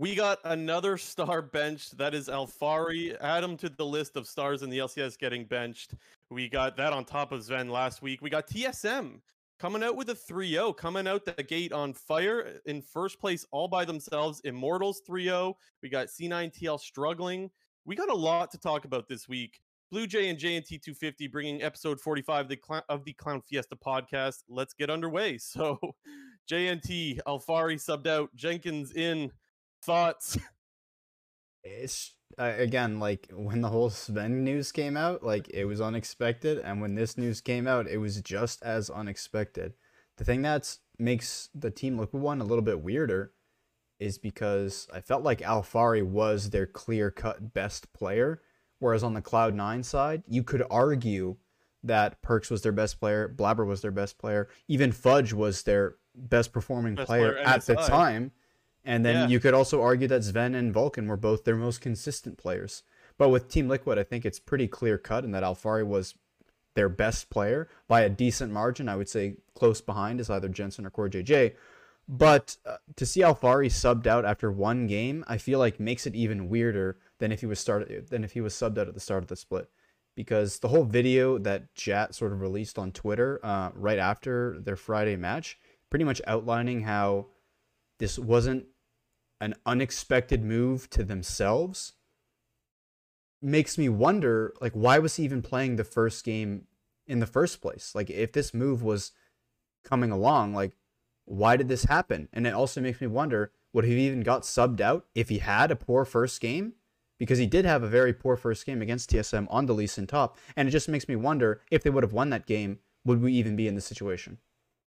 We got another star benched. That is Alphari. Add him to the list of stars in the LCS getting benched. We got that on top of Zven last week. We got TSM coming out with a 3-0, coming out the gate on fire uh, in first place all by themselves. Immortals 3-0. We got C9TL struggling. We got a lot to talk about this week. Blue Jay and JNT 250 bringing episode 45 of the, Cl- of the Clown Fiesta podcast. Let's get underway. So, JNT, Alphari subbed out, Jenkins in. Thoughts? It's uh, again like when the whole Zven news came out, like it was unexpected, and when this news came out, it was just as unexpected. The thing that makes the team look one a little bit weirder is because I felt like Alphari was their clear cut best player, whereas on the Cloud Nine side, you could argue that Perkz was their best player, Blaber was their best player, even Fudge was their best performing Best player, player at the time. And then Yeah. you could also argue that Zven and Vulcan were both their most consistent players. But with Team Liquid, I think it's pretty clear cut in that Alphari was their best player by a decent margin. I would say close behind is either Jensen or CoreJJ. But uh, to see Alphari subbed out after one game, I feel like makes it even weirder than if he was started than if he was subbed out at the start of the split. Because the whole video that Jatt sort of released on Twitter uh, right after their Friday match, pretty much outlining how this wasn't an unexpected move to themselves makes me wonder like why was he even playing the first game in the first place? Like if this move was coming along like why did this happen? And it also makes me wonder would he even got subbed out if he had a poor first game? Because he did have a very poor first game against TSM on the Lee Sin top and it just makes me wonder if they would have won that game would we even be in this situation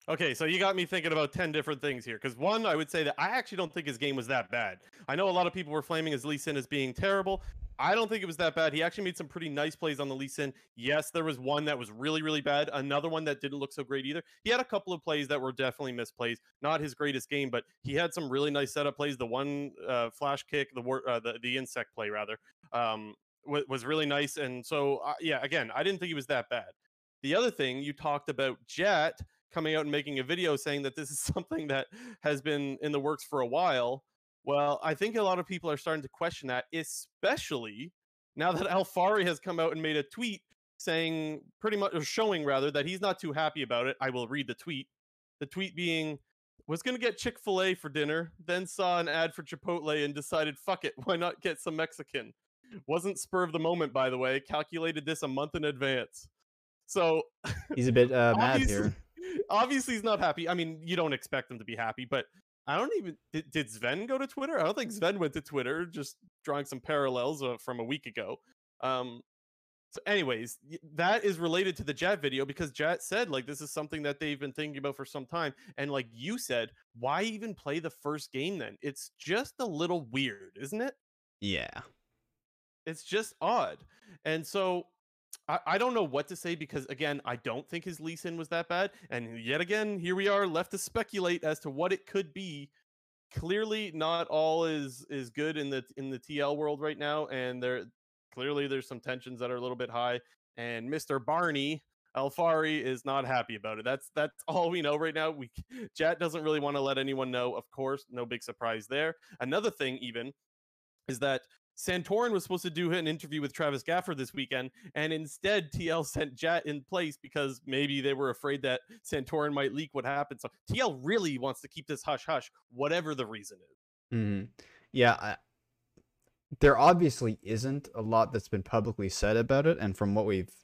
Okay, so you got me thinking about 10 different things here. Because one, I would say that I actually don't think his game was that bad. I know a lot of people were flaming his Lee Sin as being terrible. I don't think it was that bad. He actually made some pretty nice plays on the Lee Sin. Yes, there was one that was really, really bad. Another one that didn't look so great either. He had a couple of plays that were definitely misplays. Not his greatest game, but he had some really nice setup plays. The one uh, flash kick, the, uh, the the insec play rather, um, was, was really nice. And so, uh, yeah, again, I didn't think he was that bad. The other thing you talked about Jatt coming out and making a video saying that this is something that has been in the works for a while. Well, I think a lot of people are starting to question that, especially now that Alphari has come out and made a tweet saying pretty much or showing rather that he's not too happy about it. I will read the tweet. The tweet being was going to get Chick-fil-A for dinner, then saw an ad for Chipotle and decided fuck it, why not get some Mexican? Wasn't spur of the moment by the way, calculated this a month in advance. So he's a bit uh, mad here obviously he's not happy. I mean, you don't expect him to be happy, but I don't even did, did Zven go to Twitter? I don't think Zven went to Twitter. Just drawing some parallels uh, from a week ago. Um, so, anyways, that is related to the Jatt video because Jatt said like this is something that they've been thinking about for some time, and like you said, why even play the first game then? It's just a little weird, isn't it? yeah it's just odd. And so I, don't know what to say because again, I don't think his Lee Sin was that bad. And yet again, here we are left to speculate as to what it could be. Clearly, not all is is good in the in the TL world right now, and there clearly there's some tensions that are a little bit high. And Mr. Barney Alphari is not happy about it. That's that's all we know right now. We Chat doesn't really want to let anyone know. Of course, no big surprise there. Another thing, even, is that Santorin was supposed to do an interview with Travis Gafford this weekend, and instead TL sent Jatt in place because maybe they were afraid that Santorin might leak what happened. So TL really wants to keep this hush hush, whatever the reason is. hmm Yeah, I, there obviously isn't a lot that's been publicly said about it, and from what we've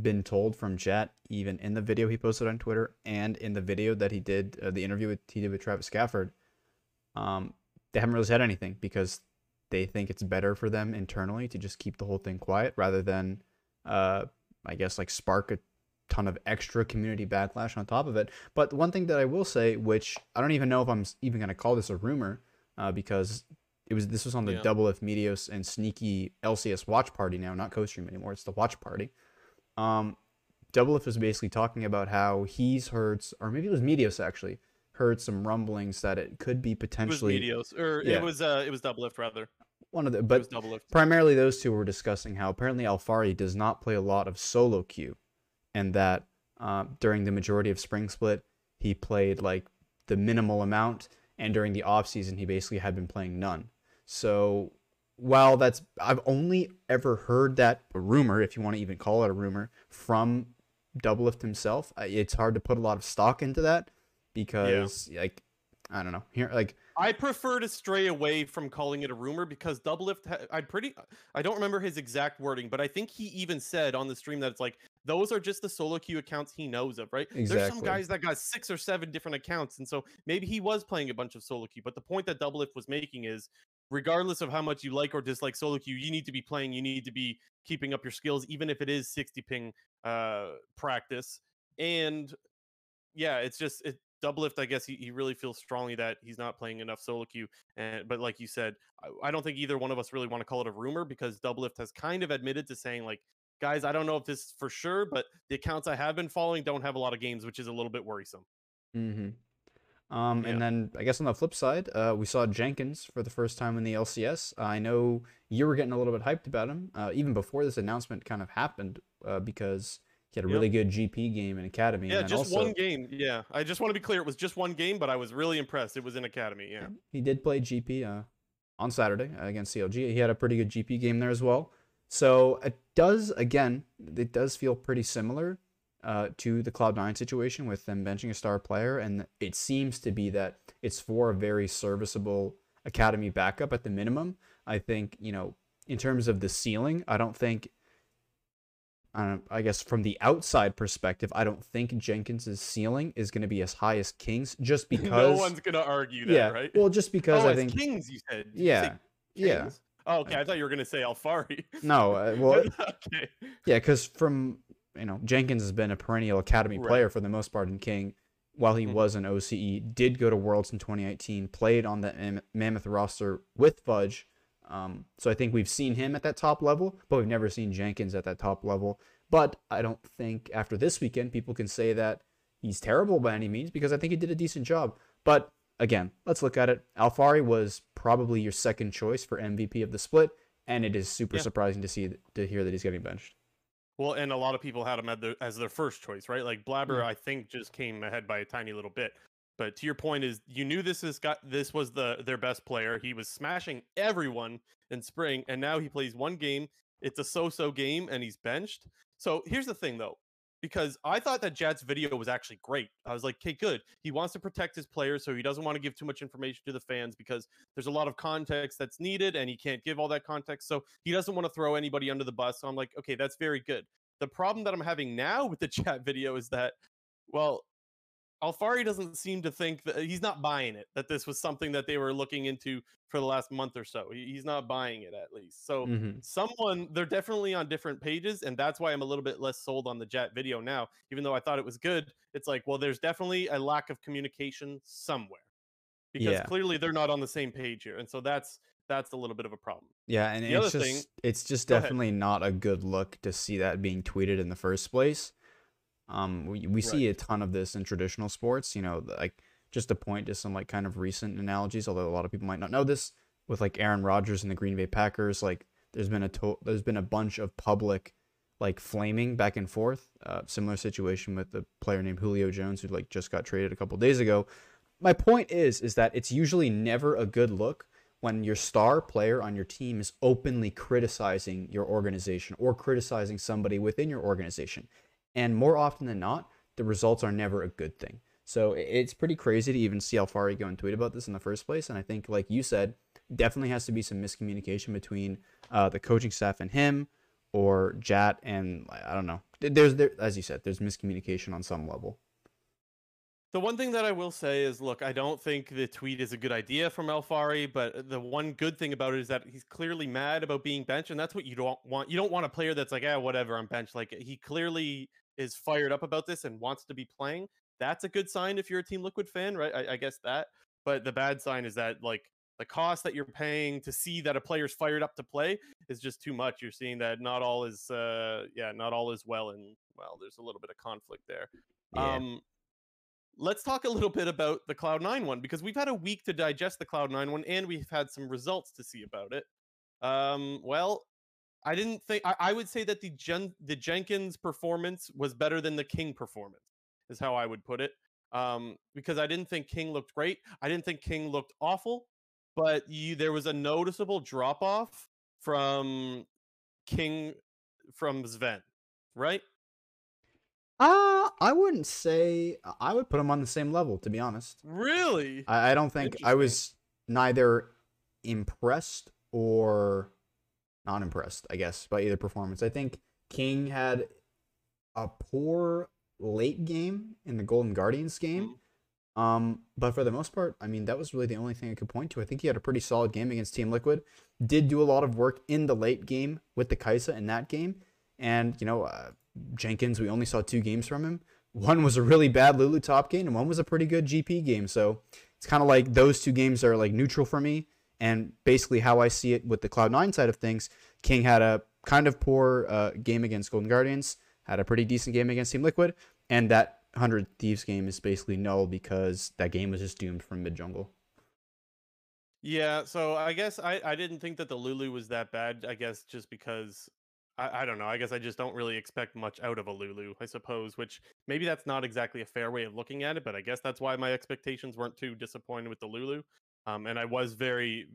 been told from Jatt, even in the video he posted on Twitter and in the video that he did, uh, the interview with, he did with Travis Gafford, um, they haven't really said anything because they think it's better for them internally to just keep the whole thing quiet rather than, uh, I guess, like spark a ton of extra community backlash on top of it. But one thing that I will say, which I don't even know if I'm even going to call this a rumor, uh, because it was this was on the Yeah. Double F Meteos and Sneaky LCS watch party now, not co-stream anymore. It's the watch party. Um, Double F was basically talking about how he's heard, or maybe it was Meteos actually, heard some rumblings that it could be It was potentially Meteos, or Yeah. it was uh, it was Doublelift rather. one of the, it but was Doublelift. primarily those two were discussing how apparently Alphari does not play a lot of solo queue, and that uh, during the majority of Spring Split he played like the minimal amount, and during the off season he basically had been playing none. So while that's I've only ever heard that rumor, if you want to even call it a rumor, from Doublelift himself. It's hard to put a lot of stock into that because yeah. like I don't know here like I prefer to stray away from calling it a rumor because Doublelift. I pretty. I don't remember his exact wording, but I think he even said on the stream that it's like those are just the solo queue accounts he knows of, right? Exactly. There's some guys that got six or seven different accounts, and so maybe he was playing a bunch of solo queue. But the point that Doublelift was making is, regardless of how much you like or dislike solo queue, you need to be playing. You need to be keeping up your skills, even if it is 60 ping uh, practice. And yeah, it's just it, Doublelift, I guess he, he really feels strongly that he's not playing enough solo queue. And but like you said, I, I don't think either one of us really want to call it a rumor because Doublelift has kind of admitted to saying like, guys, I don't know if this is for sure, but the accounts I have been following don't have a lot of games, which is a little bit worrisome. Mm-hmm. Um, yeah. And then I guess on the flip side, uh, we saw Jenkins for the first time in the LCS. Uh, I know you were getting a little bit hyped about him uh, even before this announcement kind of happened uh, because he had a really good GP game in Academy. Yeah, just also, one game. Yeah, I just want to be clear. It was just one game, but I was really impressed. It was in Academy. Yeah, he did play GP uh, on Saturday against CLG. He had a pretty good GP game there as well. So it does again, it does feel pretty similar uh, to the Cloud9 situation with them benching a star player, and it seems to be that it's for a very serviceable Academy backup at the minimum. I think you know in terms of the ceiling, I don't think I, I guess from the outside perspective, I don't think Jenkins's ceiling is going to be as high as King's, just because no one's going to argue that, yeah, right? Well, just because oh, I think Kings. You said, yeah, you yeah. Oh, okay. I thought you were going to say Alphari. No, uh, well, okay. Yeah, because from you know Jenkins has been a perennial academy right. player for the most part in King. While he mm-hmm. was an OCE, did go to Worlds in 2018, played on the Mammoth roster with Fudge, um, so I think we've seen him at that top level, but we've never seen Jenkins at that top level. But I don't think after this weekend people can say that he's terrible by any means because I think he did a decent job. But again, let's look at it. Alphari was probably your second choice for MVP of the split, and it is super yeah. surprising to see to hear that he's getting benched. Well, and a lot of people had him as their, as their first choice, right? Like Blaber. I think just came ahead by a tiny little bit. But to your point is you knew this is got this was the their best player. He was smashing everyone in spring, and now he plays one game. It's a so-so game, and he's benched. So here's the thing, though, because I thought that Jatt's video was actually great. I was like, okay, good. He wants to protect his players, so he doesn't want to give too much information to the fans because there's a lot of context that's needed, and he can't give all that context. So he doesn't want to throw anybody under the bus. So I'm like, okay, that's very good. The problem that I'm having now with the chat video is that, well, Alphari doesn't seem to think that he's not buying it that this was something that they were looking into for the last month or so. he's not buying it at least. So mm-hmm. someone they're definitely on different pages, and that's why I'm a little bit less sold on the Jatt video now. Even though I thought it was good, it's like, well, there's definitely a lack of communication somewhere because yeah. clearly they're not on the same page here, and so that's that's a little bit of a problem. Yeah, and the it's just thing, it's just definitely ahead. not a good look to see that being tweeted in the first place. Um, we, we right. see a ton of this in traditional sports. You know, like just to point to some like kind of recent analogies, although a lot of people might not know this, with like Aaron Rodgers and the Green Bay Packers. Like, there's been a to- there's been a bunch of public like flaming back and forth. Uh, similar situation with the player named Julio Jones who like just got traded a couple days ago. My point is is that it's usually never a good look when your star player on your team is openly criticizing your organization or criticizing somebody within your organization. And more often than not, the results are never a good thing. So it's pretty crazy to even see Alphari go and tweet about this in the first place. And I think, like you said, definitely has to be some miscommunication between uh, the coaching staff and him, or Jatt and I don't know. There's there as you said, there's miscommunication on some level. The one thing that I will say is, look, I don't think the tweet is a good idea from Alphari, but the one good thing about it is that he's clearly mad about being benched, and that's what you don't want. You don't want a player that's like, ah, whatever, I'm benched. Like he clearly is fired up about this and wants to be playing, that's a good sign if you're a Team Liquid fan, right? I, I guess that. But the bad sign is that like the cost that you're paying to see that a player's fired up to play is just too much. You're seeing that not all is uh yeah, not all is well and well, there's a little bit of conflict there. Yeah. Um let's talk a little bit about the Cloud9 one because we've had a week to digest the Cloud9 one and we've had some results to see about it. Um well, I didn't think I, I would say that the Jen, the Jenkins performance was better than the King performance, is how I would put it. Um, because I didn't think King looked great. I didn't think King looked awful. but you there was a noticeable drop off from King from Zven, right? Uh, I wouldn't say I would put him on the same level, to be honest. Really? I, I don't think I was neither impressed or not impressed, I guess, by either performance. I think King had a poor late game in the Golden Guardians game. Um, but for the most part, I mean, that was really the only thing I could point to. I think he had a pretty solid game against Team Liquid. Did do a lot of work in the late game with the Kai'Sa in that game. And, you know, uh, Jenkins, we only saw two games from him. One was a really bad Lulu top game, and one was a pretty good GP game. So it's kind of like those two games are like neutral for me. And basically, how I see it with the Cloud9 side of things, King had a kind of poor uh, game against Golden Guardians, had a pretty decent game against Team Liquid, and that 100 Thieves game is basically null because that game was just doomed from mid jungle. Yeah, so I guess I, I didn't think that the Lulu was that bad. I guess just because I, I don't know. I guess I just don't really expect much out of a Lulu, I suppose, which maybe that's not exactly a fair way of looking at it, but I guess that's why my expectations weren't too disappointed with the Lulu. Um, and I was very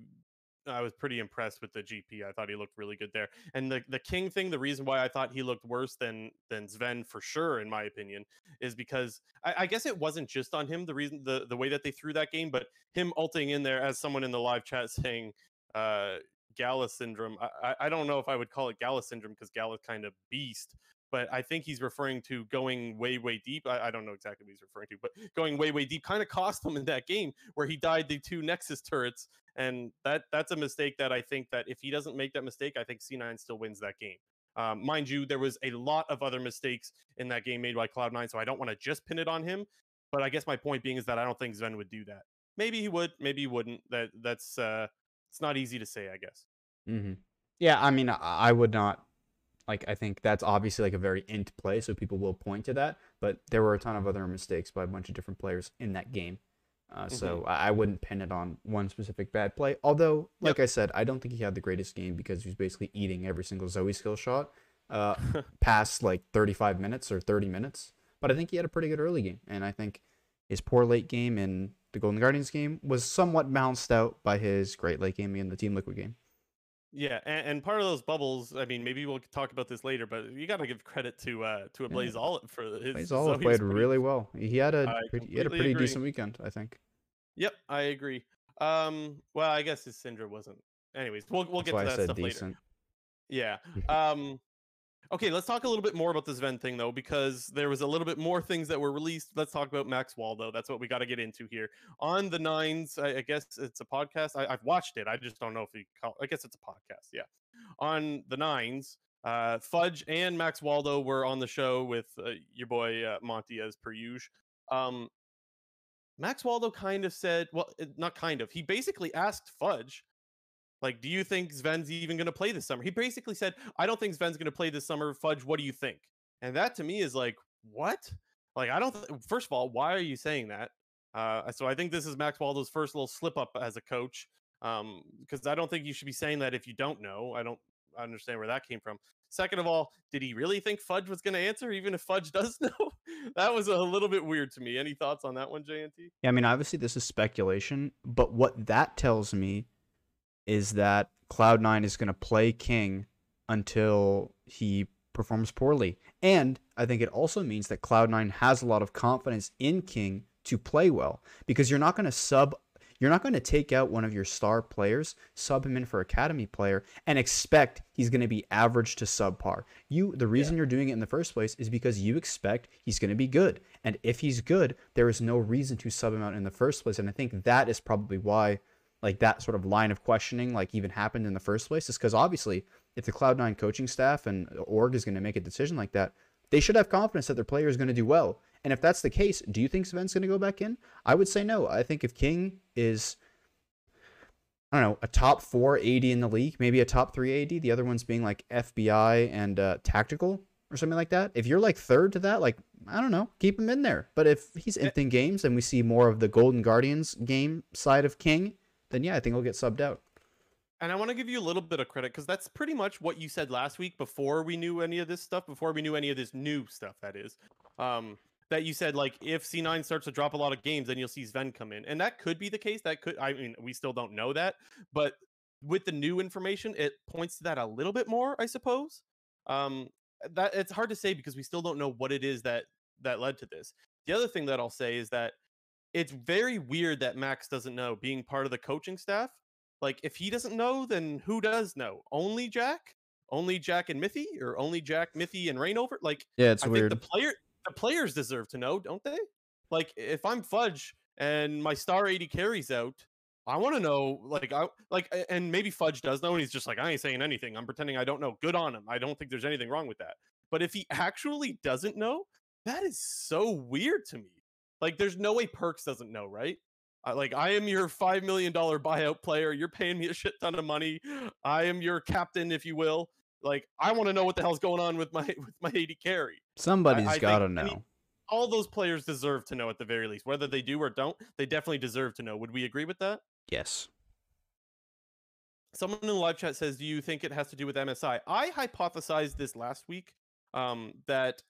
I was pretty impressed with the GP. I thought he looked really good there. And the the King thing, the reason why I thought he looked worse than than Zven for sure, in my opinion, is because I, I guess it wasn't just on him. The reason the the way that they threw that game, but him ulting in there as someone in the live chat saying uh Gala syndrome. I, I- don't know if I would call it Gala syndrome because Gala's kind of beast, but I think he's referring to going way, way deep. I, I don't know exactly what he's referring to, but going way, way deep kind of cost him in that game where he died the two Nexus turrets. And that that's a mistake that I think that if he doesn't make that mistake, I think C9 still wins that game. Um, mind you, there was a lot of other mistakes in that game made by Cloud9, so I don't want to just pin it on him. But I guess my point being is that I don't think Zven would do that. Maybe he would, maybe he wouldn't. That that's uh, it's not easy to say, I guess. Mm-hmm. Yeah, I mean, I would not like. I think that's obviously like a very int play, so people will point to that. But there were a ton of other mistakes by a bunch of different players in that game. Uh, So I, wouldn't pin it on one specific bad play. Although, like I said, I don't think he had the greatest game because he was basically eating every single Zoe skill shot uh, past like 35 minutes or 30 minutes. But I think he had a pretty good early game, and I think his poor late game in the Golden Guardians game was somewhat balanced out by his great late game in the Team Liquid game. Yeah, and, and part of those bubbles, I mean, maybe we'll talk about this later, but you got to give credit to uh to a Yeah. Blaze Olive for his. Zoe all was played pretty- really well. He had a pretty, he had a pretty agree. decent weekend, I think. Yep, I agree. Um, well, I guess his Syndra wasn't. Anyways, we'll we'll That's get to that stuff later. Yeah. Um okay, let's talk a little bit more about this Zven thing though, because there was a little bit more things that were released. Let's talk about Max Waldo. That's what we got to get into here. On the nines, I, I guess it's a podcast. I, I've watched it. I just don't know if you call I guess it's a podcast, yeah. On the nines, uh Fudge and Max Waldo were on the show with uh, your boy uh, Monty as per usual. Um Max Waldo kind of said, well, uh, not kind of. He basically asked Fudge like, do you think Zven's even going to play this summer? He basically said, I don't think Zven's going to play this summer. Fudge, what do you think? And that to me is like, what? Like, I don't, th- first of all, why are you saying that? Uh, so I think this is Max Waldo's first little slip up as a coach. Um, because I don't think you should be saying that if you don't know. I don't understand where that came from. Second of all, did he really think Fudge was going to answer, even if Fudge does know? that was a little bit weird to me. Any thoughts on that one, JNT? Yeah, I mean, obviously this is speculation, but what that tells me is that Cloud9 is going to play King until he performs poorly. And I think it also means that Cloud9 has a lot of confidence in King to play well because you're not going to sub you're not going to take out one of your star players, sub him in for academy player and expect he's going to be average to subpar. You the reason you're doing it in the first place is because you expect he's going to be good. And if he's good, there is no reason to sub him out in the first place. And I think that is probably why like that sort of line of questioning like even happened in the first place is because obviously if the cloud9 coaching staff and org is going to make a decision like that they should have confidence that their player is going to do well. And if that's the case do you think Zven's going to go back in? I would say no. I think if king is i don't know a top four AD in the league maybe a top three AD the other ones being like fbi and uh, tactical or something like that if you're like third to that like i don't know keep him in there. But if he's Eh. in games and we see more of the golden guardians game side of king then yeah, I think he'll get subbed out. And I want to give you a little bit of credit because that's pretty much what you said last week before we knew any of this stuff, before we knew any of this new stuff, that is. Um, that you said like if C9 starts to drop a lot of games, then you'll see Zven come in, and that could be the case. That could, I mean, we still don't know that, but with the new information, it points to that a little bit more, I suppose. Um, that it's hard to say because we still don't know what it is that that led to this. The other thing that I'll say is that it's very weird that Max doesn't know being part of the coaching staff. Like if he doesn't know, then who does know? Only Jack? Only Jack and Mithy or only Jack, Mithy and Reignover? Like Yeah, it's I weird. think the player the players deserve to know, don't they? Like if I'm Fudge and my star 80 carries out, I want to know like I like and maybe Fudge does know and he's just like I ain't saying anything. I'm pretending I don't know. Good on him. I don't think there's anything wrong with that. But if he actually doesn't know, that is so weird to me. Like there's no way Perkz doesn't know, right? Like I am your 5 million dollar buyout player. You're paying me a shit ton of money. I am your captain if you will. Like I want to know what the hell's going on with my with my 80 carry Somebody's got to any- know. all those players deserve to know at the very least. Whether they do or don't, they definitely deserve to know. Would we agree with that? Yes. Someone in the live chat says, "Do you think it has to do with MSI?" I hypothesized this last week um, that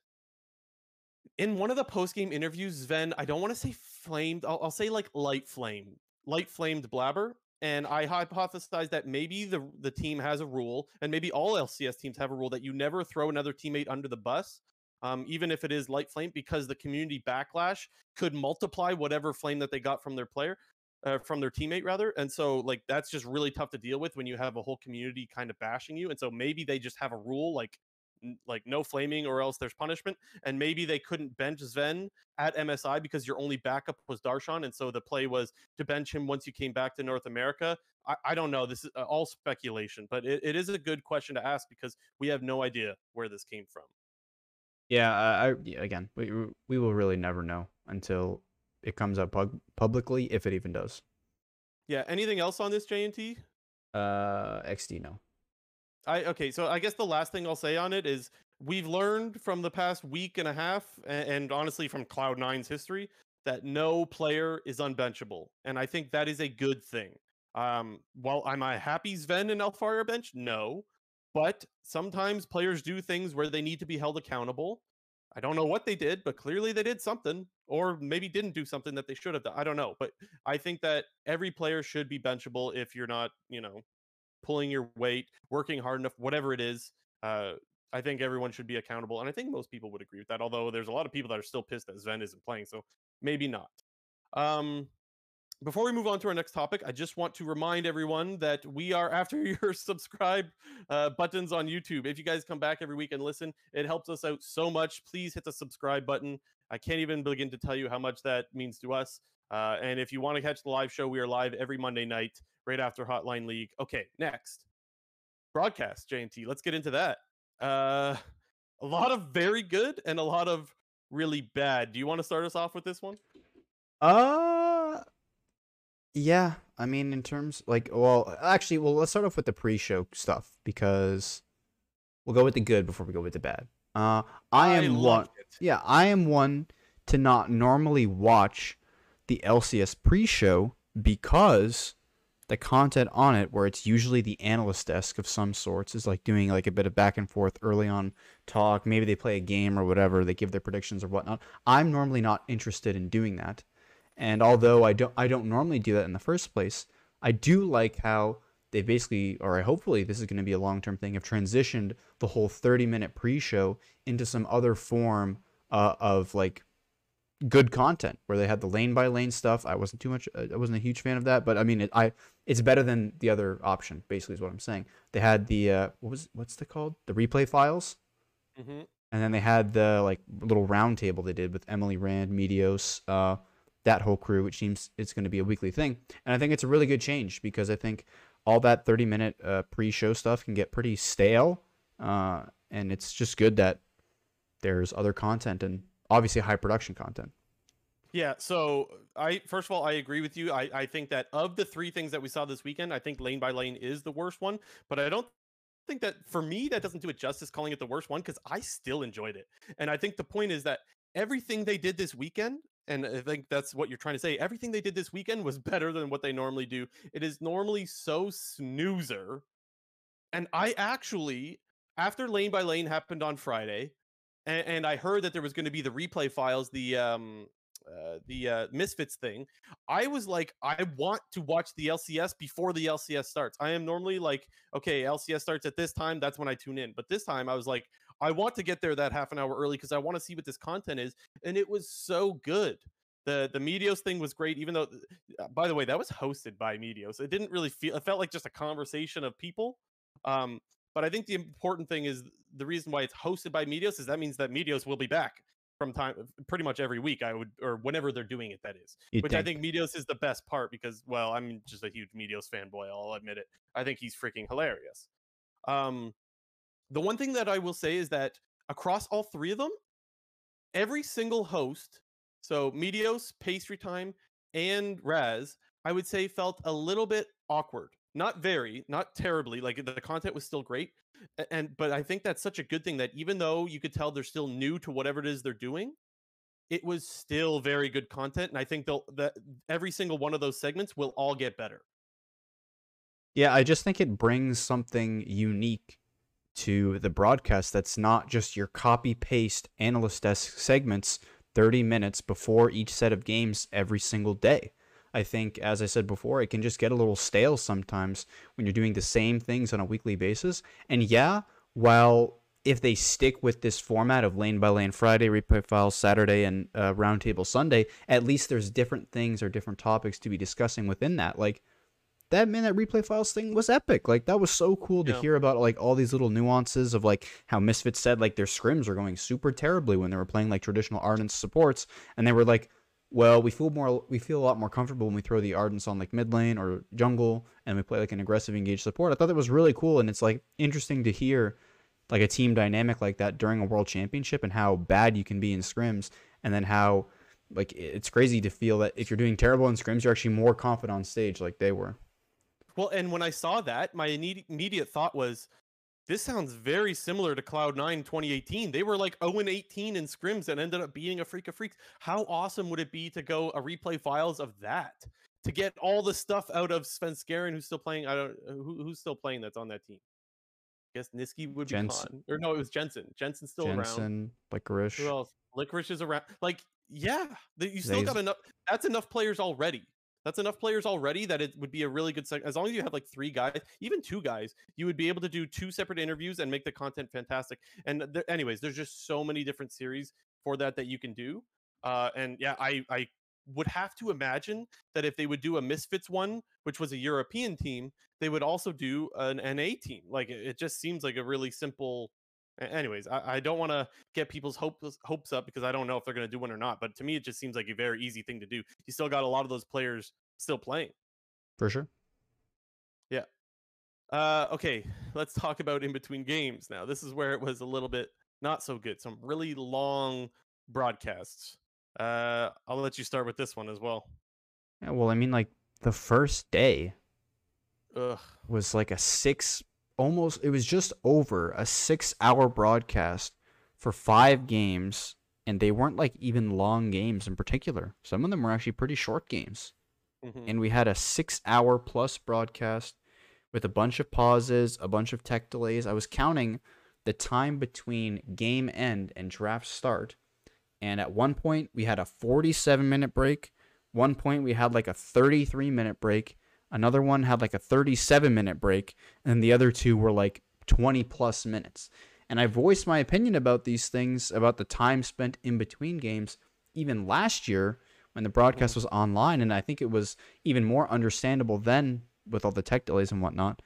in one of the post game interviews, Zven, I don't want to say flamed, I'll, I'll say like light flame, light flamed Blaber, and I hypothesized that maybe the the team has a rule, and maybe all LCS teams have a rule that you never throw another teammate under the bus, um, even if it is light flame, because the community backlash could multiply whatever flame that they got from their player uh, from their teammate rather and so like that's just really tough to deal with when you have a whole community kind of bashing you and so maybe they just have a rule like like no flaming or else there's punishment and maybe they couldn't bench Zven at MSI because your only backup was Darshan and so the play was to bench him once you came back to North America I, I don't know this is uh, all speculation but it, it is a good question to ask because we have no idea where this came from Yeah, I, I again, we we will really never know until it comes out pub- publicly, if it even does. yeah anything else on this JNT Uh, XD no. I okay, so I guess the last thing I'll say on it is we've learned from the past week and a half, a- and, honestly from Cloud Nine's history, that no player is unbenchable, and I think that is a good thing. Um, while I'm a happy Zven and Alphari are bench, no, but sometimes players do things where they need to be held accountable. I don't know what they did, but clearly they did something, or maybe didn't do something that they should have done. I don't know, but I think that every player should be benchable if you're not, you know, pulling your weight, working hard enough, whatever it is. Uh, I think everyone should be accountable, and I think most people would agree with that. Although there's a lot of people that are still pissed that Zven isn't playing, so maybe not. Um, before we move on to our next topic, I just want to remind everyone that we are after your subscribe uh, buttons on YouTube. If you guys come back every week and listen, it helps us out so much. Please hit the subscribe button. I can't even begin to tell you how much that means to us. Uh, and if you want to catch the live show, we are live every Monday night right after Hotline League. Okay, next broadcast, JNT. Let's get into that. Uh, a lot of very good and a lot of really bad. Do you want to start us off with this one? Uh, yeah. I mean, in terms like, well, actually, well, let's start off with the pre-show stuff because we'll go with the good before we go with the bad. Uh, I am one. it. Yeah, I am one to not normally watch the LCS pre-show because the content on it, where it's usually the analyst desk of some sorts, is like doing like a bit of back and forth early on talk. Maybe they play a game or whatever. They give their predictions or whatnot. I'm normally not interested in doing that. And although I don't, I don't normally do that in the first place. I do like how they basically, or hopefully, this is going to be a long-term thing. Have transitioned the whole 30-minute pre-show into some other form uh, of like good content where they had the lane by lane stuff. I wasn't too much. uh, I wasn't a huge fan of that, but I mean, it, I it's better than the other option. Basically, is what I'm saying. They had the uh, what was what's the called the replay files, hmm and then they had the like little round table they did with Emily Rand, Meteos, uh, that whole crew, which seems it's going to be a weekly thing. And I think it's a really good change because I think all that 30 minute uh, pre-show stuff can get pretty stale, uh, and it's just good that there's other content and obviously high production content. Yeah. So I first of all, I agree with you. I, I think that of the three things that we saw this weekend, I think lane by lane is the worst one. But I don't think that for me that doesn't do it justice calling it the worst one because I still enjoyed it. And I think the point is that everything they did this weekend, and I think that's what you're trying to say, everything they did this weekend was better than what they normally do. It is normally so snoozer. And I actually, after lane by lane happened on Friday, and, and I heard that there was going to be the replay files, the um, uh, the uh, Misfits thing, I was like, I want to watch the LCS before the LCS starts. I am normally like, okay, LCS starts at this time, that's when I tune in. But this time I was like, I want to get there that half an hour early because I want to see what this content is. And it was so good. The the Meteos thing was great, even though uh, by the way, that was hosted by Meteos. It didn't really feel it felt like just a conversation of people. Um, but I think the important thing is the reason why it's hosted by Meteos is that means that Meteos will be back from time pretty much every week i would or whenever they're doing it that is You'd which think. i think? Meteos is the best part because well i'm just a huge Meteos fanboy i'll admit it. I think he's freaking hilarious. Um the one thing that i will say is that across all three of them every single host so Meteos, pastry time and raz i would say felt a little bit awkward not very not terribly like the content was still great and but I think that's such a good thing that even though you could tell they're still new to whatever it is they're doing, it was still very good content, and I think they'll that every single one of those segments will all get better. Yeah, I just think it brings something unique to the broadcast that's not just your copy paste analyst desk segments 30 minutes before each set of games every single day. I think, as I said before, it can just get a little stale sometimes when you're doing the same things on a weekly basis. And yeah, while if they stick with this format of lane by lane Friday, replay files Saturday, and uh, roundtable Sunday, at least there's different things or different topics to be discussing within that. Like that man, that replay files thing was epic. Like that was so cool to yeah. hear about like all these little nuances of like how Misfits said like their scrims are going super terribly when they were playing like traditional Ardent supports, and they were like, well, we feel more we feel a lot more comfortable when we throw the Ardents on like mid lane or jungle and we play like an aggressive engaged support. I thought that was really cool and it's like interesting to hear like a team dynamic like that during a world championship and how bad you can be in scrims and then how like it's crazy to feel that if you're doing terrible in scrims you're actually more confident on stage like they were. Well, and when I saw that, my immediate thought was this sounds very similar to Cloud9 2018. They were like 0 18 in scrims and ended up beating Afreeca Freecs. How awesome would it be to go a replay files of that? To get all the stuff out of Svenskeren, who's still playing. I don't who, who's still playing that's on that team. I guess Nisqy would be Jensen. Or no, it was Jensen. Jensen's still Jensen, around. Jensen, Licorice. Who else? Licorice is around. Like, yeah, you still got enough. That's enough players already. That's enough players already that it would be a really good as long as you have like three guys, even two guys, you would be able to do two separate interviews and make the content fantastic. And th- anyways, there's just so many different series for that that you can do. Uh, and yeah, I I would have to imagine that if they would do a Misfits one, which was a European team, they would also do an NA team. Like it, it just seems like a really simple anyways, I, I don't want to get people's hopes hopes up because I don't know if they're going to do one or not. But to me, it just seems like a very easy thing to do. You still got a lot of those players still playing. For sure. Yeah. Uh, okay, let's talk about in between games now. This is where it was a little bit not so good. Some really long broadcasts. Uh, I'll let you start with this one as well. Yeah, well, I mean, like the first day Ugh. was like a six almost it was just over a six hour broadcast for five games and they weren't like even long games in particular. Some of them were actually pretty short games. Mm-hmm. and we had a six hour plus broadcast with a bunch of pauses a bunch of tech delays. I was counting the time between game end and draft start. And at one point we had a 47 minute break. One point we had like a 33 minute break Another one had like a 37 minute break, and the other two were like 20 plus minutes. And I voiced my opinion about these things, about the time spent in between games, even last year when the broadcast was online. And I think it was even more understandable then with all the tech delays and whatnot.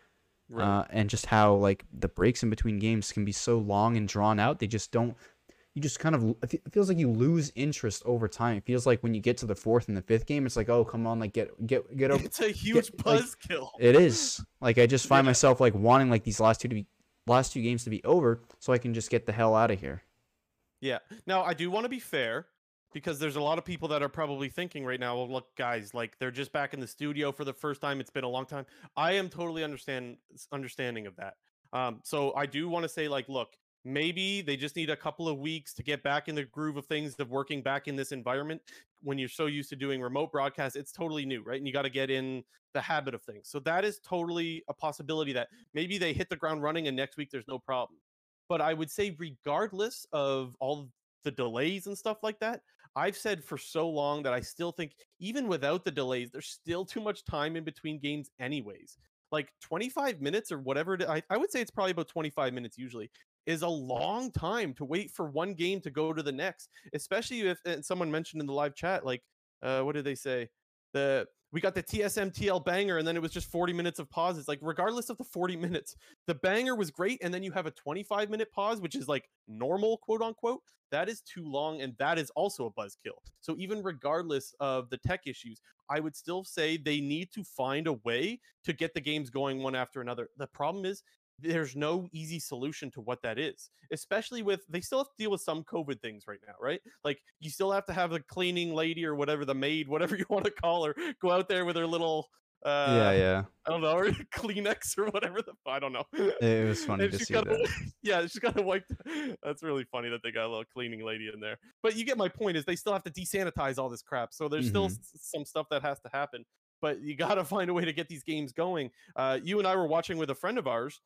Right. Uh, and just how like the breaks in between games can be so long and drawn out. They just don't you just kind of it feels like you lose interest over time. It feels like when you get to the fourth and the fifth game, it's like, oh, come on, like get get get over. It's a huge get, buzzkill. Like, it is. Like I just find myself like wanting like these last two to be last two games to be over, so I can just get the hell out of here. Yeah. Now I do want to be fair because there's a lot of people that are probably thinking right now, well, look, guys, like they're just back in the studio for the first time. It's been a long time. I am totally understand understanding of that. Um, so I do want to say, like, look, maybe they just need a couple of weeks to get back in the groove of things of working back in this environment. When you're so used to doing remote broadcasts it's totally new right? And you got to get in the habit of things. So that is totally a possibility that maybe they hit the ground running and next week there's no problem. But I would say, regardless of all the delays and stuff like that, I've said for so long that I still think, even without the delays, there's still too much time in between games, anyways. Like 25 minutes or whatever, I, I would say it's probably about 25 minutes usually, is a long time to wait for one game to go to the next, especially if someone mentioned in the live chat, like, uh, what did they say? The we got the TSMTL banger, and then it was just 40 minutes of pauses. Like, regardless of the 40 minutes, the banger was great, and then you have a 25 minute pause, which is like normal, quote unquote. That is too long, and that is also a buzzkill. So, even regardless of the tech issues, I would still say they need to find a way to get the games going one after another. The problem is there's no easy solution to what that is, especially with they still have to deal with some COVID things right now, right? Like you still have to have the cleaning lady or whatever, the maid, whatever you want to call her, go out there with her little uh, yeah, yeah. I don't know, or Kleenex or whatever the I don't know. It was funny to see gotta, that. Yeah, she's got to wipe. That's really funny that they got a little cleaning lady in there. But you get my point. Is they still have to desanitize all this crap, so there's Mm-hmm. still s- some stuff that has to happen. But you got to find a way to get these games going. Uh, you and I were watching with a friend of ours,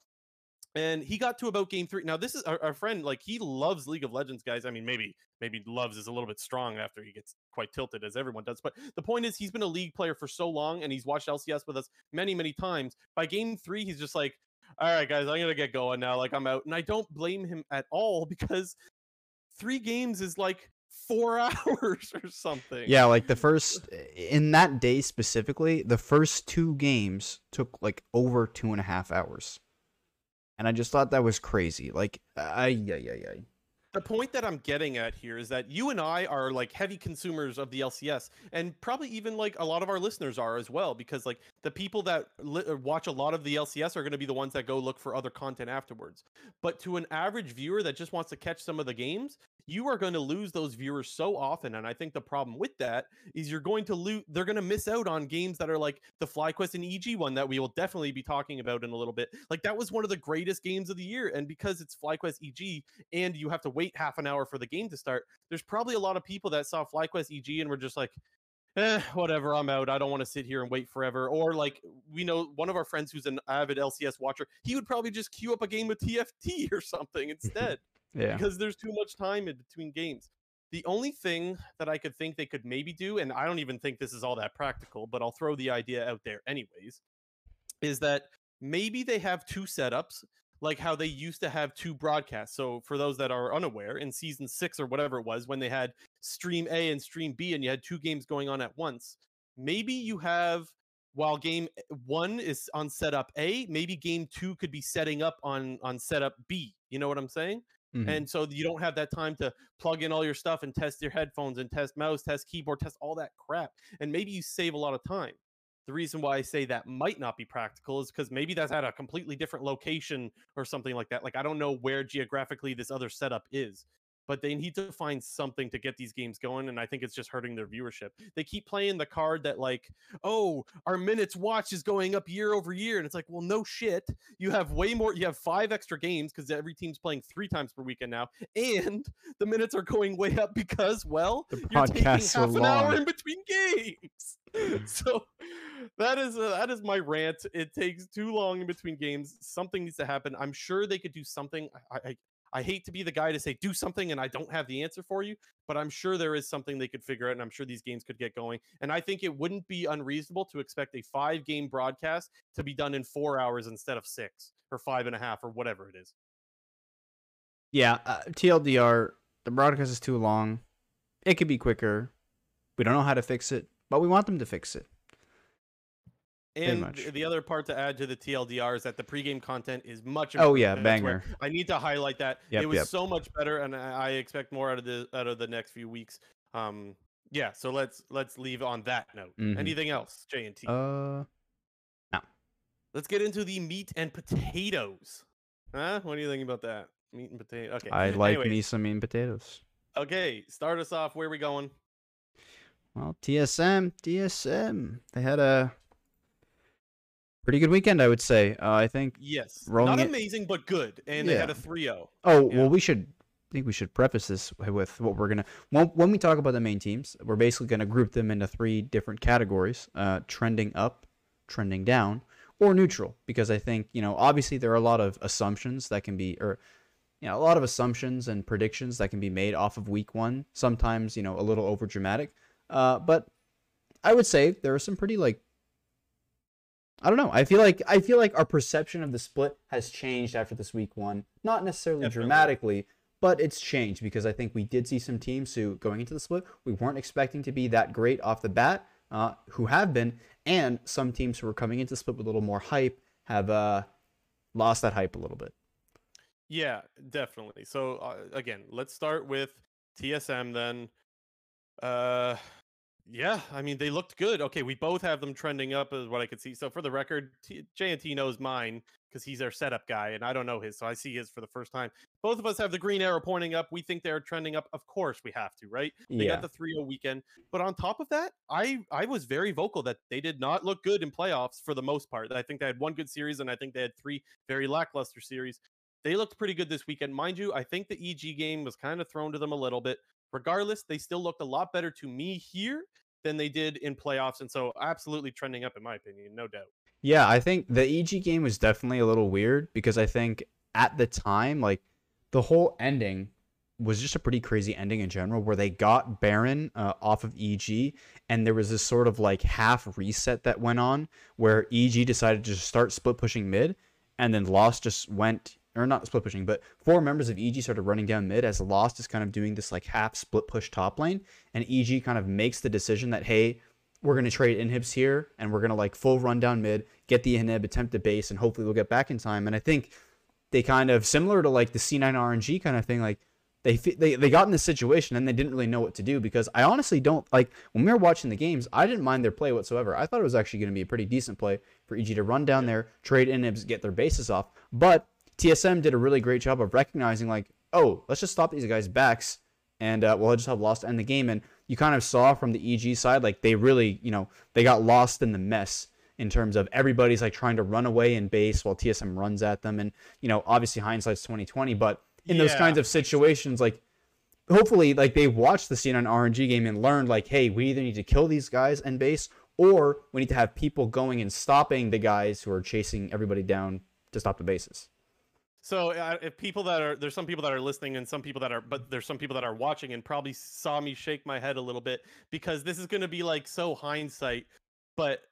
and he got to about game three. Now, this is our, our friend, like he loves League of Legends, guys. I mean, maybe maybe loves is a little bit strong after he gets quite tilted, as everyone does. But the point is, he's been a league player for so long, and he's watched LCS with us many, many times. By game three, he's just like, "All right, guys, I'm gonna get going now. Like I'm out," and I don't blame him at all because three games is like four hours or something. Yeah, like the first in that day specifically, the first two games took like over two and a half hours, and I just thought that was crazy. Like, I yeah yeah yeah. the point that I'm getting at here is that you and I are like heavy consumers of the LCS, and probably even like a lot of our listeners are as well, because like the people that li- uh, watch a lot of the LCS are going to be the ones that go look for other content afterwards. But to an average viewer that just wants to catch some of the games, you are going to lose those viewers so often. And I think the problem with that is you're going to lose, they're going to miss out on games that are like the FlyQuest and EG one that we will definitely be talking about in a little bit. Like that was one of the greatest games of the year. And because it's FlyQuest EG, and you have to wait half an hour for the game to start, there's probably a lot of people that saw FlyQuest EG and were just like, eh, whatever, I'm out. I don't want to sit here and wait forever. Or like we know one of our friends who's an avid LCS watcher, he would probably just queue up a game with TFT or something instead Yeah. because there's too much time in between games. The only thing that I could think they could maybe do, and I don't even think this is all that practical, but I'll throw the idea out there anyways, is that maybe they have two setups like how they used to have two broadcasts. So for those that are unaware, in season six or whatever it was, when they had stream A and stream B and you had two games going on at once, maybe you have while game one is on setup A, maybe game two could be setting up on on setup B. You know what I'm saying? Mhm. And so you don't have that time to plug in all your stuff and test your headphones and test mouse, test keyboard, test all that crap. And maybe you save a lot of time. The reason why I say that might not be practical is because maybe that's at a completely different location or something like that. Like I don't know where geographically this other setup is, but they need to find something to get these games going. And I think it's just hurting their viewership. They keep playing the card that like, oh, our minutes watch is going up year over year, and it's like, well, no shit. You have way more. You have five extra games because every team's playing three times per weekend now, and the minutes are going way up because well, The you're taking half an hour in between games. so that is uh, that is my rant. It takes too long in between games. Something needs to happen. I'm sure they could do something. I, I I hate to be the guy to say do something and I don't have the answer for you, but I'm sure there is something they could figure out, and I'm sure these games could get going. And I think it wouldn't be unreasonable to expect a five game broadcast to be done in four hours instead of six or five and a half or whatever it is. Yeah, uh, TLDR, the broadcast is too long. It could be quicker. We don't know how to fix it, but we want them to fix it. And the other part to add to the TLDR is that the pregame content is much. Oh, yeah, banger. I need to highlight that Yep, it was yep. so much better, and I expect more out of the out of the next few weeks. Um, yeah. So let's let's leave on that note. Mhm. Anything else, J and T? Uh, no. let's get into the meat and potatoes. Huh? What do you think about that? Meat and potato. Okay. I like Anyways, me some mean potatoes. Okay, start us off. Where are we going? Well, TSM, TSM, they had a pretty good weekend, I would say. Uh, I think. Yes. Rolling Not it- amazing, but good. And they had a 3-0. Oh Yeah. well, we should. I think we should preface this with what we're gonna. When, when we talk about the main teams, we're basically gonna group them into three different categories: uh, trending up, trending down, or neutral. Because I think you know, obviously, there are a lot of assumptions that can be, or you know, a lot of assumptions and predictions that can be made off of week one. Sometimes, you know, a little over dramatic. Uh, but I would say there are some pretty like I don't know. I feel like I feel like our perception of the split has changed after this week one. Not necessarily Definitely. dramatically, but it's changed because I think we did see some teams who going into the split we weren't expecting to be that great off the bat, uh, who have been, and some teams who were coming into the split with a little more hype have uh, lost that hype a little bit. Yeah, definitely. So uh, again, let's start with TSM then. Uh yeah, I mean they looked good. Okay, we both have them trending up, is what I could see. So for the record, T- JNT knows mine because he's our setup guy, and I don't know his, so I see his for the first time. Both of us have the green arrow pointing up. We think they're trending up. Of course, we have to, right? They yeah. got the 3-0 weekend, but on top of that, I I was very vocal that they did not look good in playoffs for the most part. I think they had one good series, and I think they had three very lackluster series. They looked pretty good this weekend, mind you. I think the EG game was kind of thrown to them a little bit. Regardless, they still looked a lot better to me here than they did in playoffs. And so absolutely trending up in my opinion, no doubt. Yeah, I think the EG game was definitely a little weird because I think at the time, like the whole ending was just a pretty crazy ending in general where they got Baron uh, off of EG and there was this sort of like half reset that went on where EG decided to start split pushing mid and then Lost just went or not split pushing, but four members of EG started running down mid as Lost is kind of doing this like half split push top lane, and EG kind of makes the decision that hey, we're gonna trade inhibs here, and we're gonna like full run down mid, get the inhib, attempt to base, and hopefully we'll get back in time. And I think they kind of similar to like the C9 RNG kind of thing, like they they they got in this situation and they didn't really know what to do because I honestly don't like when we were watching the games, I didn't mind their play whatsoever. I thought it was actually going to be a pretty decent play for EG to run down there, trade inhibs, get their bases off, but TSM did a really great job of recognizing like, oh, let's just stop these guys' backs and uh, we'll just have lost to end the game. And you kind of saw from the EG side, like they really, you know, they got lost in the mess in terms of everybody's like trying to run away in base while TSM runs at them. And, you know, obviously hindsight's 2020, but in yeah. those kinds of situations, like hopefully like they watched the C9 RNG game and learned like, hey, we either need to kill these guys in base or we need to have people going and stopping the guys who are chasing everybody down to stop the bases. So uh, if people that are there's some people that are listening and some people that are but there's some people that are watching and probably saw me shake my head a little bit because this is going to be like so hindsight but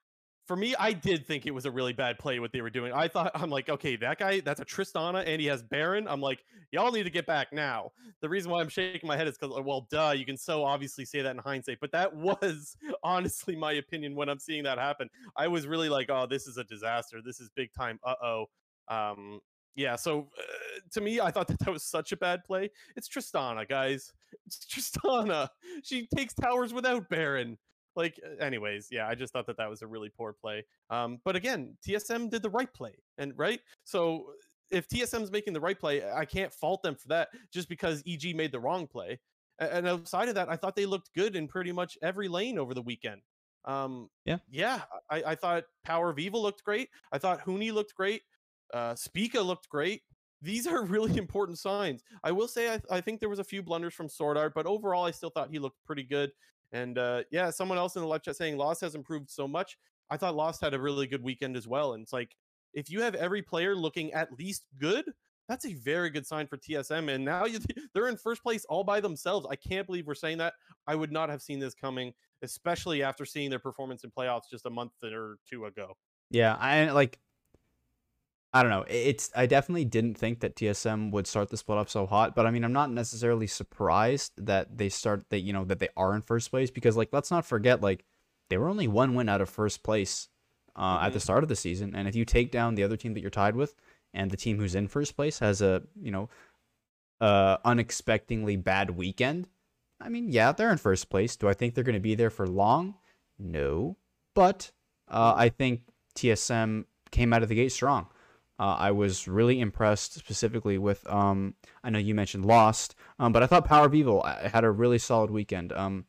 for me I did think it was a really bad play what they were doing. I thought I'm like okay that guy that's a Tristana and he has Baron. I'm like y'all need to get back now. The reason why I'm shaking my head is cuz well duh you can so obviously say that in hindsight but that was honestly my opinion when I'm seeing that happen. I was really like oh this is a disaster. This is big time. Uh-oh. Um, yeah, so uh, to me, I thought that that was such a bad play. It's Tristana, guys. It's Tristana. She takes towers without Baron. Like, uh, anyways, yeah, I just thought that that was a really poor play. Um, but again, TSM did the right play, and right. So if TSM's making the right play, I can't fault them for that just because EG made the wrong play. And outside of that, I thought they looked good in pretty much every lane over the weekend. Um, yeah, yeah, I, I thought Power of Evil looked great. I thought Huni looked great. Uh, Spica looked great. These are really important signs. I will say I, I think there was a few blunders from Sword Art, but overall I still thought he looked pretty good. And uh, yeah, someone else in the live chat saying Lost has improved so much. I thought Lost had a really good weekend as well. And it's like if you have every player looking at least good, that's a very good sign for TSM. And now you, they're in first place all by themselves. I can't believe we're saying that. I would not have seen this coming, especially after seeing their performance in playoffs just a month or two ago. Yeah, I like I don't know. It's I definitely didn't think that TSM would start the split up so hot, but I mean, I'm not necessarily surprised that they start that you know that they are in first place because like let's not forget like they were only one win out of first place uh, mm-hmm. at the mm-hmm. start of the season, and if you take down the other team that you're tied with, and the team who's in first place has a you know uh unexpectedly bad weekend, I mean, yeah, they're in first place. Do I think they're going to be there for long? No, but uh, I think TSM came out of the gate strong. Uh, I was really impressed specifically with. Um, I know you mentioned Lost, um, but I thought Power of Evil had a really solid weekend. Um,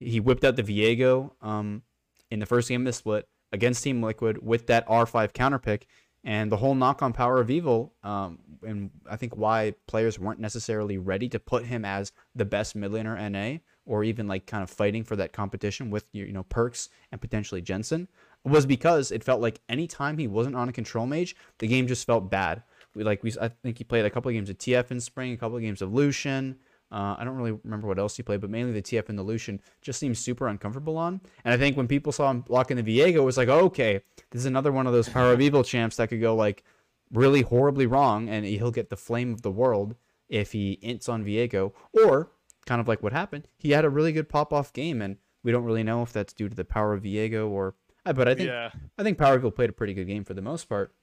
he whipped out the Viego um, in the first game of the split against Team Liquid with that R5 counter pick, and the whole knock on Power of Evil, um, and I think why players weren't necessarily ready to put him as the best mid laner NA, or even like kind of fighting for that competition with you know Perkz and potentially Jensen was because it felt like anytime he wasn't on a control mage, the game just felt bad We like we I think he played a couple of games of TF in spring, a couple of games of Lucian. Uh, I don't really remember what else he played, but mainly the TF and the Lucian just seems super uncomfortable on. And I think when people saw him blocking the Viego, it was like, okay, this is another one of those Power of Evil champs that could go like really horribly wrong, and he'll get the flame of the world if he ints on Viego, or kind of like what happened, he had a really good pop off game, and we don't really know if that's due to the power of Viego or. But I think yeah. I think Power of Evil played a pretty good game for the most part.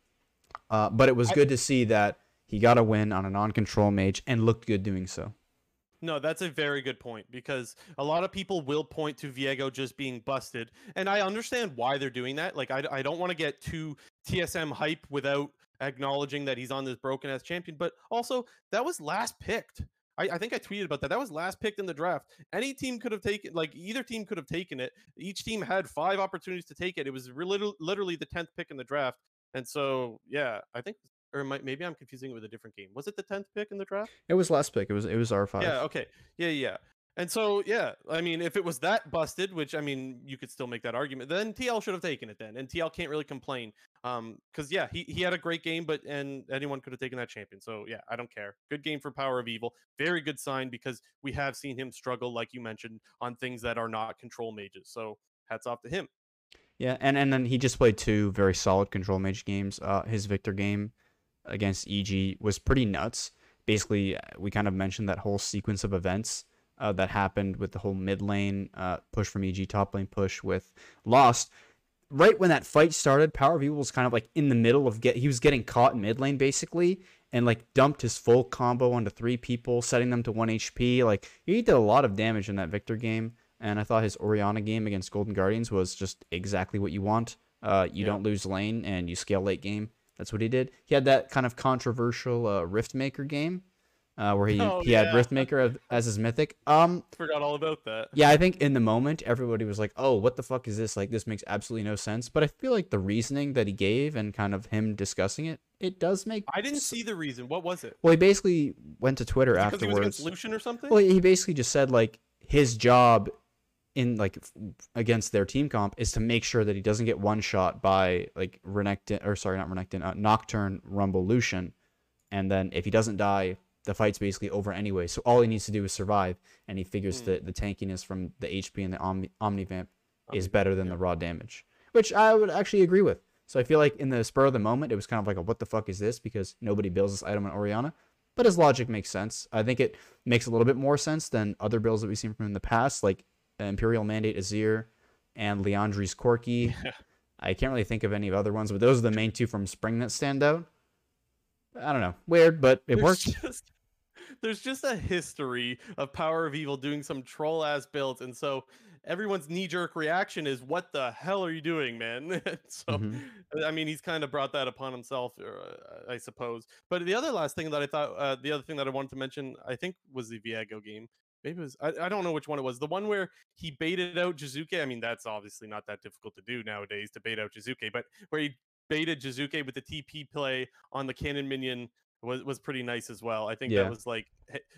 Uh, but it was I- good to see that he got a win on a non-control mage and looked good doing so. No, that's a very good point because a lot of people will point to Viego just being busted, and I understand why they're doing that. Like, I, I don't want to get too TSM hype without acknowledging that he's on this broken ass champion, but also that was last picked. I, I think I tweeted about that. That was last picked in the draft. Any team could have taken, like either team could have taken it. Each team had five opportunities to take it. It was literally, literally the tenth pick in the draft, and so yeah, I think, or might, maybe I'm confusing it with a different game. Was it the tenth pick in the draft? It was last pick. It was it was R five. Yeah, okay. Yeah, yeah. And so, yeah, I mean, if it was that busted, which I mean, you could still make that argument, then TL should have taken it then, and TL can't really complain, um, because yeah, he he had a great game, but and anyone could have taken that champion. So yeah, I don't care. Good game for Power of Evil. Very good sign because we have seen him struggle, like you mentioned, on things that are not control mages. So hats off to him. Yeah, and and then he just played two very solid control mage games. Uh, his Viktor game against EG was pretty nuts. Basically, we kind of mentioned that whole sequence of events uh, that happened with the whole mid lane uh, push from EG, top lane push with Lost. Right when that fight started, Power of Evil was kind of like in the middle of get. He was getting caught in mid lane basically, and like dumped his full combo onto three people, setting them to one HP. Like he did a lot of damage in that Viktor game, and I thought his Orianna game against Golden Guardians was just exactly what you want. Uh, you Yeah. don't lose lane and you scale late game. That's what he did. He had that kind of controversial uh, Riftmaker game, uh, where he Oh, he had yeah. Riftmaker of- as his mythic. Um, Forgot all about that. yeah, I think in the moment everybody was like, "Oh, what the fuck is this? Like, this makes absolutely no sense." But I feel like the reasoning that he gave and kind of him discussing it, it does make. I didn't see the reason. What was it? Well, he basically went to Twitter Because he was afterwards. Lucian or something? Well, he basically just said like his job in like against their team comp is to make sure that he doesn't get one shot by like Renekton or sorry, not Renekton, uh, Nocturne, Rumble, Lucian, and then if he doesn't die, the fight's basically over anyway. So all he needs to do is survive, and he figures Hmm. that the tankiness from the HP and the Omni Omnivamp is better than yeah. the raw damage, which I would actually agree with. So I feel like in the spur of the moment, it was kind of like a what the fuck is this because nobody builds this item in Orianna. But his logic makes sense. I think it makes a little bit more sense than other builds that we've seen from him in the past, like Imperial Mandate Azir and Liandry's Corki. Yeah. I can't really think of any other ones, but those are the main two from Spring that stand out. I don't know. Weird, but it There's worked. Just, there's just a history of Power of Evil doing some troll ass builds, and so everyone's knee jerk reaction is, "What the hell are you doing, man?" so, Mhm. I mean, he's kind of brought that upon himself, uh, I suppose. But the other last thing that I thought, uh, the other thing that I wanted to mention, I think, was the Viego game. Maybe it was I, I don't know which one it was. The one where he baited out Jiizuke. I mean, that's obviously not that difficult to do nowadays to bait out Jiizuke, but where he baited Jiizuke with the TP play on the cannon minion was was pretty nice as well. I think Yeah. that was like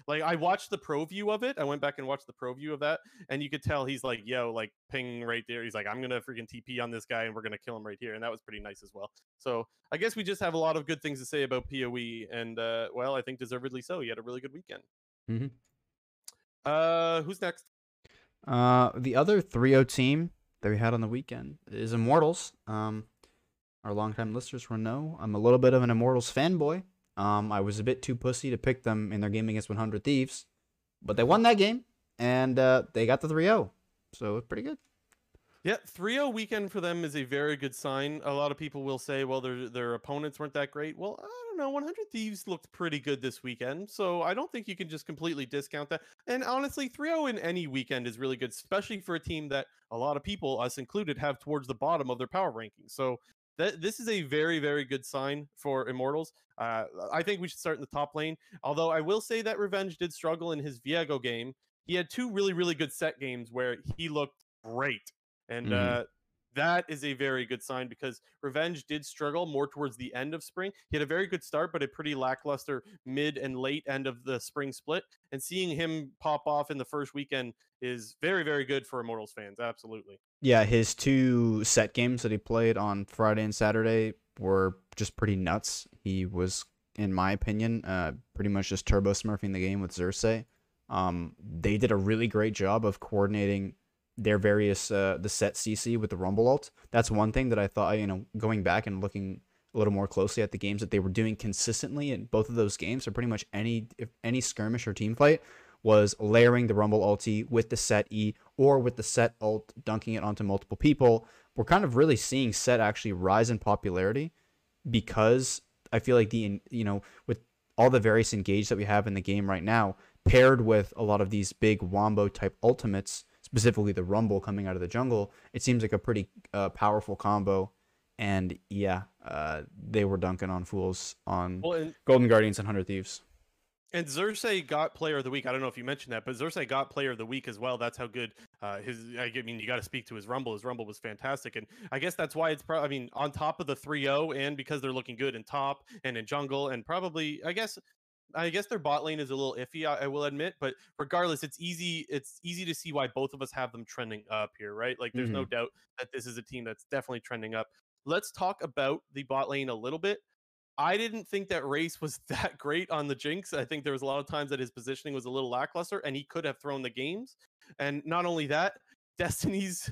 like I watched the pro view of it. I went back and watched the pro view of that, and you could tell he's like, "Yo, like ping right there." He's like, "I'm gonna freaking TP on this guy, and we're gonna kill him right here," and that was pretty nice as well. So I guess we just have a lot of good things to say about Poe, and uh, well, I think deservedly so. He had a really good weekend. Mhm. Uh, who's next? Uh, the other 3-0 team that we had on the weekend is Immortals. Um, our longtime listeners will know I'm a little bit of an Immortals fanboy. Um, I was a bit too pussy to pick them in their game against 100 Thieves, but they won that game and uh, they got the 3-0, so it's pretty good. Yeah, 3-0 weekend for them is a very good sign. A lot of people will say, well, their their opponents weren't that great. Well, I don't know. 100 Thieves looked pretty good this weekend, so I don't think you can just completely discount that. And honestly, 3-0 in any weekend is really good, especially for a team that a lot of people, us included, have towards the bottom of their power rankings. So that this is a very very good sign for Immortals. Uh, I think we should start in the top lane. Although I will say that Revenge did struggle in his Viego game. He had two really really good Sett games where he looked great, and Mhm. uh, that is a very good sign because Revenge did struggle more towards the end of spring. He had a very good start, but a pretty lackluster mid and late end of the spring split. And seeing him pop off in the first weekend is very very good for Immortals fans. Absolutely. Yeah, his two Sett games that he played on Friday and Saturday were just pretty nuts. He was in my opinion, uh, pretty much just turbo smurfing the game with Xerxes. Um, they did a really great job of coordinating their various uh, the Sett CC with the Rumble ult. That's one thing that I thought you know going back and looking a little more closely at the games that they were doing consistently in both of those games, or pretty much any if any skirmish or team fight was layering the Rumble ulti with the Sett E or with the Sett ult, dunking it onto multiple people. We're kind of really seeing Sett actually rise in popularity because I feel like the you know with all the various engage that we have in the game right now, paired with a lot of these big wombo type ultimates, specifically the Rumble coming out of the jungle, it seems like a pretty uh, powerful combo. And yeah, uh, they were dunking on fools on Well, and, Golden Guardians and Hundred Thieves. and Xerxes got Player of the Week. I don't know if you mentioned that, but Xerxes got Player of the Week as well. That's how good uh, his. I mean, you got to speak to his Rumble. His Rumble was fantastic, and I guess that's why it's. Pro- I mean, on top of the 3-0, and because they're looking good in top and in jungle, and probably, I guess. I guess their bot lane is a little iffy, I, I will admit, but regardless, it's easy. It's easy to see why both of us have them trending up here, right? Like, there's no doubt that this is a team that's definitely trending up. Let's talk about the bot lane a little bit. I didn't think that Raze was that great on the Jinx. I think there was a lot of times that his positioning was a little lackluster, and he could have thrown the games. And not only that, Destiny's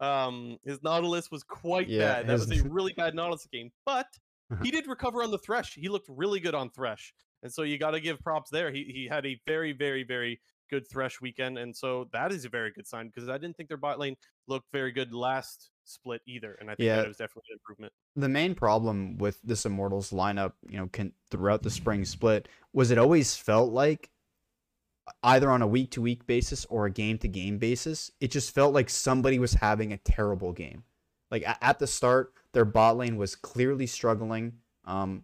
um his Nautilus was quite Yeah, bad. That his- was a really bad Nautilus game, but he did recover on the Thresh. He looked really good on Thresh, and so you got to give props there. He he had a very very very good Thresh weekend, and so that is a very good sign because I didn't think their bot lane looked very good last split either, and I think Yeah. that was definitely an improvement. the main problem with this Immortals lineup, you know, can, throughout the spring split was it always felt like either on a week to week basis or a game to game basis, it just felt like somebody was having a terrible game. Like at the start, their bot lane was clearly struggling. Um,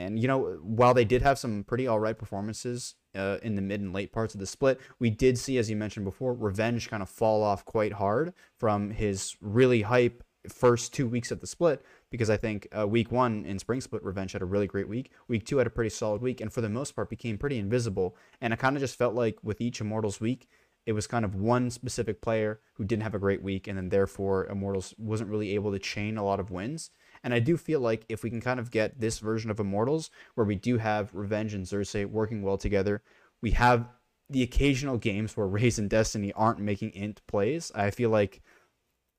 and you know, while they did have some pretty all right performances uh, in the mid and late parts of the split, we did see, as you mentioned before, Revenge kind of fall off quite hard from his really hype first two weeks of the split. Because I think uh, week one in Spring Split, Revenge had a really great week. Week two had a pretty solid week, and for the most part, became pretty invisible. And it kind of just felt like with each Immortals week, it was kind of one specific player who didn't have a great week, and then therefore Immortals wasn't really able to chain a lot of wins. And I do feel like if we can kind of get this version of Immortals, where we do have Revenge and Xerxes working well together, we have the occasional games where Raze and Destiny aren't making int plays. I feel like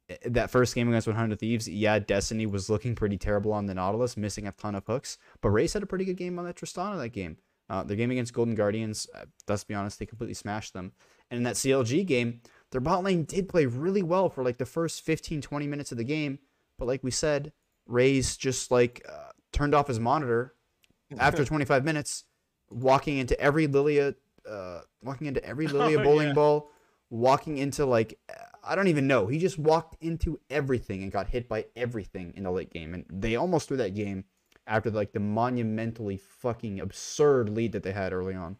eh, that first game against 100 Thieves, yeah, Destiny was looking pretty terrible on the Nautilus, missing a ton of hooks, but Raze had a pretty good game on that Tristana that game. Uh, their game against Golden Guardians, uh, let's be honest, they completely smashed them. And in that CLG game, their bot lane did play really well for like the first 15, 20 minutes of the game. But like we said, Raze just like uh, turned off his monitor after 25 minutes, walking into every Lilia, uh, walking into every Lilia Oh, bowling yeah. ball, walking into like I don't even know. He just walked into everything and got hit by everything in the late game, and they almost threw that game after like the monumentally fucking absurd lead that they had early on.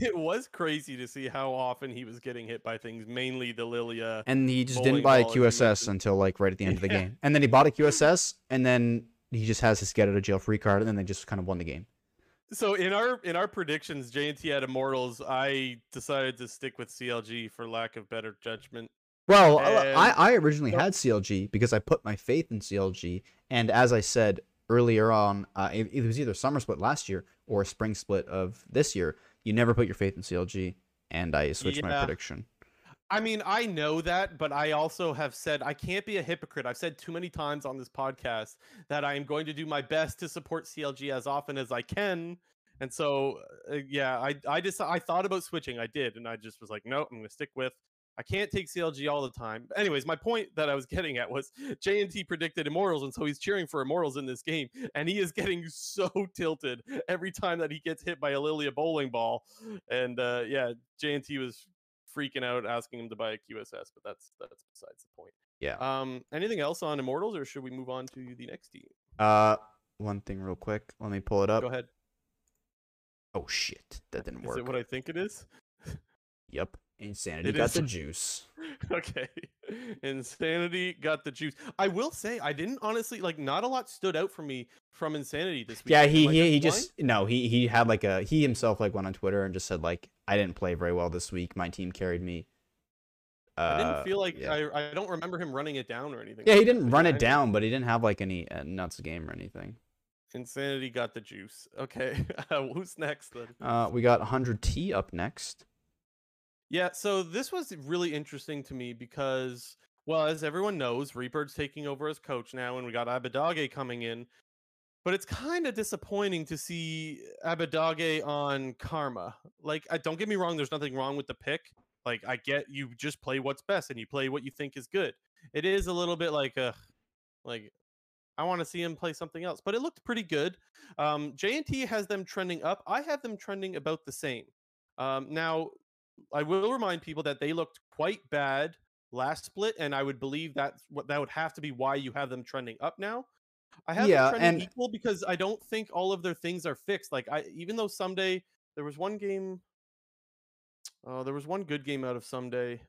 It was crazy to see how often he was getting hit by things, mainly the Lilia. And he just didn't buy a ball, as you QSS until like right at the end of the game, and then he bought a QSS, and then he just has his get out of jail free card, and then they just kind of won the game. So in our in our predictions, JNT had Immortals. I decided to stick with CLG for lack of better judgment. Well, uh, And- I, I originally had CLG because I put my faith in CLG, and as I said earlier on, uh, it, it was either summer split last year or spring split of this year. You never put your faith in CLG, and I switched my prediction. I mean, I know that, but I also have said I can't be a hypocrite. I've said too many times on this podcast that I am going to do my best to support CLG as often as I can. And so, uh, yeah, I I just I thought about switching. I did, and I just was like, no, I'm going to stick with. I can't take CLG all the time. But anyways, my point that I was getting at was JNT predicted Immortals, and so he's cheering for Immortals in this game, and he is getting so tilted every time that he gets hit by a Lilia bowling ball. And uh, yeah, JNT was freaking out asking him to buy a QSS, but that's that's besides the point. Yeah. Um, anything else on Immortals, or should we move on to the next team? Uh, one thing real quick. Let me pull it up. Go ahead. Oh shit, that didn't work. Is it what I think it is? Yep, insanity It got is. the juice. okay. Insanity got the juice. I will say I didn't honestly like not a lot stood out for me from Insanity this week. Yeah, he he, he just no he he had like a he himself like went on Twitter and just said like I didn't play very well this week. My team carried me. Uh, I didn't feel like yeah. I I don't remember him running it down or anything. Yeah, he like didn't run it down, but he didn't have like any uh, nuts game or anything. Insanity got the juice. Okay, who's next then? Uh, we got 100T up next. Yeah, so this was really interesting to me because, well, as everyone knows, Reaper's taking over as coach now, and we got Abbedagge coming in. But it's kind of disappointing to see Abbedagge on Karma. Like, I, don't get me wrong, there's nothing wrong with the pick. Like, I get you just play what's best and you play what you think is good. It is a little bit like, uh, like I want to see him play something else, but it looked pretty good. Um, J&T has them trending up. I have them trending about the same. Um, now, I will remind people that they looked quite bad last split, and I would believe that's what that would have to be why you have them trending up now. I have Yeah, them trending and- equal because I don't think all of their things are fixed. Like I, even though Ssumday there was one game, oh, there was one good game out of Ssumday.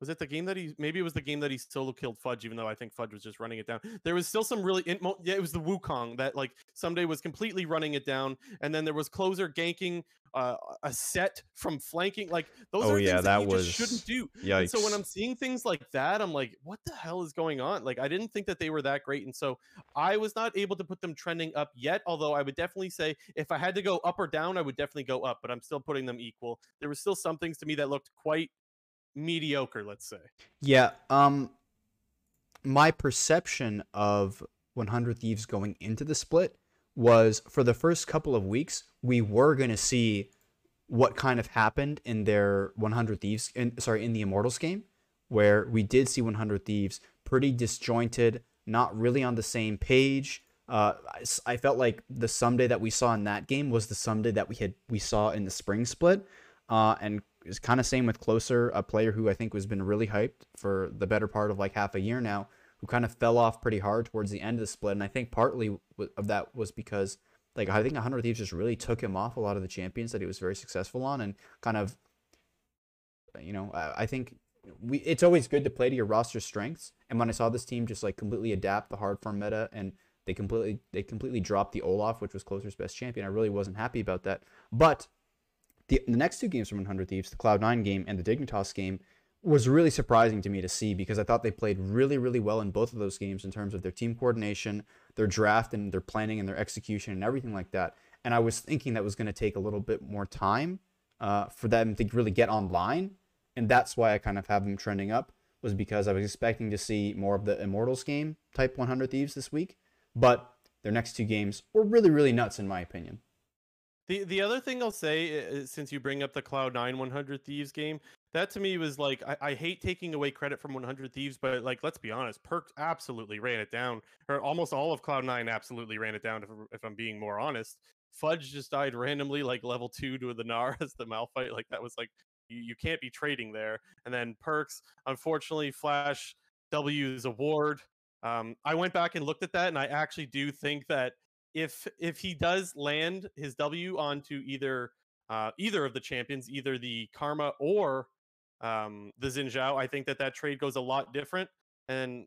Was it the game that he? Maybe it was the game that he solo killed Fudge, even though I think Fudge was just running it down. There was still some really, in, yeah, it was the Wukong that like Ssumday was completely running it down, and then there was closer ganking uh, a set from flanking. Like those Oh, are yeah, things that, that you was- just shouldn't do. Yeah. So when I'm seeing things like that, I'm like, what the hell is going on? Like I didn't think that they were that great, and so I was not able to put them trending up yet. Although I would definitely say if I had to go up or down, I would definitely go up. But I'm still putting them equal. There was still some things to me that looked quite mediocre. Let's say. Yeah, um my perception of 100 Thieves going into the split was for the first couple of weeks, we were going to see what kind of happened in their 100 Thieves in sorry, in the Immortals game where we did see 100 Thieves pretty disjointed, not really on the same page. Uh, I felt like the Ssumday that we saw in that game was the Ssumday that we had we saw in the spring split, uh, and it's kind of same with closer, a player who I think has been really hyped for the better part of like half a year now, who kind of fell off pretty hard towards the end of the split, and I think partly of that was because like I think 100 Thieves just really took him off a lot of the champions that he was very successful on, and kind of you know I, I think we it's always good to play to your roster strengths. And when I saw this team just like completely adapt the hard farm meta and they completely they completely dropped the Olaf, which was Closer's best champion, I really wasn't happy about that. But the the next two games from 100 Thieves, the Cloud9 game and the Dignitas game, was really surprising to me to see because I thought they played really, really well in both of those games in terms of their team coordination, their draft, and their planning and their execution and everything like that. And I was thinking that was going to take a little bit more time uh, for them to really get online, and that's why I kind of have them trending up. Was because I was expecting to see more of the Immortals game type 100 Thieves this week, but their next two games were really, really nuts in my opinion. The the other thing I'll say, is, since you bring up the Cloud Nine 100 Thieves game, that to me was like I, I hate taking away credit from 100 Thieves, but like let's be honest, Perkz absolutely ran it down, or almost all of Cloud Nine absolutely ran it down. If, if I'm being more honest, Fudge just died randomly, like level two to the Gnar as the Malphite. Like that was like you, you can't be trading there. And then Perkz, unfortunately, Flash W's award. Um, I went back and looked at that, and I actually do think that if if he does land his W onto either uh, either of the champions, either the Karma or um, the Xin Zhao, I think that that trade goes a lot different. And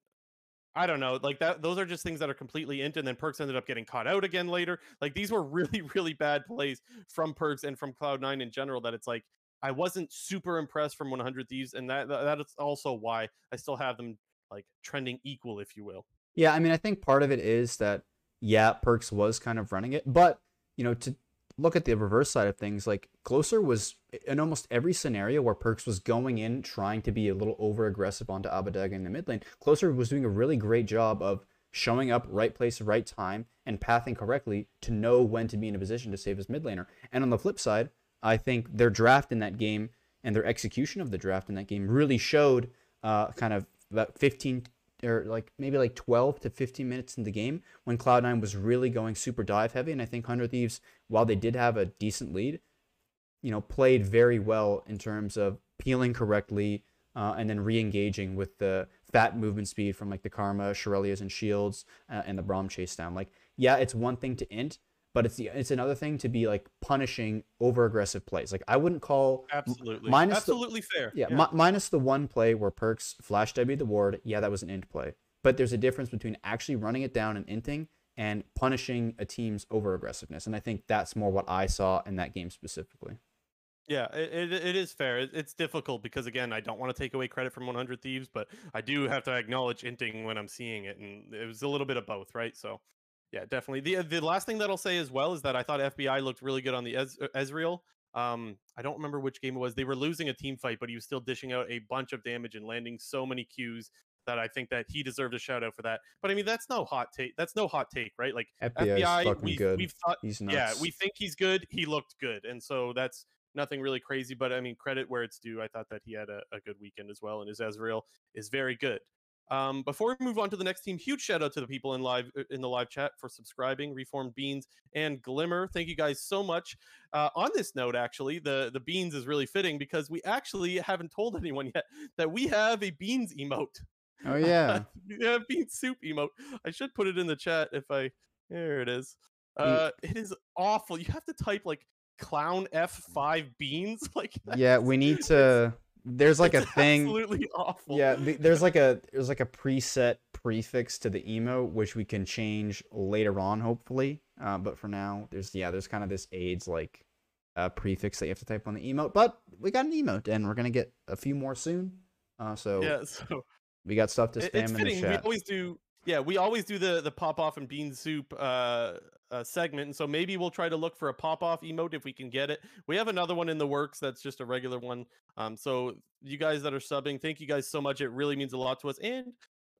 I don't know, like that. Those are just things that are completely int. And then Perkz ended up getting caught out again later. Like these were really really bad plays from Perks and from Cloud Nine in general. That it's like I wasn't super impressed from 100 Thieves, and that that is also why I still have them like trending equal, if you will. Yeah, I mean, I think part of it is that yeah, Perkz was kind of running it, but you know, to look at the reverse side of things, like Closer was in almost every scenario where Perkz was going in trying to be a little over aggressive onto Abbedagge in the mid lane. Closer was doing a really great job of showing up right place, right time, and pathing correctly to know when to be in a position to save his mid laner. And on the flip side, I think their draft in that game and their execution of the draft in that game really showed uh, kind of about 15 or like maybe like 12 to 15 minutes in the game when Cloud9 was really going super dive heavy. And I think 100 Thieves, while they did have a decent lead, you know, played very well in terms of peeling correctly uh, and then re-engaging with the fat movement speed from like the Karma, Shurelya's, and Shields uh, and the Braum chase down. Like, yeah, it's one thing to int, but it's the, it's another thing to be like punishing over aggressive plays. Like I wouldn't call Absolutely, minus the- absolutely fair. yeah, mi- minus the one play where Perkz flash W the ward. Yeah, that was an int play. But there's a difference between actually running it down and inting and punishing a team's over aggressiveness. And I think that's more what I saw in that game specifically. Yeah, it, it, it is fair. It, it's difficult because again, I don't want to take away credit from 100 Thieves, but I do have to acknowledge inting when I'm seeing it, and it was a little bit of both, right? So, Yeah, definitely. The the last thing that I'll say as well is that I thought FBI looked really good on the Ez- uh, Ezreal. Um, I don't remember which game it was. They were losing a team fight, but he was still dishing out a bunch of damage and landing so many Qs that I think that he deserved a shout out for that. But I mean, that's no hot take. That's no hot take, right? Like FBI, FBI, we've, good. we've thought, He's nuts. yeah, we think he's good. He looked good, and so that's nothing really crazy. But I mean, credit where it's due. I thought that he had a, a good weekend as well, and his Ezreal is very good. Um, before we move on to the next team, huge shout out to the people in live uh, in the live chat for subscribing, Reformed Beans and Glimmer. Thank you guys so much. Uh, on this note, actually, the the beans is really fitting because we actually haven't told anyone yet that we have a beans emote. oh yeah. we have bean soup emote. I should put it in the chat if I. There it is. Uh, it is awful. You have to type like clown F5 beans. Like yeah, we need to. There's like a thing. Absolutely awful. Yeah, there's like a there's like a preset prefix to the emote which we can change later on, hopefully. Uh, but for now, there's yeah, there's kind of this AIDS like uh, prefix that you have to type on the emote. But we got an emote, and we're gonna get a few more soon. Uh, so Yeah. So we got stuff to spam it's in the fitting. We always do. Yeah, we always do the the pop off and bean soup uh, uh, segment, and so maybe we'll try to look for a pop off emote if we can get it. We have another one in the works that's just a regular one. Um, so you guys that are subbing, thank you guys so much. It really means a lot to us, and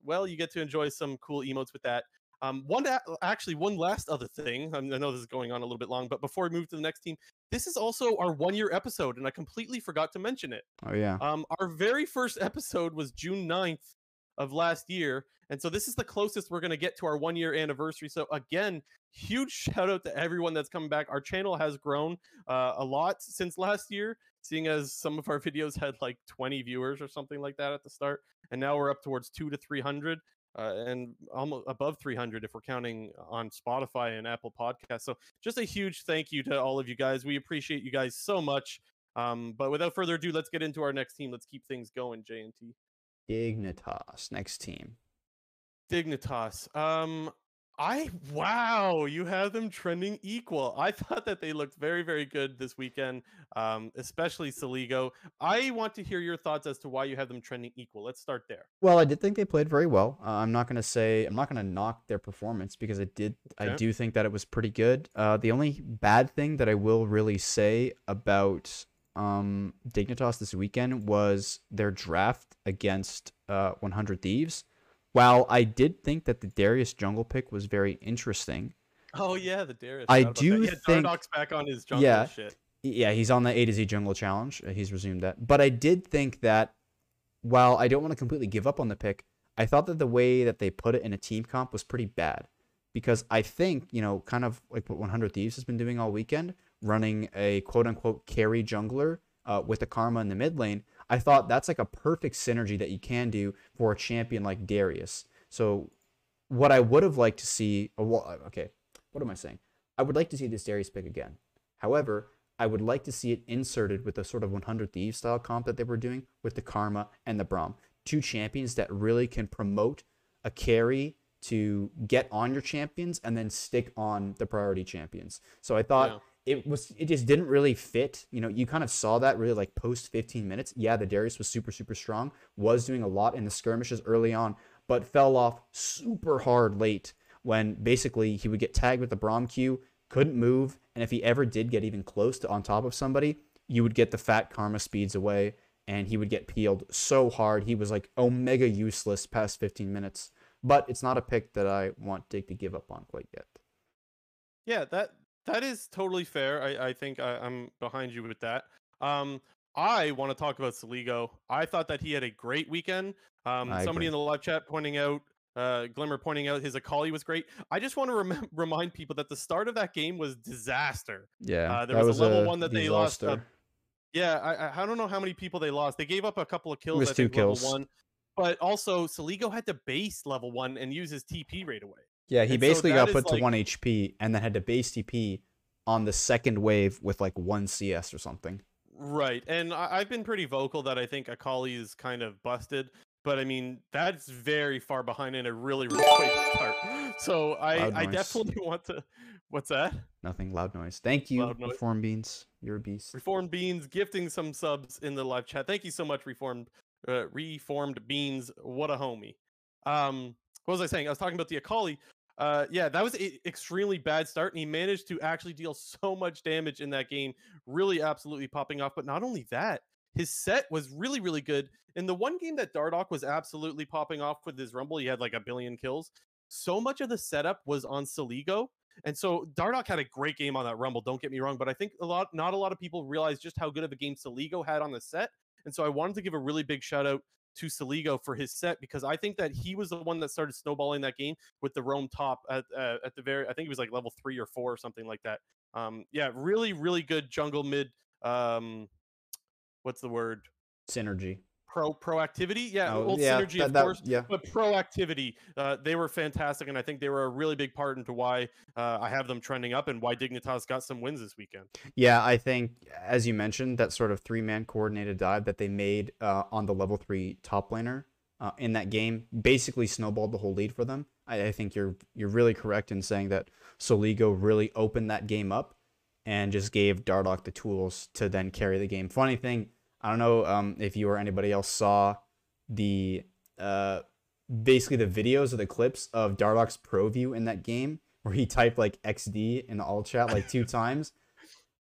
well, you get to enjoy some cool emotes with that. Um, one a- actually, one last other thing. um, I know this is going on a little bit long, but before we move to the next team, this is also our one year episode, and I completely forgot to mention it. Oh yeah. Um, our very first episode was June 9th of last year. And so this is the closest we're going to get to our one year anniversary. So again, huge shout out to everyone that's coming back. Our channel has grown uh, a lot since last year, seeing as some of our videos had like 20 viewers or something like that at the start. And now we're up towards two to 300. Uh, and almost above 300 if we're counting on Spotify and Apple Podcasts. So, just a huge thank you to all of you guys. We appreciate you guys so much. Um, but without further ado, let's get into our next team. Let's keep things going, JNT. Dignitas, next team. Dignitas. Um, I wow, you have them trending equal. I thought that they looked very, very good this weekend. Um, especially Soligo. I want to hear your thoughts as to why you have them trending equal. Let's start there. Well, I did think they played very well. Uh, I'm not gonna say I'm not gonna knock their performance because I did. I do think that it was pretty good. Uh, the only bad thing that I will really say about um, Dignitas this weekend was their draft against uh, 100 Thieves. While I did think that the Darius jungle pick was very interesting, Oh yeah, the Darius. I forgot about that. do yeah, think- back on his jungle Yeah. shit. yeah, he's on the A to Z jungle challenge. Uh, He's resumed that. But I did think that while I don't want to completely give up on the pick, I thought that the way that they put it in a team comp was pretty bad. Because I think, you know, kind of like what 100 Thieves has been doing all weekend, running a quote unquote carry jungler uh, with a Karma in the mid lane, I thought that's like a perfect synergy that you can do for a champion like Darius. So, what I would have liked to see, okay, what am I saying? I would like to see this Darius pick again. However, I would like to see it inserted with the sort of 100 Thieves style comp that they were doing with the Karma and the Braum. Two champions that really can promote a carry to get on your champions and then stick on the priority champions. So I thought it was it just didn't really fit. You know, you kind of saw that really like post 15 minutes. Yeah, the Darius was super super strong, was doing a lot in the skirmishes early on, but fell off super hard late when basically he would get tagged with the Braum Q, couldn't move, and if he ever did get even close to on top of somebody, you would get the fat karma speeds away and he would get peeled so hard. He was like omega useless past 15 minutes. But it's not a pick that I want Dig to give up on quite yet. Yeah, that that is totally fair. I, I think I, I'm behind you with that. Um, I want to talk about Soligo. I thought that he had a great weekend. Um, somebody agree. in the live chat pointing out, uh, Glimmer pointing out his Akali was great. I just want to rem- remind people that the start of that game was disaster. Yeah, Uh, there was a level one that they lost, uh. Yeah, I, I- don't know how many people they lost. They gave up a couple of kills. was I two think, level kills. one, but also Soligo had to base level one and use his TP right away. Yeah, he and basically that got put to like- 1 HP and then had to base TP on the second wave with like 1 CS or something. Right. And I, I've been pretty vocal that I think Akali is kind of busted. But I mean, that's very far behind in a really, really quick start. So I, I definitely want to. What's that? Nothing loud noise. Thank you, Loud noise. Reform Beans. You're a beast. Reformed Beans gifting some subs in the live chat. Thank you so much, Reformed uh, Reformed Beans. What a homie. Um, what was I saying? I was talking about the Akali. Uh, yeah, that was an extremely bad start, and he managed to actually deal so much damage in that game, really absolutely popping off. But not only that, his Sett was really, really good. In the one game that Dardoch was absolutely popping off with his Rumble, he had like a billion kills. So much of the setup was on Soligo. And so Dardoch had a great game on that Rumble, don't get me wrong, but I think a lot not a lot of people realize just how good of a game Soligo had on the Sett. And so I wanted to give a really big shout out to Soligo for his Sett because I think that he was the one that started snowballing that game with the Roam top at uh, at the very I think it was like level 3 or 4 or something like that. Um yeah, really really good jungle mid um what's the word? Synergy. Pro proactivity, yeah, Oh, well, yeah, synergy that- of that- course, yeah. but proactivity, uh, they were fantastic, and I think they were a really big part into why uh, I have them trending up and why Dignitas got some wins this weekend. Yeah, I think as you mentioned, that sort of three man coordinated dive that they made uh, on the level three top laner uh, in that game basically snowballed the whole lead for them. I, I think you're you're really correct in saying that Soligo really opened that game up and just gave Dardoch the tools to then carry the game. Funny thing, I don't know um, if you or anybody else saw the uh, basically the videos or the clips of Dardoch's pro view in that game where he typed like XD in the all chat like two times.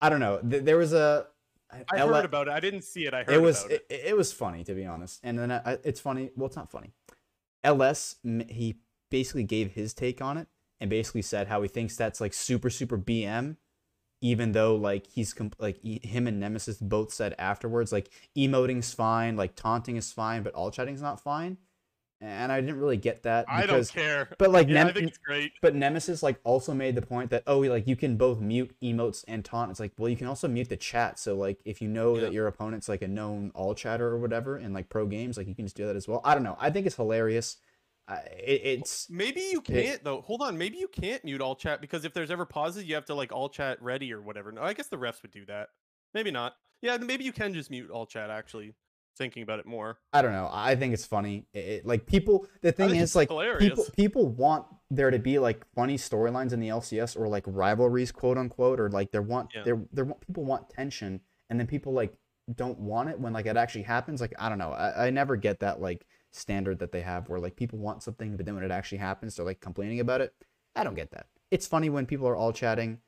I don't know. Th- there was a. I L- heard about it. I didn't see it. I heard it was about it. it, it was funny to be honest, and then I, it's funny. Well, it's not funny. LS he basically gave his take on it and basically said how he thinks that's like super super BM, even though like he's comp- like he, him and Nemesis both said afterwards like emoting's fine, like taunting is fine, but all chatting's not fine. And I didn't really get that I don't care. but like yeah, Nem- I think it's great. but Nemesis like also made the point that oh like you can both mute emotes and taunt. It's like well you can also mute the chat. So like if you know Yeah. that your opponent's like a known all chatter or whatever in like pro games, like you can just do that as well. I don't know. I think it's hilarious. It, it's Maybe you can't though. Hold on. Maybe you can't mute all chat because if there's ever pauses, you have to like all chat ready or whatever. No, I guess the refs would do that. Maybe not. Yeah, maybe you can just mute all chat. Actually, thinking about it more. I don't know. I think it's funny. It, it- like people, the thing is like people people want there to be like funny storylines in the LCS or like rivalries, quote unquote, or like they want Yeah. they're they want people want tension, and then people like don't want it when like it actually happens. Like I don't know. I, I never get that like standard that they have where like people want something, but then when it actually happens, they're like complaining about it. I don't get that. It's funny when people are all chatting.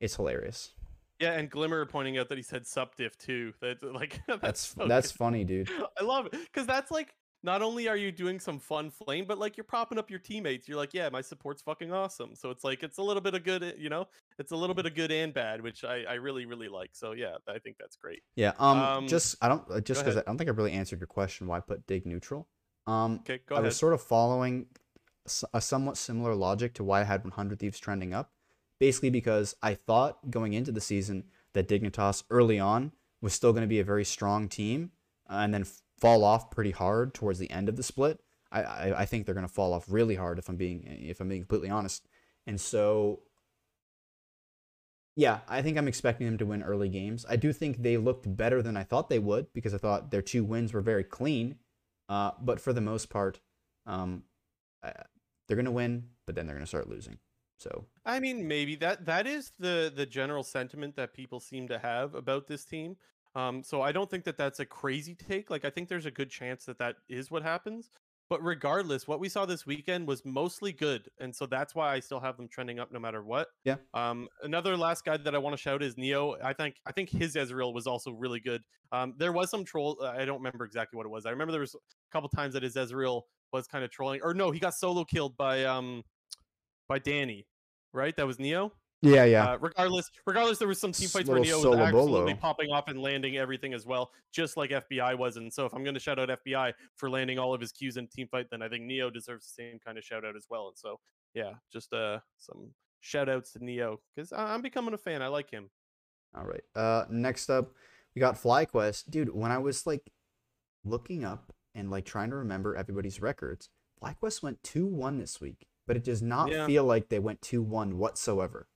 It's hilarious. Yeah, and Glimmer pointing out that he said sup diff too. That's like that's That's so that's funny, dude. I love it because that's like not only are you doing some fun flame, but like you're propping up your teammates. You're like, yeah, my support's fucking awesome. So it's like it's a little bit of good, you know, it's a little bit of good and bad, which I I really really like. So yeah, I think that's great. Yeah. Um. Um, just I don't uh, just because I don't think I really answered your question. Why put dig neutral? Um. Okay, go I ahead. was sort of following a somewhat similar logic to why I had 100 Thieves trending up. Basically, because I thought going into the season that Dignitas early on was still going to be a very strong team, and then fall off pretty hard towards the end of the split. I, I, I think they're going to fall off really hard if I'm being if I'm being completely honest. And so, yeah, I think I'm expecting them to win early games. I do think they looked better than I thought they would because I thought their two wins were very clean. Uh, but for the most part, um, I, they're gonna win, but then they're gonna start losing. So I mean, maybe that that is the the general sentiment that people seem to have about this team. Um, so I don't think that that's a crazy take. Like I think there's a good chance that that is what happens. But regardless, what we saw this weekend was mostly good, and so that's why I still have them trending up no matter what. Yeah. Um, another last guy that I want to shout is Neo. I think I think his Ezreal was also really good. Um, there was some troll. uh, I don't remember exactly what it was. I remember there was a couple times that his Ezreal was kind of trolling, or no, he got solo killed by um by Danny, right? That was Neo. Yeah, yeah, Uh, regardless, regardless, there was some team fights where Neo was absolutely popping off and landing everything as well, just like FBI was. And so, if I'm going to shout out FBI for landing all of his cues in team fight, then I think Neo deserves the same kind of shout out as well. And so, yeah, just uh some shout outs to Neo because I'm becoming a fan. I like him. All right. Uh, next up, we got FlyQuest, dude. When I was like looking up and like trying to remember everybody's records, FlyQuest went two one this week, but it does not Yeah. feel like they went two one whatsoever.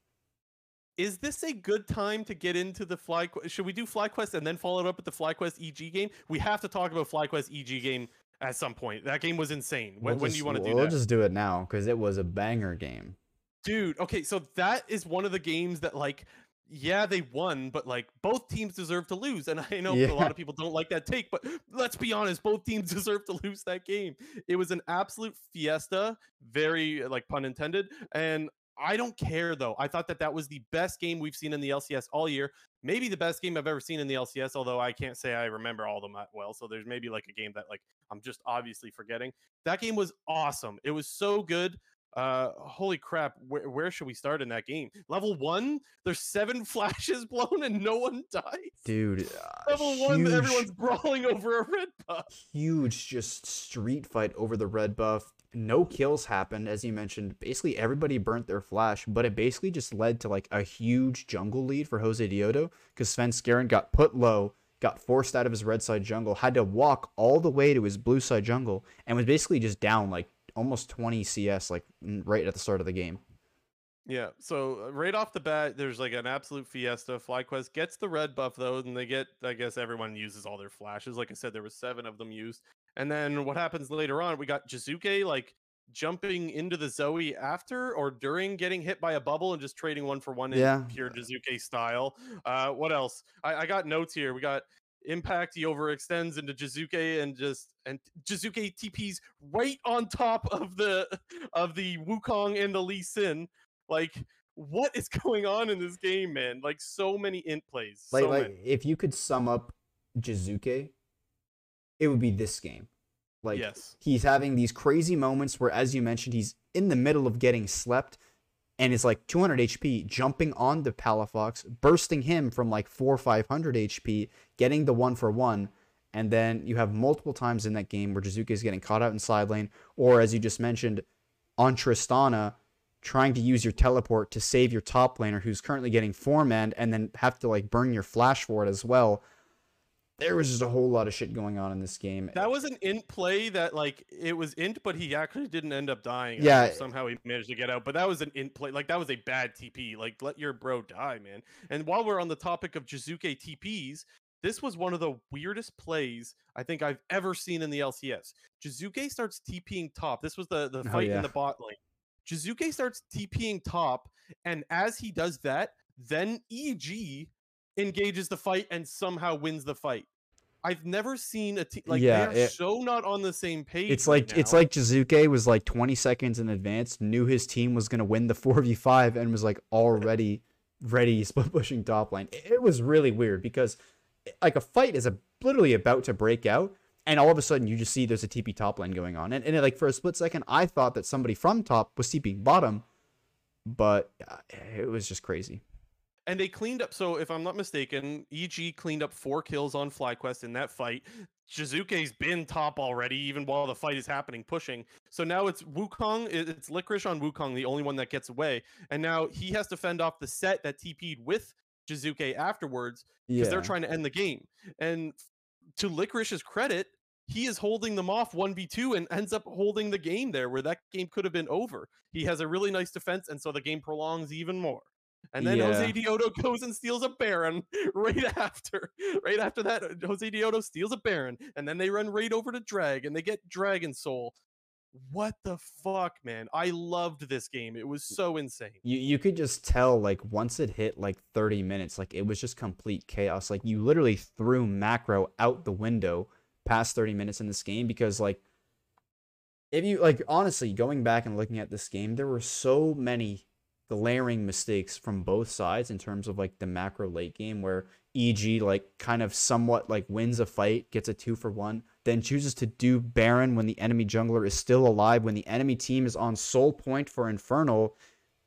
Is this a good time to get into the Fly? Should we do FlyQuest and then follow it up with the FlyQuest EG game? We have to talk about FlyQuest EG game at some point. That game was insane. When, We'll when do just- you want to do We'll that? just do it now because it was a banger game. Dude, okay, so that is one of the games that like yeah, they won, but like both teams deserve to lose. And I know Yeah. a lot of people don't like that take, but let's be honest, both teams deserve to lose that game. It was an absolute fiesta, very like pun intended. And I don't care though. I thought that that was the best game we've seen in the LCS all year. Maybe the best game I've ever seen in the LCS, although I can't say I remember all of them that well. So there's maybe like a game that like I'm just obviously forgetting. That game was awesome. It was so good. Uh, holy crap! Where, where should we start in that game? Level one, there's seven flashes blown and no one dies. Dude, uh, Level one, everyone's brawling over a red buff. huge just street fight over the red buff. No kills happened, as you mentioned. Basically, everybody burnt their flash, but it basically just led to like a huge jungle lead for Josedeodo because Svenskeren got put low, got forced out of his red side jungle, had to walk all the way to his blue side jungle, and was basically just down like almost 20 CS, like right at the start of the game. Yeah, so uh, right off the bat, there's like an absolute fiesta. FlyQuest gets the red buff though, and they get, I guess, everyone uses all their flashes. Like I said, there was seven of them used. And then what happens later on? We got Jiizuke like jumping into the Zoe after or during getting hit by a bubble and just trading one for one in Yeah. pure Jiizuke style. Uh, what else? I, I got notes here. We got Impact. He overextends into Jiizuke and just and Jiizuke TPs right on top of the of the Wukong and the Lee Sin. Like, what is going on in this game, man? Like, so many int plays. Like, so like many. if you could sum up Jiizuke, it would be this game. Like yes. he's having these crazy moments where, as you mentioned, he's in the middle of getting slept and is like 200 HP, jumping onto Palafox, bursting him from like four or 500 HP, getting the one for one. And then you have multiple times in that game where Jiizuke is getting caught out in side lane, or as you just mentioned, on Tristana, trying to use your teleport to save your top laner who's currently getting four man and then have to like burn your flash for it as well. There was just a whole lot of shit going on in this game. That was an int play that, like, it was int, but he actually didn't end up dying. Yeah. Somehow he managed to get out. But that was an int play. Like, that was a bad TP. Like, let your bro die, man. And while we're on the topic of Jiizuke TPs, this was one of the weirdest plays I think I've ever seen in the LCS. Jiizuke starts TPing top. This was the, the Oh, fight yeah. in the bot lane. Jiizuke starts TPing top, and as he does that, then EG engages the fight and somehow wins the fight. I've never seen a team like Yeah, they're so not on the same page. It's right like it's like Jiizuke was like 20 seconds in advance, knew his team was gonna win the 4v5, and was like already ready split pushing top lane. It it was really weird because like a fight is a, literally about to break out, and all of a sudden you just see there's a TP top lane going on, and, and like for a split second I thought that somebody from top was TPing bottom, but uh, it was just crazy. and they cleaned up. So if I'm not mistaken, EG cleaned up four kills on FlyQuest in that fight. Jiizuke's been top already, even while the fight is happening, pushing. So now it's Wukong. it- It's Licorice on Wukong, the only one that gets away. And now he has to fend off the Sett that TP'd with Jiizuke afterwards because Yeah, they're trying to end the game. And to Licorice's credit, he is holding them off 1v2 and ends up holding the game there where that game could have been over. He has a really nice defense, and so the game prolongs even more. And then Josedeodo goes and steals a Baron right after. Right after that, uh, Josedeodo steals a Baron, and then they run right over to Drag and they get Dragon Soul. What the fuck, man? I loved this game. It was so insane. you you could just tell like once it hit like 30 minutes like it was just complete chaos like you literally threw macro out the window past 30 minutes in this game because like if you like honestly going back and looking at this game there were so many glaring mistakes from both sides in terms of like the macro late game where EG like kind of somewhat like wins a fight, gets a two for one, then chooses to do Baron when the enemy jungler is still alive, when the enemy team is on soul point for Infernal.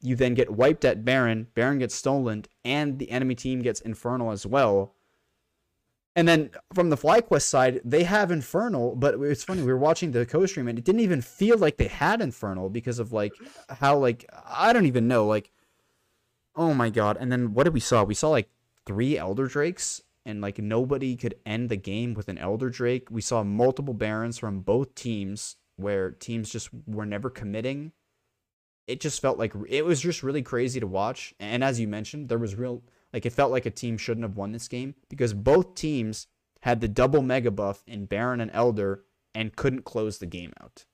You then get wiped at Baron, Baron gets stolen, and the enemy team gets Infernal as well. And then from the FlyQuest side, they have Infernal, but it's funny, we were watching the co-stream and it didn't even feel like they had Infernal because of like how like I don't even know, like oh my god. And then what did we saw? We saw like three Elder Drakes and like nobody could end the game with an Elder Drake. We saw multiple Barons from both teams where teams just were never committing. It just felt like it was just really crazy to watch. And as you mentioned, there was real like it felt like a team shouldn't have won this game because both teams had the double mega buff in Baron and Elder and couldn't close the game out.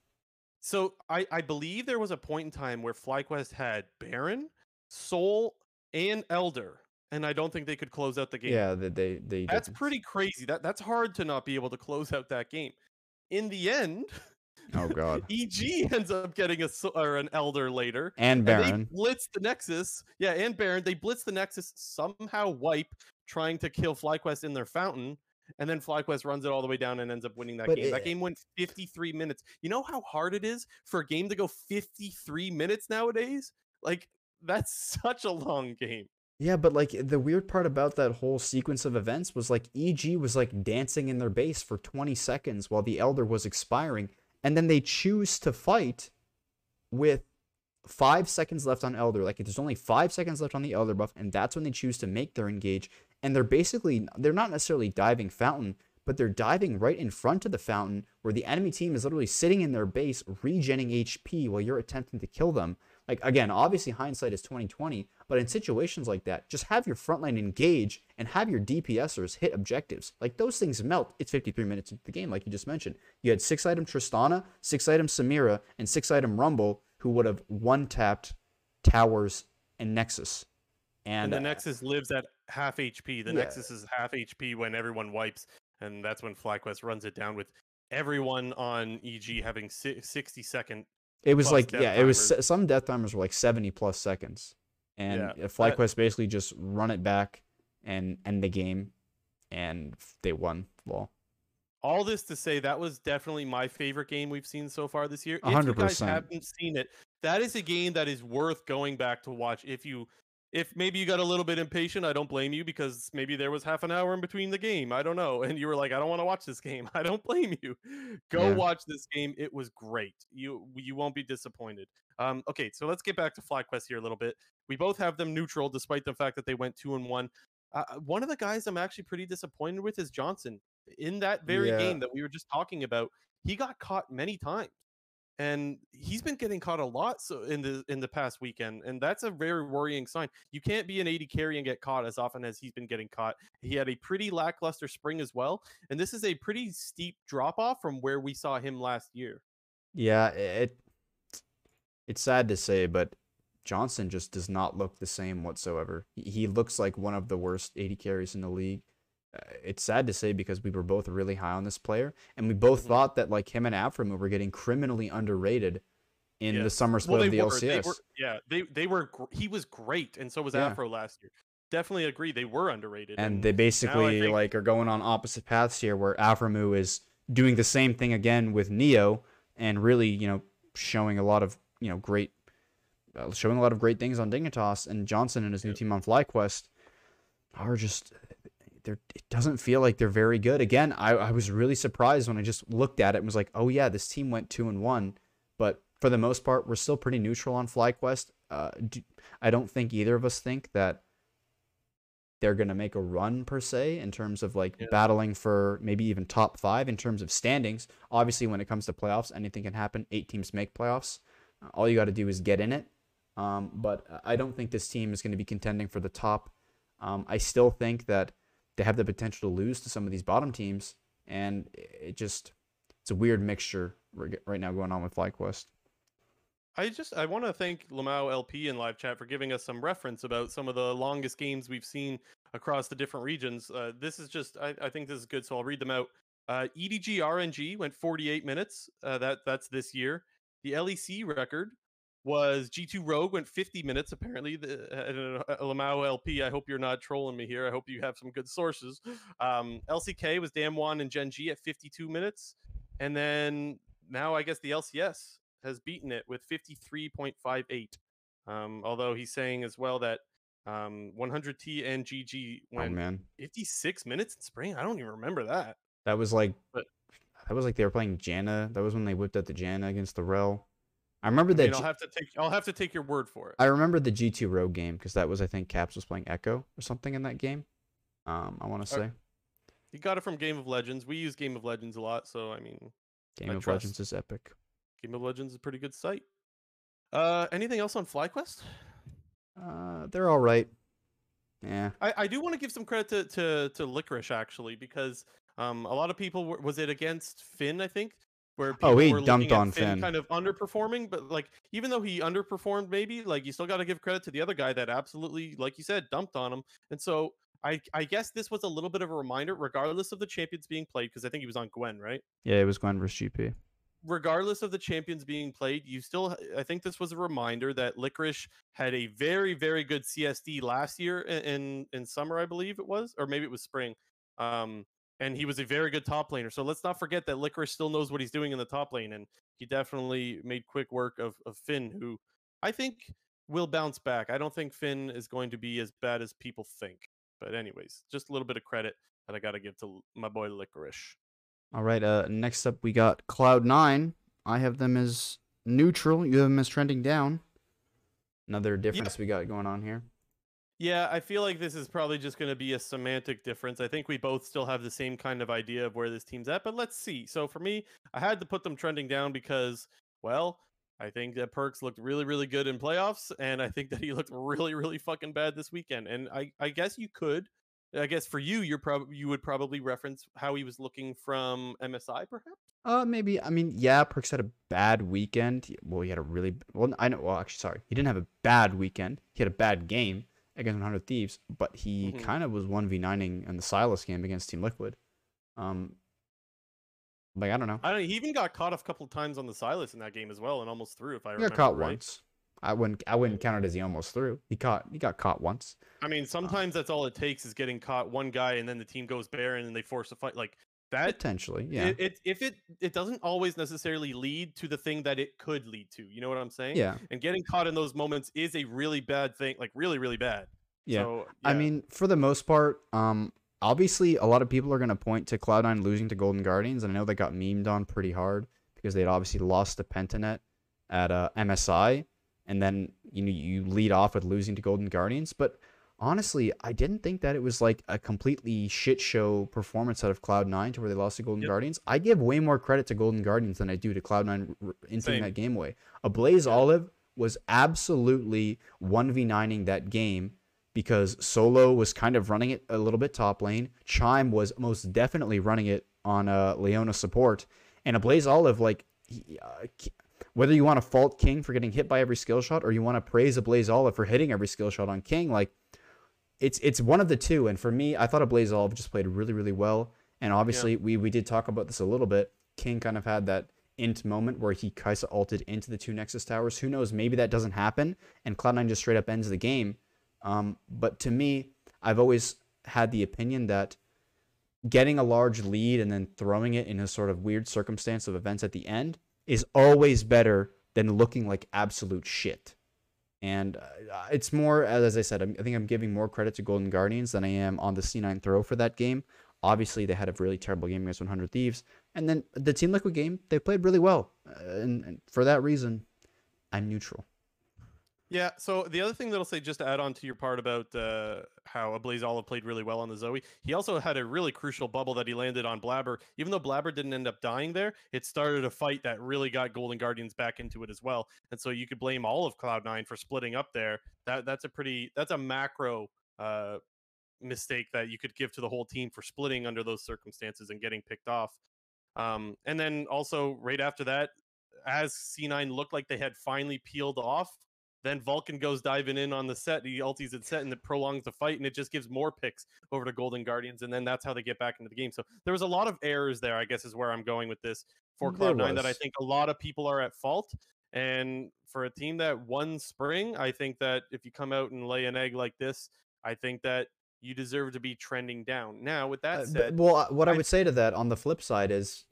So I, I believe there was a point in time where FlyQuest had Baron, Soul, and Elder. and I don't think they could close out the game. Yeah, they they, they That's didn't. pretty crazy. That that's hard to not be able to close out that game. In the end, Oh god. EG ends up getting a or an elder later. And And Baron. they blitz the Nexus. Yeah, and Baron. They blitz the Nexus, somehow wipe, trying to kill FlyQuest in their fountain. And then FlyQuest runs it all the way down and ends up winning that But game. that game went 53 minutes. You know how hard it is for a game to go 53 minutes nowadays? Like, that's such a long game. Yeah, but like the weird part about that whole sequence of events was like EG was like dancing in their base for 20 seconds while the Elder was expiring, and then they choose to fight with five seconds left on Elder. Like there's only five seconds left on the Elder buff, and that's when they choose to make their engage. And they're basically they're not necessarily diving fountain, but they're diving right in front of the fountain where the enemy team is literally sitting in their base, regenning HP while you're attempting to kill them. Like again, obviously hindsight is 2020, but in situations like that, just have your frontline engage and have your DPSers hit objectives. Like those things melt. It's 53 minutes into the game, like you just mentioned. You had six item Tristana, six item Samira, and six item Rumble, who would have one tapped towers and Nexus. And, And, the uh, Nexus lives at half HP. The Yeah. Nexus is half HP when everyone wipes, and that's when FlyQuest runs it down with everyone on EG having 60 second. It was like yeah, it was some death timers were like 70 plus seconds. And Yeah, uh, that- FlyQuest basically just run it back and end the game and they won. Well, All this to say, that was definitely my favorite game we've seen so far this year. If you guys haven't seen it, that is a game that is worth going back to watch. If you, if maybe you got a little bit impatient, I don't blame you because maybe there was half an hour in between the game. I don't know, and you were like, I don't want to watch this game. I don't blame you. Go Yeah. watch this game. It was great. You you won't be disappointed. Um, okay, so let's get back to FlyQuest here a little bit. We both have them neutral, despite the fact that they went two and one. Uh, one of the guys I'm actually pretty disappointed with is Johnsun. In that very Yeah. game that we were just talking about, he got caught many times, and he's been getting caught a lot. So in the in the past weekend, and that's a very worrying sign. You can't be an AD carry and get caught as often as he's been getting caught. He had a pretty lackluster spring as well, and this is a pretty steep drop off from where we saw him last year. yeah, it it's sad to say, but Johnsun just does not look the same whatsoever. He, looks like one of the worst AD carries in the league. It's sad to say because we were both really high on this player, and we both Mhm. thought that like him and Aphromoo were getting criminally underrated in the summer split of the were, LCS. They were, yeah, they they were. gr- He was great, and so was Yeah. Aphro last year. Definitely agree. They were underrated. and they basically think- like are going on opposite paths here where Aphromoo is doing the same thing again with Neo and really you know showing a lot of you know great uh, showing a lot of great things on Dignitas and Johnsun and his new team on FlyQuest are just they're it doesn't feel like they're very good again I, I was really surprised when I just looked at it and was like oh yeah this team went two and one but for the most part we're still pretty neutral on FlyQuest uh, do, I don't think either of us think that they're going to make a run per se in terms of like Yeah. battling for maybe even top five in terms of standings. Obviously, when it comes to playoffs, anything can happen. Eight teams make playoffs. Uh, All you got to do is get in it. Um, but I don't think this team is going to be contending for the top. Um, I still think that they have the potential to lose to some of these bottom teams, and it just it's a weird mixture right now going on with FlyQuest. I just I want to thank Lamau LP in live chat for giving us some reference about some of the longest games we've seen across the different regions. Uh, this is just I, I think this is good, so I'll read them out. Uh, EDG RNG went 48 minutes. Uh, that that's this year. The LEC record was G2 Rogue went 50 minutes. Apparently, the uh, uh, Lamau LP. I hope you're not trolling me here. I hope you have some good sources. Um, LCK was Damwon and Gen G at 52 minutes, and then now I guess the LCS has beaten it with 53.58. Um, although he's saying as well that um, 100T and GG Oh went man, 56 minutes in spring. I don't even remember that. that was like But- that was like they were playing Janna. That was when they whipped out the Janna against the Rell. I remember I that. mean, I'll have to take I'll have to take your word for it. I remember the G2 Rogue game because that was I think Caps was playing Ekko or something in that game. Um, I want to say You got it from Game of Legends. We use Game of Legends a lot, so I mean, Game I of trust. Legends is epic. Game of Legends is a pretty good site. Uh, anything else on FlyQuest? Uh, they're all right. Yeah, I, I do want to give some credit to, to to Licorice actually because um a lot of people were, was it against Finn I think where people Oh, he were dumped on Finn, Finn. kind of underperforming. But like, even though he underperformed, maybe like you still got to give credit to the other guy that absolutely, like you said, dumped on him. And so I, I guess this was a little bit of a reminder, regardless of the champions being played, because I think he was on Gwen, right? Yeah, it was Gwen versus GP. regardless of the champions being played, you still I think this was a reminder that Licorice had a very very good CSD last year in in, in summer I believe it was or maybe it was spring. Um and he was a very good top laner. So let's not forget that Licorice still knows what he's doing in the top lane and he definitely made quick work of of Finn who I think will bounce back. I don't think Finn is going to be as bad as people think. But anyways, just a little bit of credit that I got to give to my boy Licorice. All right. Uh, next up we got Cloud Nine. I have them as neutral. You have them as trending down. Another difference we got going on here. Yeah, I feel like this is probably just going to be a semantic difference. I think we both still have the same kind of idea of where this team's at, but let's see. So for me, I had to put them trending down because, well, I think that Perkz looked really, really good in playoffs, and I think that he looked really, really fucking bad this weekend. And I, I guess you could, I guess for you, you're probably you would probably reference how he was looking from MSI, perhaps. Uh, maybe. I mean, yeah, Perkz had a bad weekend. Well, he had a really well. I know. Well, actually, sorry, he didn't have a bad weekend. He had a bad game against 100 Thieves, but he Mhm. kind of was one v 9ing in the Sylas game against Team Liquid. Um, like I don't know. I don't. He even got caught a couple times on the Sylas in that game as well, and almost threw, If I He remember got caught right. once. I wouldn't. I wouldn't count it as he almost threw. He caught. He got caught once. I mean, sometimes that's all it takes is getting caught one guy, and then the team goes Baron, and they force a fight like that. Potentially, yeah. It, it if it it doesn't always necessarily lead to the thing that it could lead to. You know what I'm saying? yeah. And getting caught in those moments is a really bad thing, like really, really bad. Yeah. So, I mean, for the most part, um, obviously a lot of people are going to point to Cloud9 losing to Golden Guardians, and I know they got memed on pretty hard because they had obviously lost to Pentanet at uh, MSI, and then you know you lead off with losing to Golden Guardians. But honestly, I didn't think that it was like a completely shit show performance out of Cloud9 to where they lost to Golden Yep. Guardians. I give way more credit to Golden Guardians than I do to Cloud9 in inting Same. that game away. Ablazeolive was absolutely 1v9ing that game because Solo was kind of running it a little bit top lane. Chime was most definitely running it on uh, Leona support. And Ablazeolive, like, he, uh, whether you want to fault King for getting hit by every skill shot or you want to praise Ablazeolive for hitting every skill shot on King, like, it's it's one of the two. And for me, I thought Ablazeolive just played really, really well. And obviously, we, we did talk about this a little bit. King kind of had that int moment where he Kai'Sa ulted into the two Nexus towers. Who knows? Maybe that doesn't happen and Cloud9 just straight up ends the game. Um, but to me, I've always had the opinion that getting a large lead and then throwing it in a sort of weird circumstance of events at the end is always better than looking like absolute shit. And uh, it's more, as I said, I think I'm giving more credit to Golden Guardians than I am on the C9 throw for that game. Obviously, they had a really terrible game against 100 Thieves. And then the Team Liquid game, they played really well. Uh, and, and for that reason, I'm neutral. Yeah. So the other thing that I'll say, just to add on to your part about uh, how Blaze Olive played really well on the Zoe, he also had a really crucial bubble that he landed on Blaber. Even though Blaber didn't end up dying there, it started a fight that really got Golden Guardians back into it as well. And so you could blame all of Cloud9 for splitting up there. That that's a pretty that's a macro uh, mistake that you could give to the whole team for splitting under those circumstances and getting picked off. Um, and then also right after that, as C9 looked like they had finally peeled off, then Vulcan goes diving in on the Sett. He ultis at Sett and it prolongs the fight, and it just gives more picks over to Golden Guardians, and then that's how they get back into the game. So there was a lot of errors there, I guess, is where I'm going with this for There Cloud9 that I think a lot of people are at fault. And for a team that won spring, I think that if you come out and lay an egg like this, I think that you deserve to be trending down. Now, with that Uh, said, well, uh, what I I- would say to that on the flip side is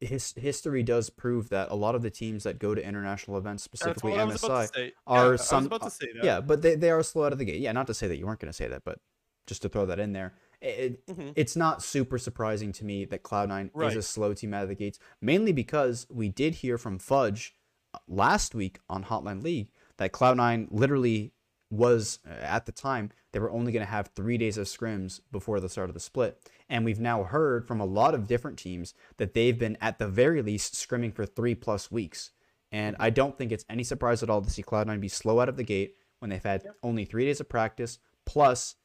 his history does prove that a lot of the teams that go to international events, specifically what I was about MSI, are yeah, some- uh, to say that. yeah, but they, they are slow out of the gate. Yeah, not to say that you weren't going to say that, but just to throw that in there. It, Mhm. it's not super surprising to me that Cloud9 is a slow team out of the gates, mainly because we did hear from Fudge uh, last week on Hotline League that Cloud9 literally was, at the time, they were only going to have three days of scrims before the start of the split. And we've now heard from a lot of different teams that they've been, at the very least, scrimming for three plus weeks. And I don't think it's any surprise at all to see Cloud9 be slow out of the gate when they've had only three days of practice, plus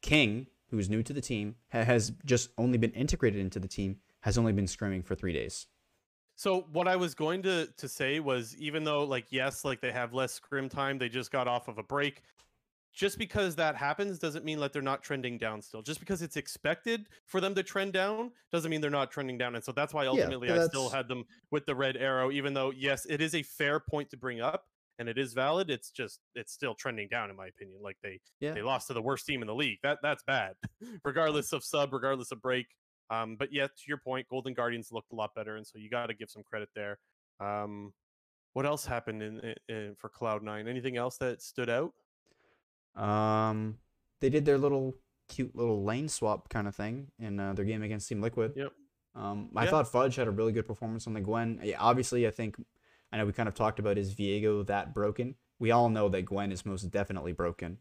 King, who's new to the team, has just only been integrated into the team, has only been scrimming for three days. So what I was going to to say was even though like yes, like they have less scrim time, they just got off of a break. Just because that happens doesn't mean that they're not trending down still. Just because it's expected for them to trend down doesn't mean they're not trending down. And so that's why ultimately I still had them with the red arrow, even though yes, it is a fair point to bring up and it is valid. It's just it's still trending down in my opinion. Like they Yeah. they lost to the worst team in the league. That that's bad, regardless of sub, regardless of break. Um, but yeah, to your point, Golden Guardians looked a lot better, and so you got to give some credit there. Um, what else happened in, in, in for Cloud Nine? Anything else that stood out? Um, they did their little cute little lane swap kind of thing in uh, their game against Team Liquid. Yep. Um, I Yeah. thought Fudge had a really good performance on the Gwen. Obviously, I think I know we kind of talked about is Viego that broken. We all know that Gwen is most definitely broken,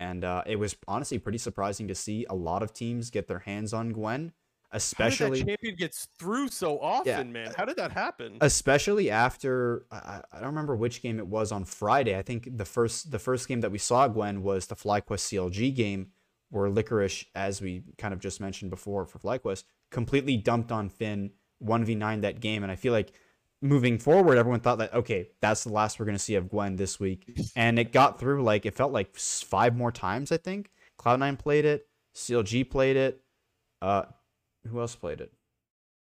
and uh, it was honestly pretty surprising to see a lot of teams get their hands on Gwen, especially How did that champion gets through so often, man? How did that happen? especially after I, I I don't remember which game it was on Friday. I think the first the first game that we saw Gwen was the FlyQuest CLG game where Licorice, as we kind of just mentioned before for FlyQuest, completely dumped on Finn one v nine that game, and I feel like moving forward, everyone thought that okay, that's the last we're gonna see of Gwen this week, and it got through like it felt like five more times. I think Cloud Nine played it, CLG played it, uh, who else played it?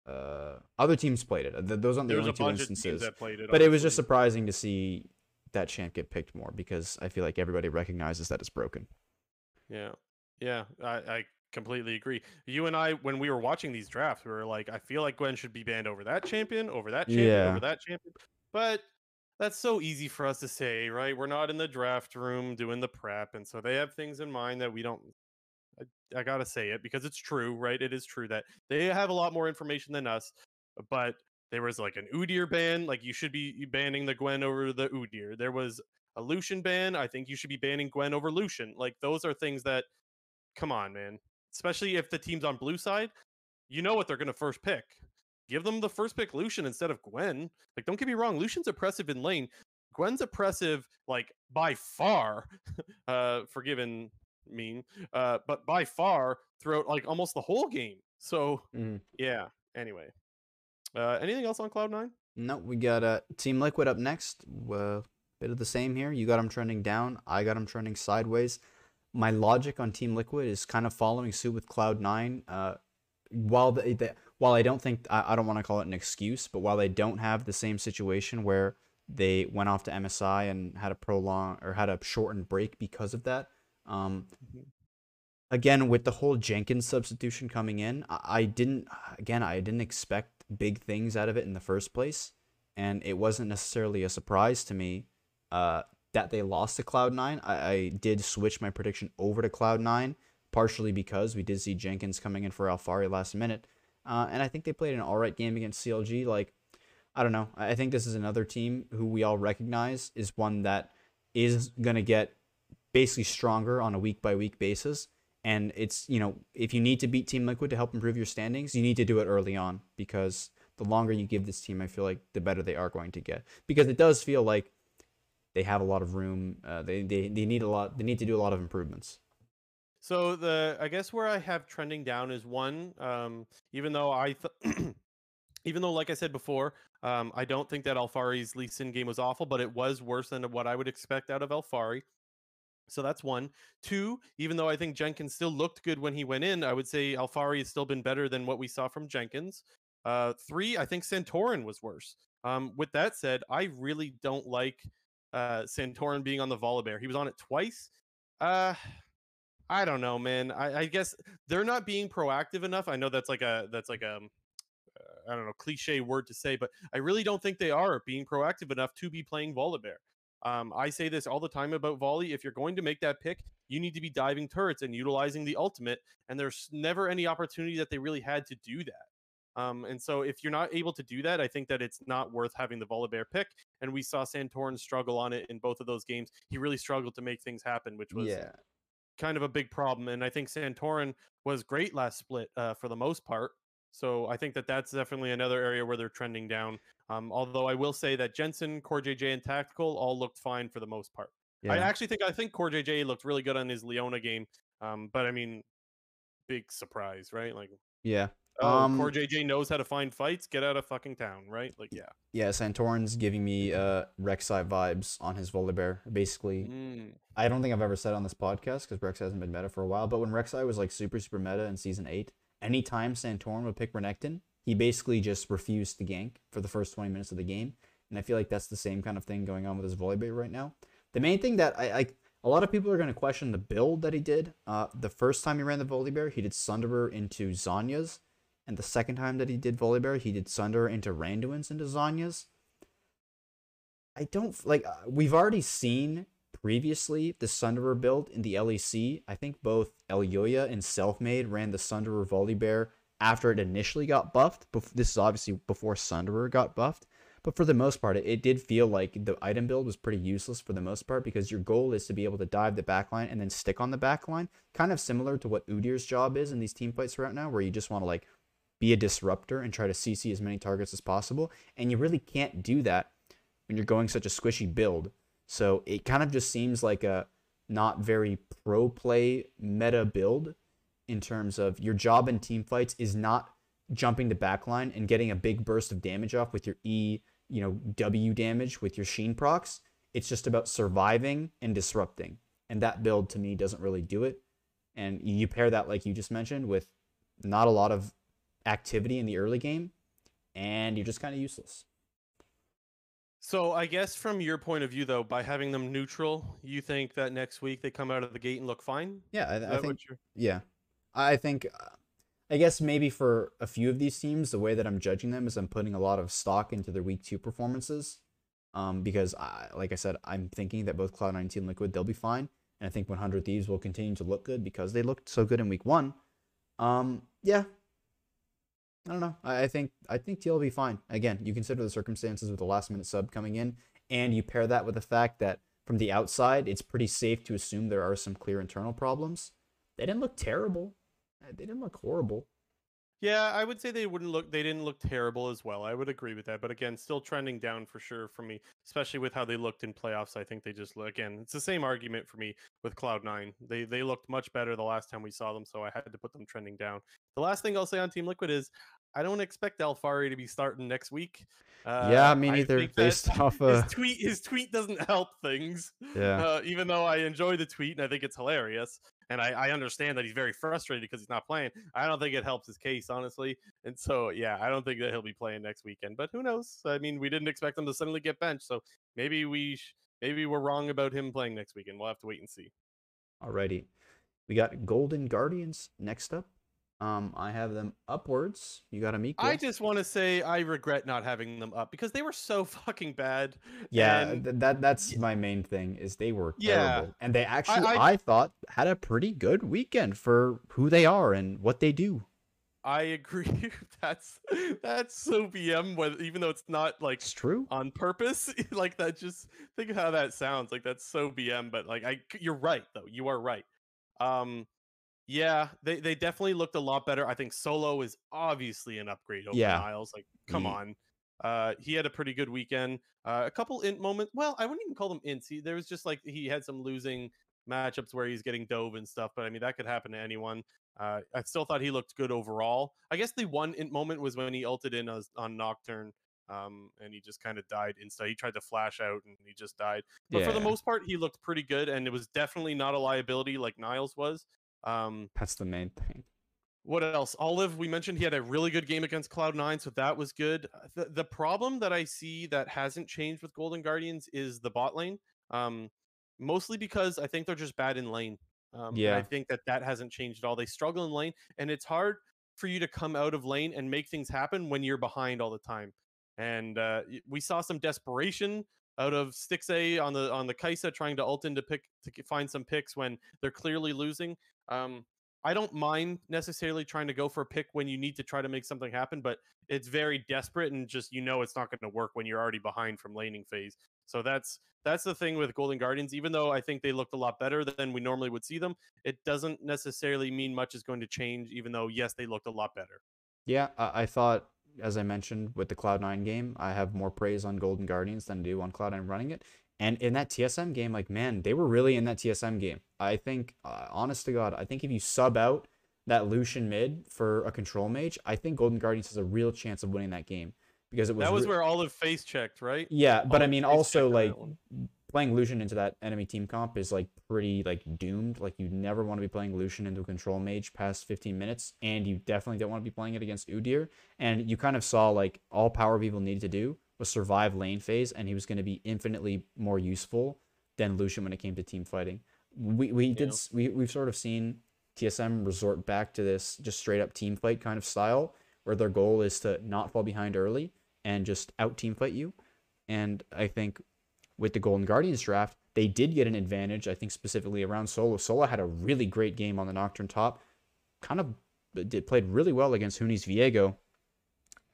Uh, other teams played it. Those aren't the There was only a two bunch of teams instances. that played it, But it was just surprising to see that champ get picked more because I feel like everybody recognizes that it's broken. Yeah, yeah, I, I completely agree. You and I, when we were watching these drafts, we were like, I feel like Gwen should be banned over that champion, over that champion, Yeah. over that champion. But that's so easy for us to say, right? We're not in the draft room doing the prep, and so they have things in mind that we don't. I, gotta say it because it's true, right? It is true that they have a lot more information than us, but there was like an Udyr ban, like you should be banning the Gwen over the Udyr. There was a Lucian ban. I think you should be banning Gwen over Lucian. Like those are things that, come on, man. Especially if the team's on blue side, you know what they're gonna first pick. Give them the first pick Lucian instead of Gwen. Like, don't get me wrong, Lucian's oppressive in lane. Gwen's oppressive, like by far. uh, forgiven mean, uh, but by far throughout like almost the whole game. So Mhm. yeah. Anyway, uh, anything else on Cloud Nine? No, we got uh, Team Liquid up next. Uh, bit of the same here. You got them trending down. I got them trending sideways. My logic on Team Liquid is kind of following suit with Cloud Nine. Uh, while they, they, while I don't think I, I don't want to call it an excuse, but while they don't have the same situation where they went off to MSI and had a prolong or had a shortened break because of that. Um, Mhm. again, with the whole Jenkins substitution coming in, I, I didn't again I didn't expect big things out of it in the first place, and it wasn't necessarily a surprise to me uh, that they lost to Cloud Nine. I, I did switch my prediction over to Cloud Nine, partially because we did see Jenkins coming in for Alphari last minute, uh, and I think they played an all right game against CLG. Like I don't know. I I think this is another team who we all recognize is one that is going to get basically stronger on a week by week basis. And it's, you know, if you need to beat Team Liquid to help improve your standings, you need to do it early on because the longer you give this team, I feel like the better they are going to get. Because it does feel like they have a lot of room. Uh, they, they, they need a lot, they need to do a lot of improvements. So the I guess where I have trending down is one. Um, even though I, th- even though like I said before, um, I don't think that Alphari's Lee Sin game was awful, but it was worse than what I would expect out of Alphari. So that's one. Two, even though I think Jenkins still looked good when he went in, I would say Alphari has still been better than what we saw from Jenkins. Uh, three, I think Santorin was worse. Um, with that said, I really don't like uh, Santorin being on the Volibear. He was on it twice. Uh, I don't know, man. I, I guess they're not being proactive enough. I know that's like a that's like a um, uh, I don't know cliche word to say, but I really don't think they are being proactive enough to be playing Volibear. Um, I say this all the time about volley. If you're going to make that pick, you need to be diving turrets and utilizing the ultimate. And there's never any opportunity that they really had to do that. Um, and so if you're not able to do that, I think that it's not worth having the Volibear pick. And we saw Santorin struggle on it in both of those games. He really struggled to make things happen, which was kind of a big problem. And I think Santorin was great last split uh, for the most part. So I think that that's definitely another area where they're trending down. Um, although I will say that Jensen, CoreJJ, and Tactical all looked fine for the most part. Yeah. I actually think I think CoreJJ looked really good on his Leona game. Um, but I mean, big surprise, right? Like yeah. Oh, Um, CoreJJ knows how to find fights. Get out of fucking town, right? Like, yeah. Yeah, Santorin's giving me uh Rek'Sai vibes on his Volibear. Basically, Mm. I don't think I've ever said on this podcast because Rek'Sai hasn't been meta for a while. But when Rek'Sai was like super super meta in season eight, anytime Santorin would pick Renekton, he basically just refused to gank for the first twenty minutes of the game. And I feel like that's the same kind of thing going on with his Volibear right now. The main thing that I like, a lot of people are going to question the build that he did. Uh, the first time he ran the Volibear, he did Sunderer into Zanya's. And the second time that he did Volibear, he did Sunderer into Randuin's into Zanya's. I don't like. Uh, we've already seen previously the Sunderer build in the LEC. I think both El Elyoya and Selfmade ran the Sunderer Volibear after it initially got buffed. This is obviously before Sunderer got buffed. But for the most part, it, it did feel like the item build was pretty useless for the most part because your goal is to be able to dive the backline and then stick on the backline. Kind of similar to what Udyr's job is in these team fights right now, where you just want to like be a disruptor and try to CC as many targets as possible. And you really can't do that when you're going such a squishy build. So it kind of just seems like a not very pro play meta build in terms of your job in team fights is not jumping the backline and getting a big burst of damage off with your E, you know, W damage with your Sheen procs. It's just about surviving and disrupting. And that build to me doesn't really do it. And you pair that, like you just mentioned, with not a lot of activity in the early game, and you're just kind of useless. So I guess from your point of view, though, by having them neutral, you think that next week they come out of the gate and look fine? Yeah, I, I think Yeah. I think uh, I guess maybe for a few of these teams, the way that I'm judging them is I'm putting a lot of stock into their week two performances. Um, because I, like I said, I'm thinking that both Cloud 19 and Liquid they'll be fine, and I think 100 Thieves will continue to look good because they looked so good in week one. Um, yeah. I don't know. I, I think I think TL will be fine. Again, you consider the circumstances with the last minute sub coming in, and you pair that with the fact that from the outside, it's pretty safe to assume there are some clear internal problems. They didn't look terrible. Uh, They didn't look horrible. Yeah, I would say they wouldn't look. They didn't look terrible as well. I would agree with that. But again, still trending down for sure for me, especially with how they looked in playoffs. I think they just look again. It's the same argument for me with Cloud Nine. They they looked much better the last time we saw them, so I had to put them trending down. The last thing I'll say on Team Liquid is I don't expect Alphari to be starting next week. Uh, yeah, me I neither. Based off his uh, tweet, his tweet doesn't help things. yeah, Uh, even though I enjoy the tweet and I think it's hilarious, and I, I understand that he's very frustrated because he's not playing. I don't think it helps his case, honestly. And so, yeah, I don't think that he'll be playing next weekend. But who knows? I mean, we didn't expect him to suddenly get benched, so maybe we sh- maybe we're wrong about him playing next weekend. We'll have to wait and see. alrighty. We got Golden Guardians next up. Um, I have them upwards. You got them equal. I just want to say I regret not having them up because they were so fucking bad. yeah, and- th- that that's my main thing is they were Yeah. terrible, and they actually I, I- thought had a pretty good weekend for who they are and what they do. I agree. that's that's so BM. Whether even though it's not like It's true. on purpose like that just think of how that sounds like that's so bm but like i you're right though you are right um yeah they they definitely looked a lot better i think solo is obviously an upgrade over Yeah. Niles like come Ye- on uh he had a pretty good weekend uh a couple int moments well i wouldn't even call them ints he, there was just like he had some losing matchups where he's getting dove and stuff but i mean that could happen to anyone uh, I still thought he looked good overall. I guess the one int moment was when he ulted in as, on Nocturne um, and he just kind of died insta. He tried to flash out and he just died. But for the most part, he looked pretty good, and it was definitely not a liability like Niles was. Um, That's the main thing. what else? Olive, we mentioned he had a really good game against Cloud Nine, so that was good. Uh, The, the problem that I see that hasn't changed with Golden Guardians is the bot lane. Um, mostly because I think they're just bad in lane. Um, and I think that that hasn't changed at all. They struggle in lane, and it's hard for you to come out of lane and make things happen when you're behind all the time. And uh, we saw some desperation out of Stixxay on the on the Kai'Sa trying to ult in to pick to find some picks when they're clearly losing. Um, I don't mind necessarily trying to go for a pick when you need to try to make something happen, but it's very desperate and just you know it's not going to work when you're already behind from laning phase. So that's that's the thing with Golden Guardians. Even though I think they looked a lot better than we normally would see them, it doesn't necessarily mean much is going to change. Even though yes, they looked a lot better. Yeah, I, I thought, as I mentioned with the Cloud9 game, I have more praise on Golden Guardians than I do on Cloud9 running it. And in that TSM game, like, man, they were really in that TSM game. I think, uh, honest to God, I think if you sub out that Lucian mid for a control mage, I think Golden Guardians has a real chance of winning that game because it was that was re- where Olive face checked, right? yeah, but I mean also like playing Lucian into that enemy team comp is like pretty like doomed. Like you never want to be playing Lucian into a control mage past 15 minutes, and you definitely don't want to be playing it against Udyr. And you kind of saw like all PowerOfEvil needed to do was survive lane phase, and he was going to be infinitely more useful than Lucian when it came to team fighting. We we did Yeah. s we we've sort of seen TSM resort back to this just straight up team fight kind of style, where their goal is to not fall behind early and just out team fight you. And I think with the Golden Guardians draft, they did get an advantage. I think specifically around Solo. Solo had a really great game on the Nocturne top. Kind of did played really well against Huni's Viego.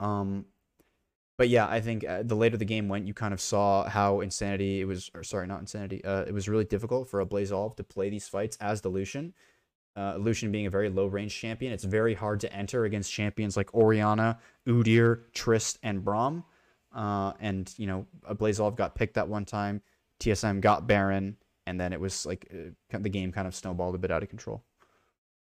Um, but yeah, I think uh, the later the game went, you kind of saw how Insanity it was, or sorry, not Insanity. Uh, it was really difficult for Ablazeolive to play these fights as the Lucian. Uh, Lucian being a very low range champion, it's very hard to enter against champions like Orianna, Udyr, Trist, and Braum. Uh, and you know, Ablazeolive got picked that one time. TSM got Baron, and then it was like uh, the game kind of snowballed a bit out of control.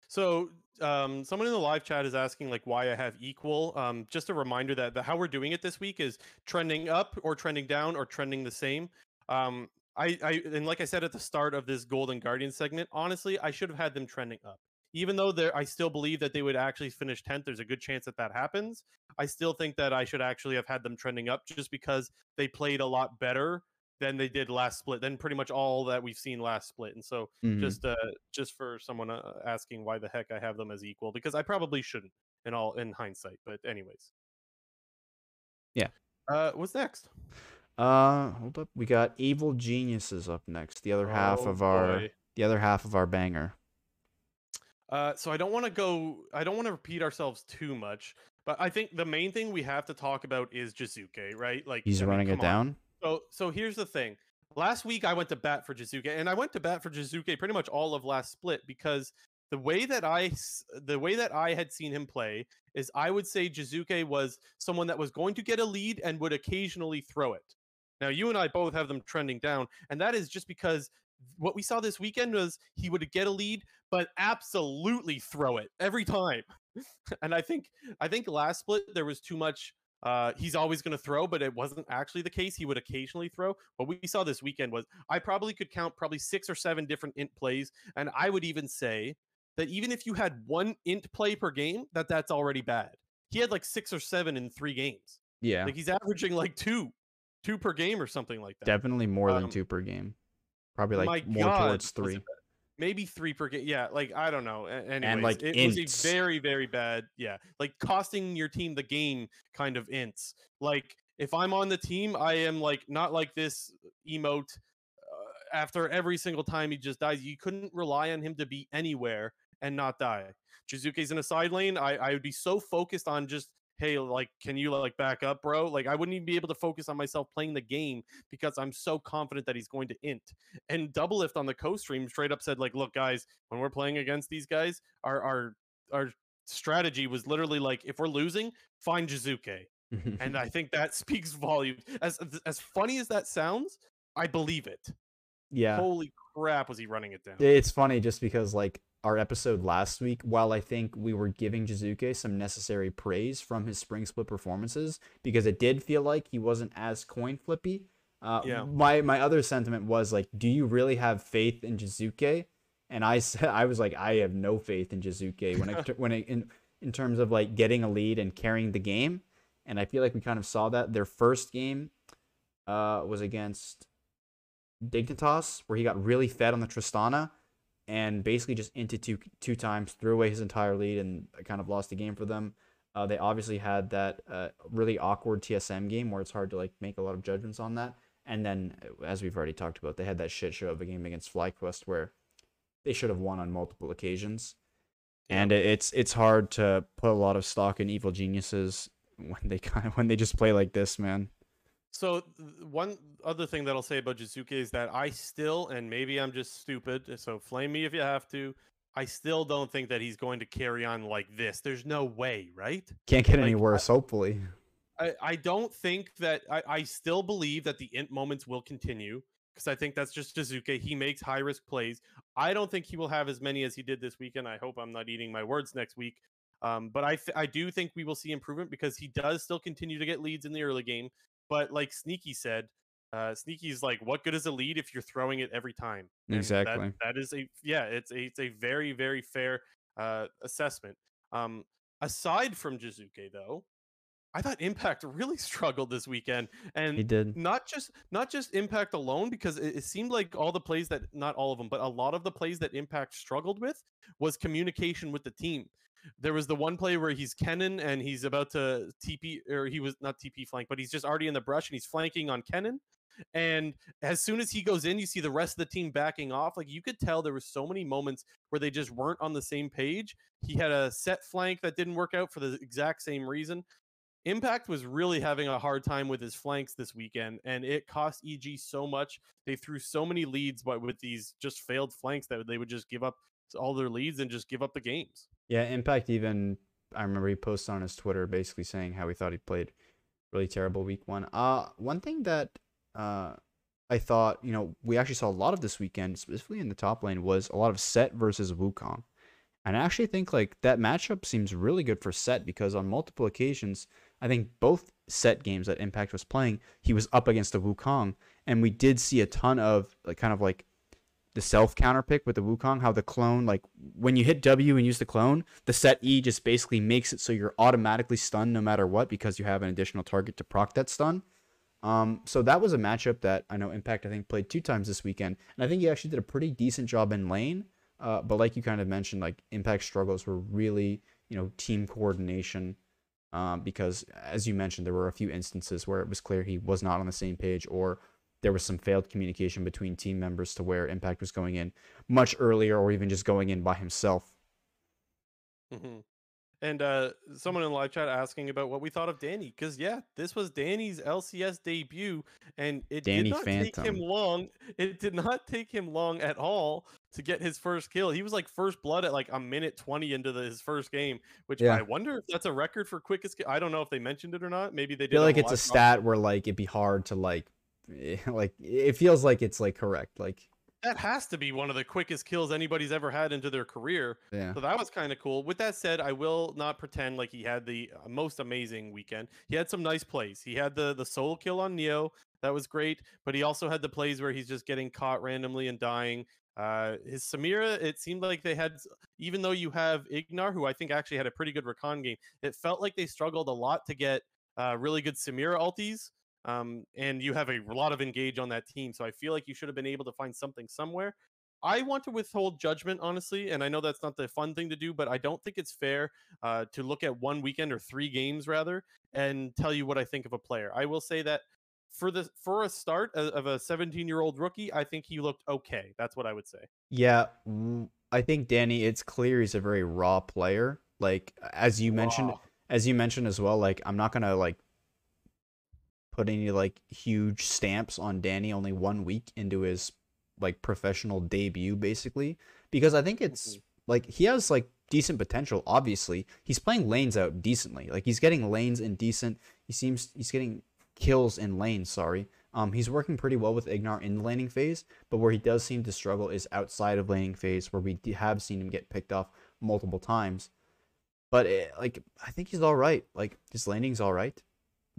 So, um, someone in the live chat is asking like why I have equal. Um, just a reminder that the, how we're doing it this week is trending up or trending down or trending the same. Um, I, I and like I said at the start of this Golden Guardian segment, honestly, I should have had them trending up. Even though I still believe that they would actually finish tenth. There's a good chance that that happens. I still think that I should actually have had them trending up just because they played a lot better than they did last split. Than pretty much all that we've seen last split. And so Mhm. just uh just for someone uh, asking why the heck I have them as equal because I probably shouldn't in all in hindsight but anyways Yeah. uh what's next Uh, hold up. We got Evil Geniuses up next. The other half Oh, of our boy. the other half of our banger. uh so I don't want to go I don't want to repeat ourselves too much but I think the main thing we have to talk about is Jiizuke right like He's I mean, running it on. down. So so here's the thing. Last week I went to bat for Jiizuke, and I went to bat for Jiizuke pretty much all of last split because the way that I the way that I had seen him play is I would say Jiizuke was someone that was going to get a lead and would occasionally throw it. Now you and I both have them trending down, and that is just because what we saw this weekend was he would get a lead, but absolutely throw it every time. and I think I think last split there was too much uh, he's always going to throw, but it wasn't actually the case. He would occasionally throw. What we saw this weekend was I probably could count probably six or seven different int plays, and I would even say that even if you had one int play per game, that that's already bad. He had like six or seven in three games. Yeah, Like he's averaging like two, two per game or something like that. definitely more than um, two per game. Probably like more God, towards three. Maybe three per game. Yeah, like I don't know. Anyways, like, it was a very, very bad. Yeah, like costing your team the game kind of ints. Like if I'm on the team, I am like not like this emote. Uh, after every single time he just dies, you couldn't rely on him to be anywhere and not die. Jiizuke's in a side lane. I I would be so focused on just hey like can you like back up bro? Like i wouldn't even be able to focus on myself playing the game because i'm so confident that he's going to int. And Doublelift on the co-stream straight up said like look guys when we're playing against these guys our our our strategy was literally like if we're losing find Jiizuke. And i think that speaks volumes. As as funny as that sounds i believe it. Yeah, holy crap was he running it down? It's funny just because like our episode last week, while I think we were giving Jiizuke some necessary praise from his spring split performances, because it did feel like he wasn't as coin flippy. Uh, Yeah. My my other sentiment was like, do you really have faith in Jiizuke? And I said I was like, I have no faith in Jiizuke when it when it in in terms of like getting a lead and carrying the game. And I feel like we kind of saw that their first game uh, was against Dignitas, where he got really fed on the Tristana and basically just into two two times, threw away his entire lead, and kind of lost the game for them. Uh, they obviously had that uh, really awkward TSM game where it's hard to like make a lot of judgments on that. And then, as we've already talked about, they had that shit show of a game against FlyQuest where they should have won on multiple occasions. And it's it's hard to put a lot of stock in evil geniuses when they kind of when they just play like this, man. So one other thing that I'll say about Jiizuke is that I still, and maybe I'm just stupid, so flame me if you have to. I still don't think that he's going to carry on like this. There's no way, right? Can't get any Like, worse, hopefully. I, I don't think that I, I still believe that the int moments will continue. because I think that's just Jiizuke. He makes high risk plays. I don't think he will have as many as he did this weekend. I hope I'm not eating my words next week. Um, but I th- I do think we will see improvement because he does still continue to get leads in the early game. But like Sneaky said, uh, Sneaky's like, what good is a lead if you're throwing it every time? And Exactly. That, that is a yeah, it's a it's a very very fair uh, assessment. Um, aside from Jiizuke though, I thought Impact really struggled this weekend, and He did. not just not just Impact alone, because it, it seemed like all the plays that not all of them, but a lot of the plays that Impact struggled with was communication with the team. There was the one play where he's Kennen and he's about to TP, or he was not TP flank, but he's just already in the brush and he's flanking on Kennen. And as soon as he goes in, you see the rest of the team backing off. Like you could tell there were so many moments where they just weren't on the same page. He had a Sett flank that didn't work out for the exact same reason. Impact was really having a hard time with his flanks this weekend, and it cost EG so much. They threw so many leads, but with these just failed flanks that they would just give up all their leads and just give up the games. Yeah, Impact even I remember he posted on his Twitter basically saying how he thought he played really terrible week one. Uh one thing that uh I thought, you know, we actually saw a lot of this weekend, specifically in the top lane, was a lot of Sett versus Wukong. And I actually think like that matchup seems really good for Sett because on multiple occasions, I think both Sett games that Impact was playing, he was up against the Wukong, and we did see a ton of like kind of like the self counter pick with the Wukong, how the clone, like when you hit W and use the clone, the Sett E just basically makes it so you're automatically stunned no matter what because you have an additional target to proc that stun. Um, so that was a matchup that I know Impact I think played two times this weekend, and I think he actually did a pretty decent job in lane. Uh, but like you kind of mentioned, like Impact struggles were really you know team coordination, um, because as you mentioned, there were a few instances where it was clear he was not on the same page or there was some failed communication between team members to where Impact was going in much earlier or even just going in by himself. hmm And uh, someone in the live chat asking about what we thought of Danny, because yeah, this was Danny's LCS debut, and it Danny did not take him long. It did not take him long at all to get his first kill. He was like first blood at like a minute twenty into the, his first game, which Yeah. I wonder if that's a record for quickest. I don't know if they mentioned it or not. Maybe they I did. feel like it's a stat where like it'd be hard to like like it feels like it's like correct. Like That has to be one of the quickest kills anybody's ever had into their career. yeah. So that was kind of cool. With that said, I will not pretend like he had the uh, most amazing weekend. He had some nice plays. He had the the solo kill on Neo. That was great. But he also had the plays where he's just getting caught randomly and dying. Uh, his Samira, it seemed like they had, even though you have Ignar, who I think actually had a pretty good Rakan game, it felt like they struggled a lot to get uh, really good Samira ultis. Um, and you have a lot of engage on that team. So I feel like you should have been able to find something somewhere. I want to withhold judgment, honestly, and I know that's not the fun thing to do, but I don't think it's fair uh, to look at one weekend or three games rather and tell you what I think of a player. I will say that for the for a start of a 17 year old rookie, I think he looked okay. That's what I would say. Yeah, I think Danny. It's clear he's a very raw player. Like as you mentioned, as you mentioned as well. Like I'm not gonna like put any like huge stamps on Danny only one week into his like professional debut, basically, because I think it's Mhm. like he has like decent potential. Obviously, he's playing lanes out decently. Like he's getting lanes in decent. He seems he's getting kills in lanes. Sorry. Um, he's working pretty well with Ignar in the laning phase, but where he does seem to struggle is outside of laning phase, where we have seen him get picked off multiple times. But it, like, I think he's all right. Like his landing's all right,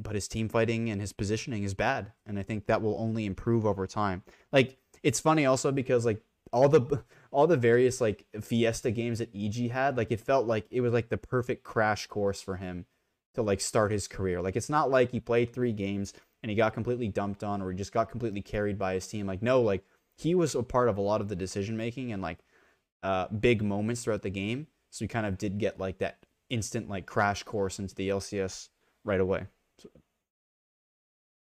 but his team fighting and his positioning is bad, and I think that will only improve over time. Like it's funny also because like all the all the various like Fiesta games that EG had, like it felt like it was like the perfect crash course for him to like start his career. Like it's not like he played three games and he got completely dumped on or he just got completely carried by his team. Like no, like he was a part of a lot of the decision making and like uh big moments throughout the game. So he kind of did get like that instant like crash course into the LCS right away.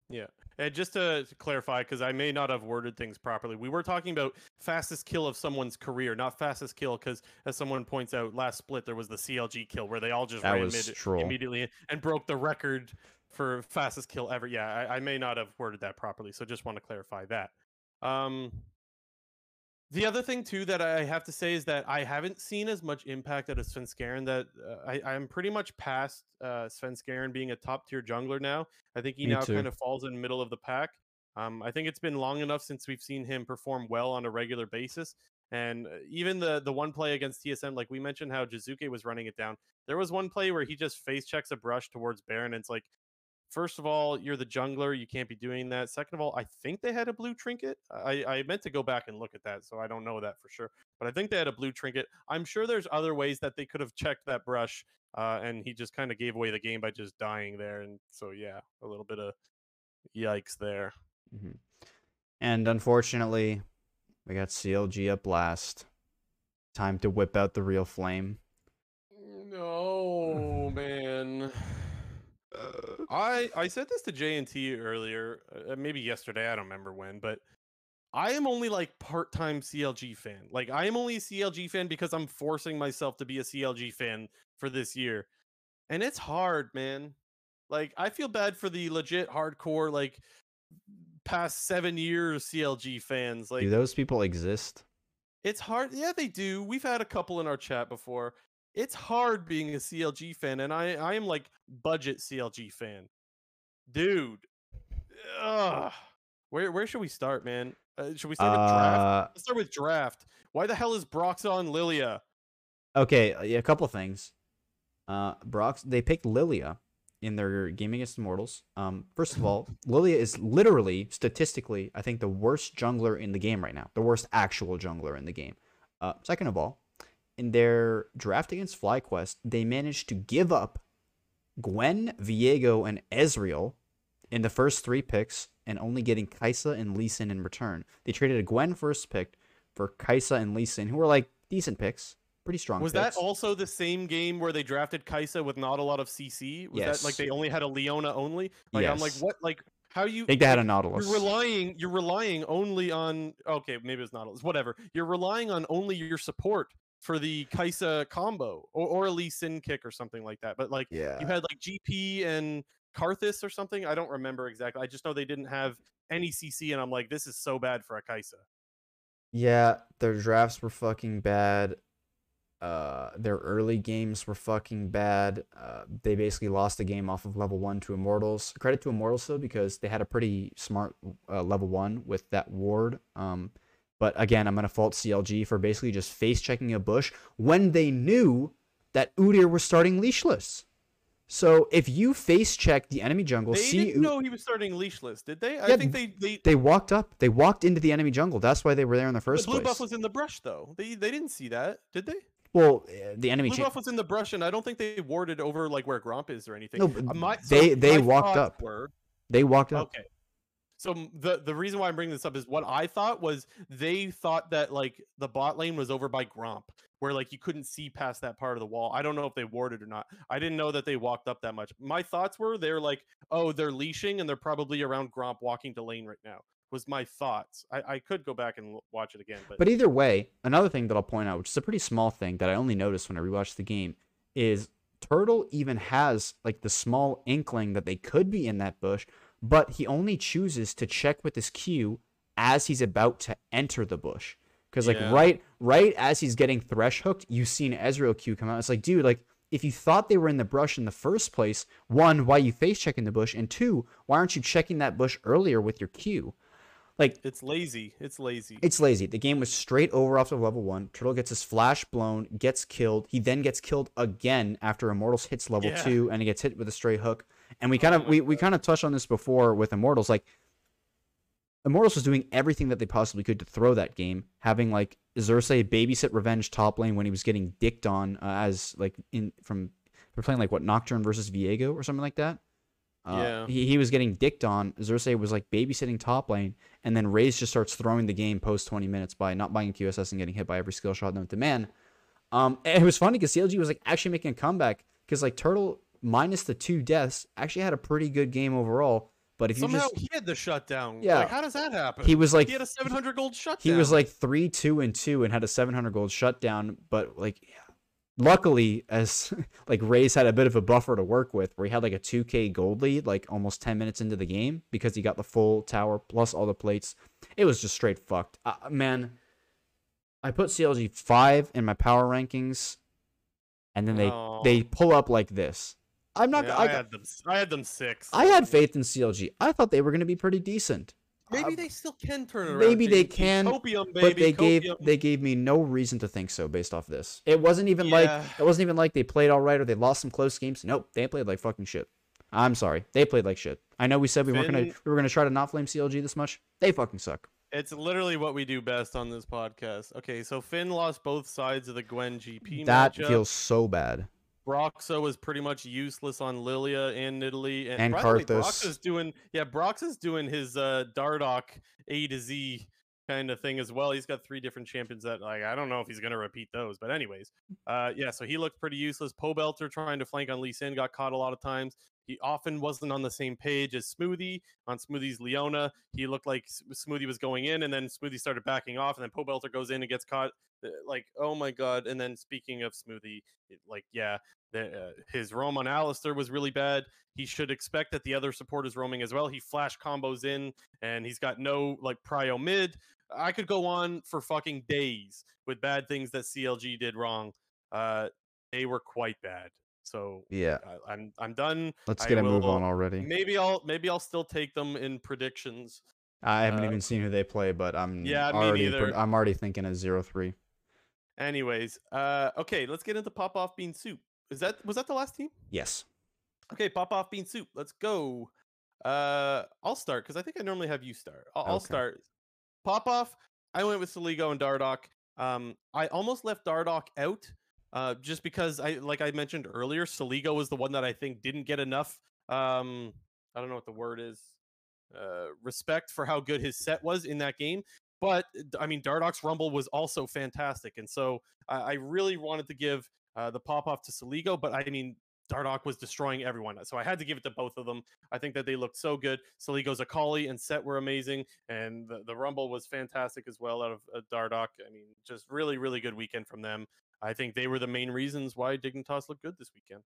Yeah. And just to, to clarify, because I may not have worded things properly, we were talking about fastest kill of someone's career, not fastest kill, because as someone points out, last split there was the CLG kill where they all just That ran mid troll. immediately and broke the record for fastest kill ever. Yeah, I, I may not have worded that properly, so just want to clarify that. Um, the other thing too that I have to say is that I haven't seen as much impact out of Svenskeren. That uh, I, I'm pretty much past uh, Svenskeren being a top tier jungler now. I think he Me now too. kind of falls in the middle of the pack. Um, I think it's been long enough since we've seen him perform well on a regular basis. And uh, even the the one play against TSM, like we mentioned, how Jiizuke was running it down. There was one play where he just face checks a brush towards Baron, and it's like, first of all, you're the jungler, you can't be doing that. Second of all, I think they had a blue trinket. I, I meant to go back and look at that, so I don't know that for sure. But I think they had a blue trinket. I'm sure there's other ways that they could have checked that brush, uh, and he just kind of gave away the game by just dying there. And so yeah, a little bit of yikes there. hmm And unfortunately, we got CLG up last. Time to whip out the real flame. No, man. I I said this to JNT earlier, uh, maybe yesterday. I don't remember when, but I am only like part-time CLG fan. Like I am only a CLG fan because I'm forcing myself to be a CLG fan for this year, and it's hard, man. Like I feel bad for the legit hardcore like past seven years CLG fans. Like Do those people exist? it's hard. Yeah, they do. We've had a couple in our chat before. It's hard being a CLG fan, and I I am like budget CLG fan, dude. Ugh. Where where should we start, man? Uh, should we start with draft? Uh, Let's start with draft. Why the hell is Brox on Lilia? okay, uh, a couple things. Uh, Brox, they picked Lilia in their game against Immortals. Um, first of all, Lilia is literally, statistically, I think the worst jungler in the game right now. The worst actual jungler in the game. Uh, second of all, in their draft against FlyQuest, they managed to give up Gwen, Viego, and Ezreal in the first three picks and only getting Kai'Sa and Lee Sin in return. They traded a Gwen first pick for Kai'Sa and Lee Sin, who were like decent picks, pretty strong Was picks. that also the same game where they drafted Kai'Sa with not a lot of CC? Was that like they only had a Leona only? Like I'm like, Yes. what? Like how you? I think they had a Nautilus. You're relying. You're relying only on. Okay, maybe it's not. Whatever. You're relying on only your support for the Kai'Sa combo or, or a Lee Sin kick or something like that. But like yeah. you had like GP and Karthus or something. I don't remember exactly. I just know they didn't have any CC, and I'm like, this is so bad for a Kai'Sa. Yeah, their drafts were fucking bad. Uh, their early games were fucking bad. Uh, they basically lost the game off of level one to Immortals. Credit to Immortals though, because they had a pretty smart uh, level one with that ward. Um, but again, I'm gonna fault CLG for basically just face checking a bush when they knew that Udyr was starting leashless. So if you face check the enemy jungle, they see didn't U- know he was starting leashless, did they? I Yeah, think they they. they walked up, they walked into the enemy jungle. That's why they were there in the the first blue place. buff was in the brush though. They they didn't see that, did they? well, uh, the enemy. Blue cha- buff was in the brush, and I don't think they warded over like where Gromp is or anything. No, my- so they they my walked up. Were, They walked up. okay. So the the reason why I'm bringing this up is what I thought was they thought that like the bot lane was over by Gromp, where like you couldn't see past that part of the wall. I don't know if they warded or not. I didn't know that they walked up that much. My thoughts were they're like, oh, they're leashing and they're probably around Gromp walking to lane right now. Was my thoughts. I, I could go back and watch it again, but, But either way, another thing that I'll point out, which is a pretty small thing that I only noticed when I rewatched the game, is Turtle even has like the small inkling that they could be in that bush, but he only chooses to check with his Q as he's about to enter the bush. Because like Yeah. right right as he's getting thresh hooked, you've seen Ezreal Q come out. It's like, dude, like if you thought they were in the brush in the first place, one, why you face checking the bush, and two, why aren't you checking that bush earlier with your Q? Like it's lazy. It's lazy. it's lazy. The game was straight over off to level one. Turtle gets his flash blown, gets killed. He then gets killed again after Immortals hits level Yeah. two, and he gets hit with a stray hook. And we kind of we, we kind of touched on this before with Immortals. Like Immortals was doing everything that they possibly could to throw that game, having like Xerxes babysit revenge top lane when he was getting dicked on uh, as like in from we're playing like what Nocturne versus Viego or something like that. Uh, Yeah. He, he was getting dicked on. Xerxes was like babysitting top lane, and then Raze just starts throwing the game post 20 minutes by not buying QSS and getting hit by every skill shot known to man. Um, it was funny because CLG was like actually making a comeback because like Turtle minus the two deaths actually had a pretty good game overall. But if you Somehow just he had the shutdown. Yeah. Like, how does that happen? he was like he had a 700 gold shutdown. he was like three, two, and two, and had a 700 gold shutdown. But like, luckily, as like Ray's had a bit of a buffer to work with, where he had like a 2k gold lead, like almost 10 minutes into the game, because he got the full tower plus all the plates. It was just straight fucked. Uh, man, I put CLG five in my power rankings, and then they Oh. they pull up like this. I'm not. Yeah, I, I, had them. I had them six. I had faith in CLG. I thought they were going to be pretty decent. Maybe Uh, they still can turn around. maybe they JT. can, Copium, baby. but they gave they gave me no reason to think so based off this. It wasn't even like it wasn't even like they played all right or they lost some close games. Nope, they played like fucking shit. I'm sorry, they played like shit. I know we said we weren't gonna Finn- we were gonna try to not flame CLG this much. They fucking suck. It's literally what we do best on this podcast. Okay, so Finn lost both sides of the Gwen GP That matchup. feels so bad. Broxah was pretty much useless on Lilia and Nidalee. And, And by the. Brox is doing yeah, Brox is doing his uh Dardoch A to Z kind of thing as well. He's got three different champions that like I don't know if he's gonna repeat those, but anyways. Uh yeah, so he looked pretty useless. Pobelter trying to flank on Lee Sin got caught a lot of times. He often wasn't on the same page as Smoothie on Smoothie's Leona. He looked like Smoothie was going in, and then Smoothie started backing off, and then Pobelter goes in and gets caught. uh, Like, oh my god! And then speaking of Smoothie, it- like, yeah, the, uh, his roam on Alistar was really bad. He should expect that the other support is roaming as well. He flash combos in, and he's got no like prio mid. I could go on for fucking days with bad things that CLG did wrong. Uh, they were quite bad. So Yeah, I, I'm I'm done. let's I get a move on already. Maybe I'll maybe I'll still take them in predictions. I haven't uh, even seen who they play, but I'm Yeah, me already. I'm already thinking a zero three. Anyways, uh, okay, let's get into Pop Off Bean Soup. Is that was that the last team? Yes. Okay, Pop Off Bean Soup. Let's go. Uh, I'll start because I think I normally have you start. I'll, I'll start. Pop Off. I went with Soligo and Dardoch. Um, I almost left Dardoch out, uh, just because I like I mentioned earlier, Soligo was the one that I think didn't get enough. Um, I don't know what the word is. Uh, respect for how good his Sett was in that game. But I mean, Dardoch's Rumble was also fantastic, and so I, I really wanted to give uh, the pop off to Soligo. But I mean, Dardoch was destroying everyone, so I had to give it to both of them. I think that they looked so good. Soligo's Akali and Sett were amazing, and the, the Rumble was fantastic as well out of uh, Dardoch. I mean, just really, really good weekend from them. I think they were the main reasons why Dignitas looked good this weekend.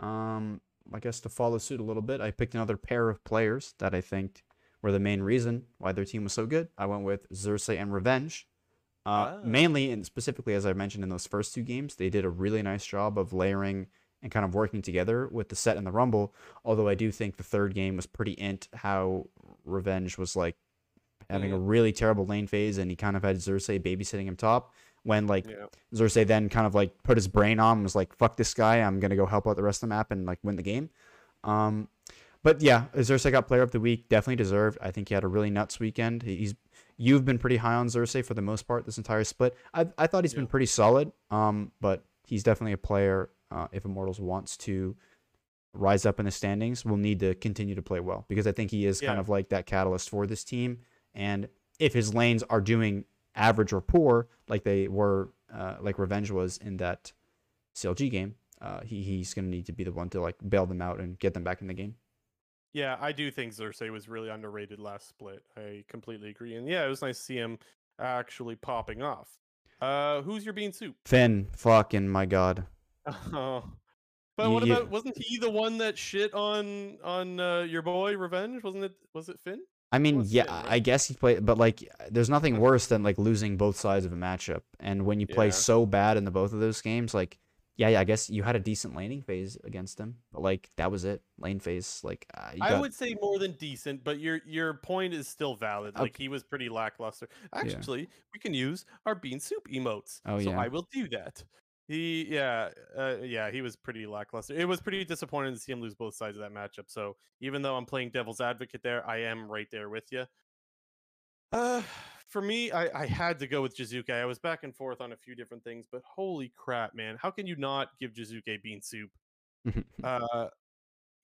Um, I guess to follow suit a little bit, I picked another pair of players that I think were the main reason why their team was so good. I went with Xerxes and Revenge. Uh, Ah. Mainly and specifically, as I mentioned in those first two games, they did a really nice job of layering and kind of working together with the Sett and the rumble. Although I do think the third game was pretty int how Revenge was like having a really terrible lane phase and he kind of had Xerxes babysitting him top when like Yeah, then kind of like put his brain on and was like, fuck this guy, I'm gonna go help out the rest of the map and like win the game. Um but yeah, Xerxes got player of the week, definitely deserved. I think he had a really nuts weekend. He's you've been pretty high on Xerxes for the most part this entire split. I I thought he's been pretty solid. Um, but he's definitely a player uh, if Immortals wants to rise up in the standings, will need to continue to play well because I think he is kind of like that catalyst for this team. And if his lanes are doing average or poor, like they were, uh, like Revenge was in that CLG game, uh, he, he's going to need to be the one to like bail them out and get them back in the game. yeah, I do think Xerxes was really underrated last split. I completely agree, and yeah, it was nice to see him actually popping off. Uh, who's your bean soup? Finn, fucking my god. Oh. But what you- about wasn't he the one that shit on on uh, your boy Revenge? Wasn't it? Was it Finn? I mean, was yeah, right? I guess he played, but like, there's nothing worse than like losing both sides of a matchup. And when you play Yeah. so bad in the both of those games, like, yeah, yeah, I guess you had a decent laning phase against him, but like that was it. Lane phase, like, uh, I got- would say more than decent, but your your point is still valid. Okay. Like he was pretty lackluster. Actually, we can use our bean soup emotes. Oh, so yeah. I will do that. He yeah uh, yeah he was pretty lackluster. It was pretty disappointing to see him lose both sides of that matchup. So even though I'm playing devil's advocate there, I am right there with you. Uh, for me, I, I had to go with Jiizuke. I was back and forth on a few different things, but holy crap, man! How can you not give Jiizuke bean soup? Uh,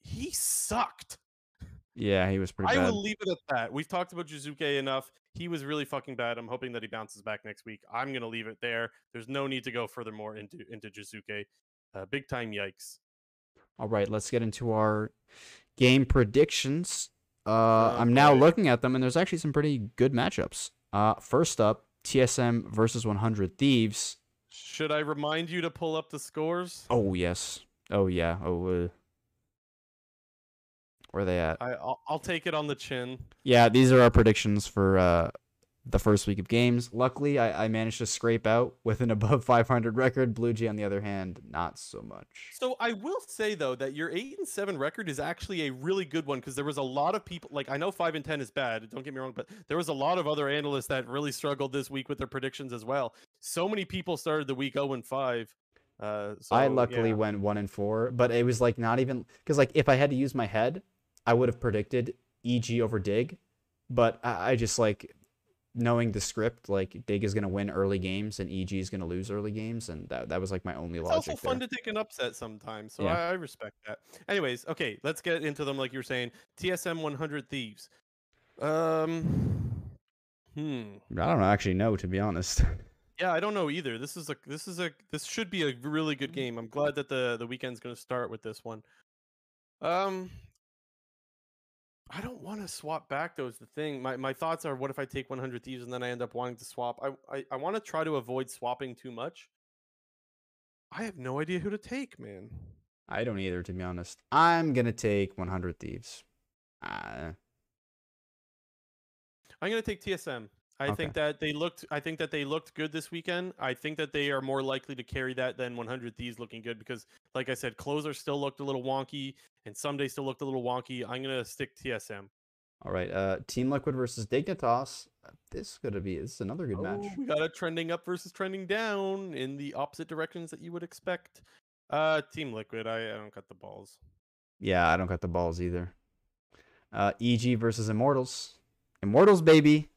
he sucked. Yeah, he was pretty I bad. will leave it at that. We've talked about Jiizuke enough. He was really fucking bad. I'm hoping that he bounces back next week. I'm gonna leave it there. There's no need to go furthermore into into Jiizuke. Uh, big time yikes. All right, let's get into our game predictions. Uh, I'm now looking at them, and there's actually some pretty good matchups. Uh, first up, TSM versus 100 Thieves. Should I remind you to pull up the scores? Oh yes. Oh yeah. Oh. Uh, where are they at? I I'll, I'll take it on the chin. Yeah, these are our predictions for uh, the first week of games. Luckily, I, I managed to scrape out with an above 500 record. Blue Jay, on the other hand, not so much. So I will say though that your eight and seven record is actually a really good one because there was a lot of people like I know five and ten is bad. Don't get me wrong, but there was a lot of other analysts that really struggled this week with their predictions as well. So many people started the week zero and five. Uh, so, I luckily yeah. went one and four, but it was like not even because like if I had to use my head, I would have predicted EG over Dig, but I, I just like knowing the script, like Dig is gonna win early games and EG is gonna lose early games, and that that was like my only It's logic It's also fun there. to take an upset sometimes, so Yeah. I, I respect that. Anyways, okay, let's get into them. Like you were saying, TSM 100 Thieves. Um, hmm. I don't actually know to be honest. Yeah, I don't know either. This is a this is a this should be a really good game. I'm glad that the the weekend's going to start with this one. Um I don't want to swap back though is the thing. My my thoughts are what if I take 100 thieves and then I end up wanting to swap? I I, I want to try to avoid swapping too much. I have no idea who to take, man. I don't either to be honest. I'm gonna take 100 Thieves. Uh, I'm going to take TSM. I Okay. think that they looked I think that they looked good this weekend. I think that they are more likely to carry that than 100 Thieves looking good because like I said, Closer still looked a little wonky and Ssumday still looked a little wonky. I'm going to stick TSM. all right. Uh, Team Liquid versus Dignitas. Uh, This is gonna be this is another good match. Oh, we got a trending up versus trending down in the opposite directions that you would expect. Uh Team Liquid, I, I don't got the balls. Yeah, I don't got the balls either. Uh, EG versus Immortals. Immortals, baby.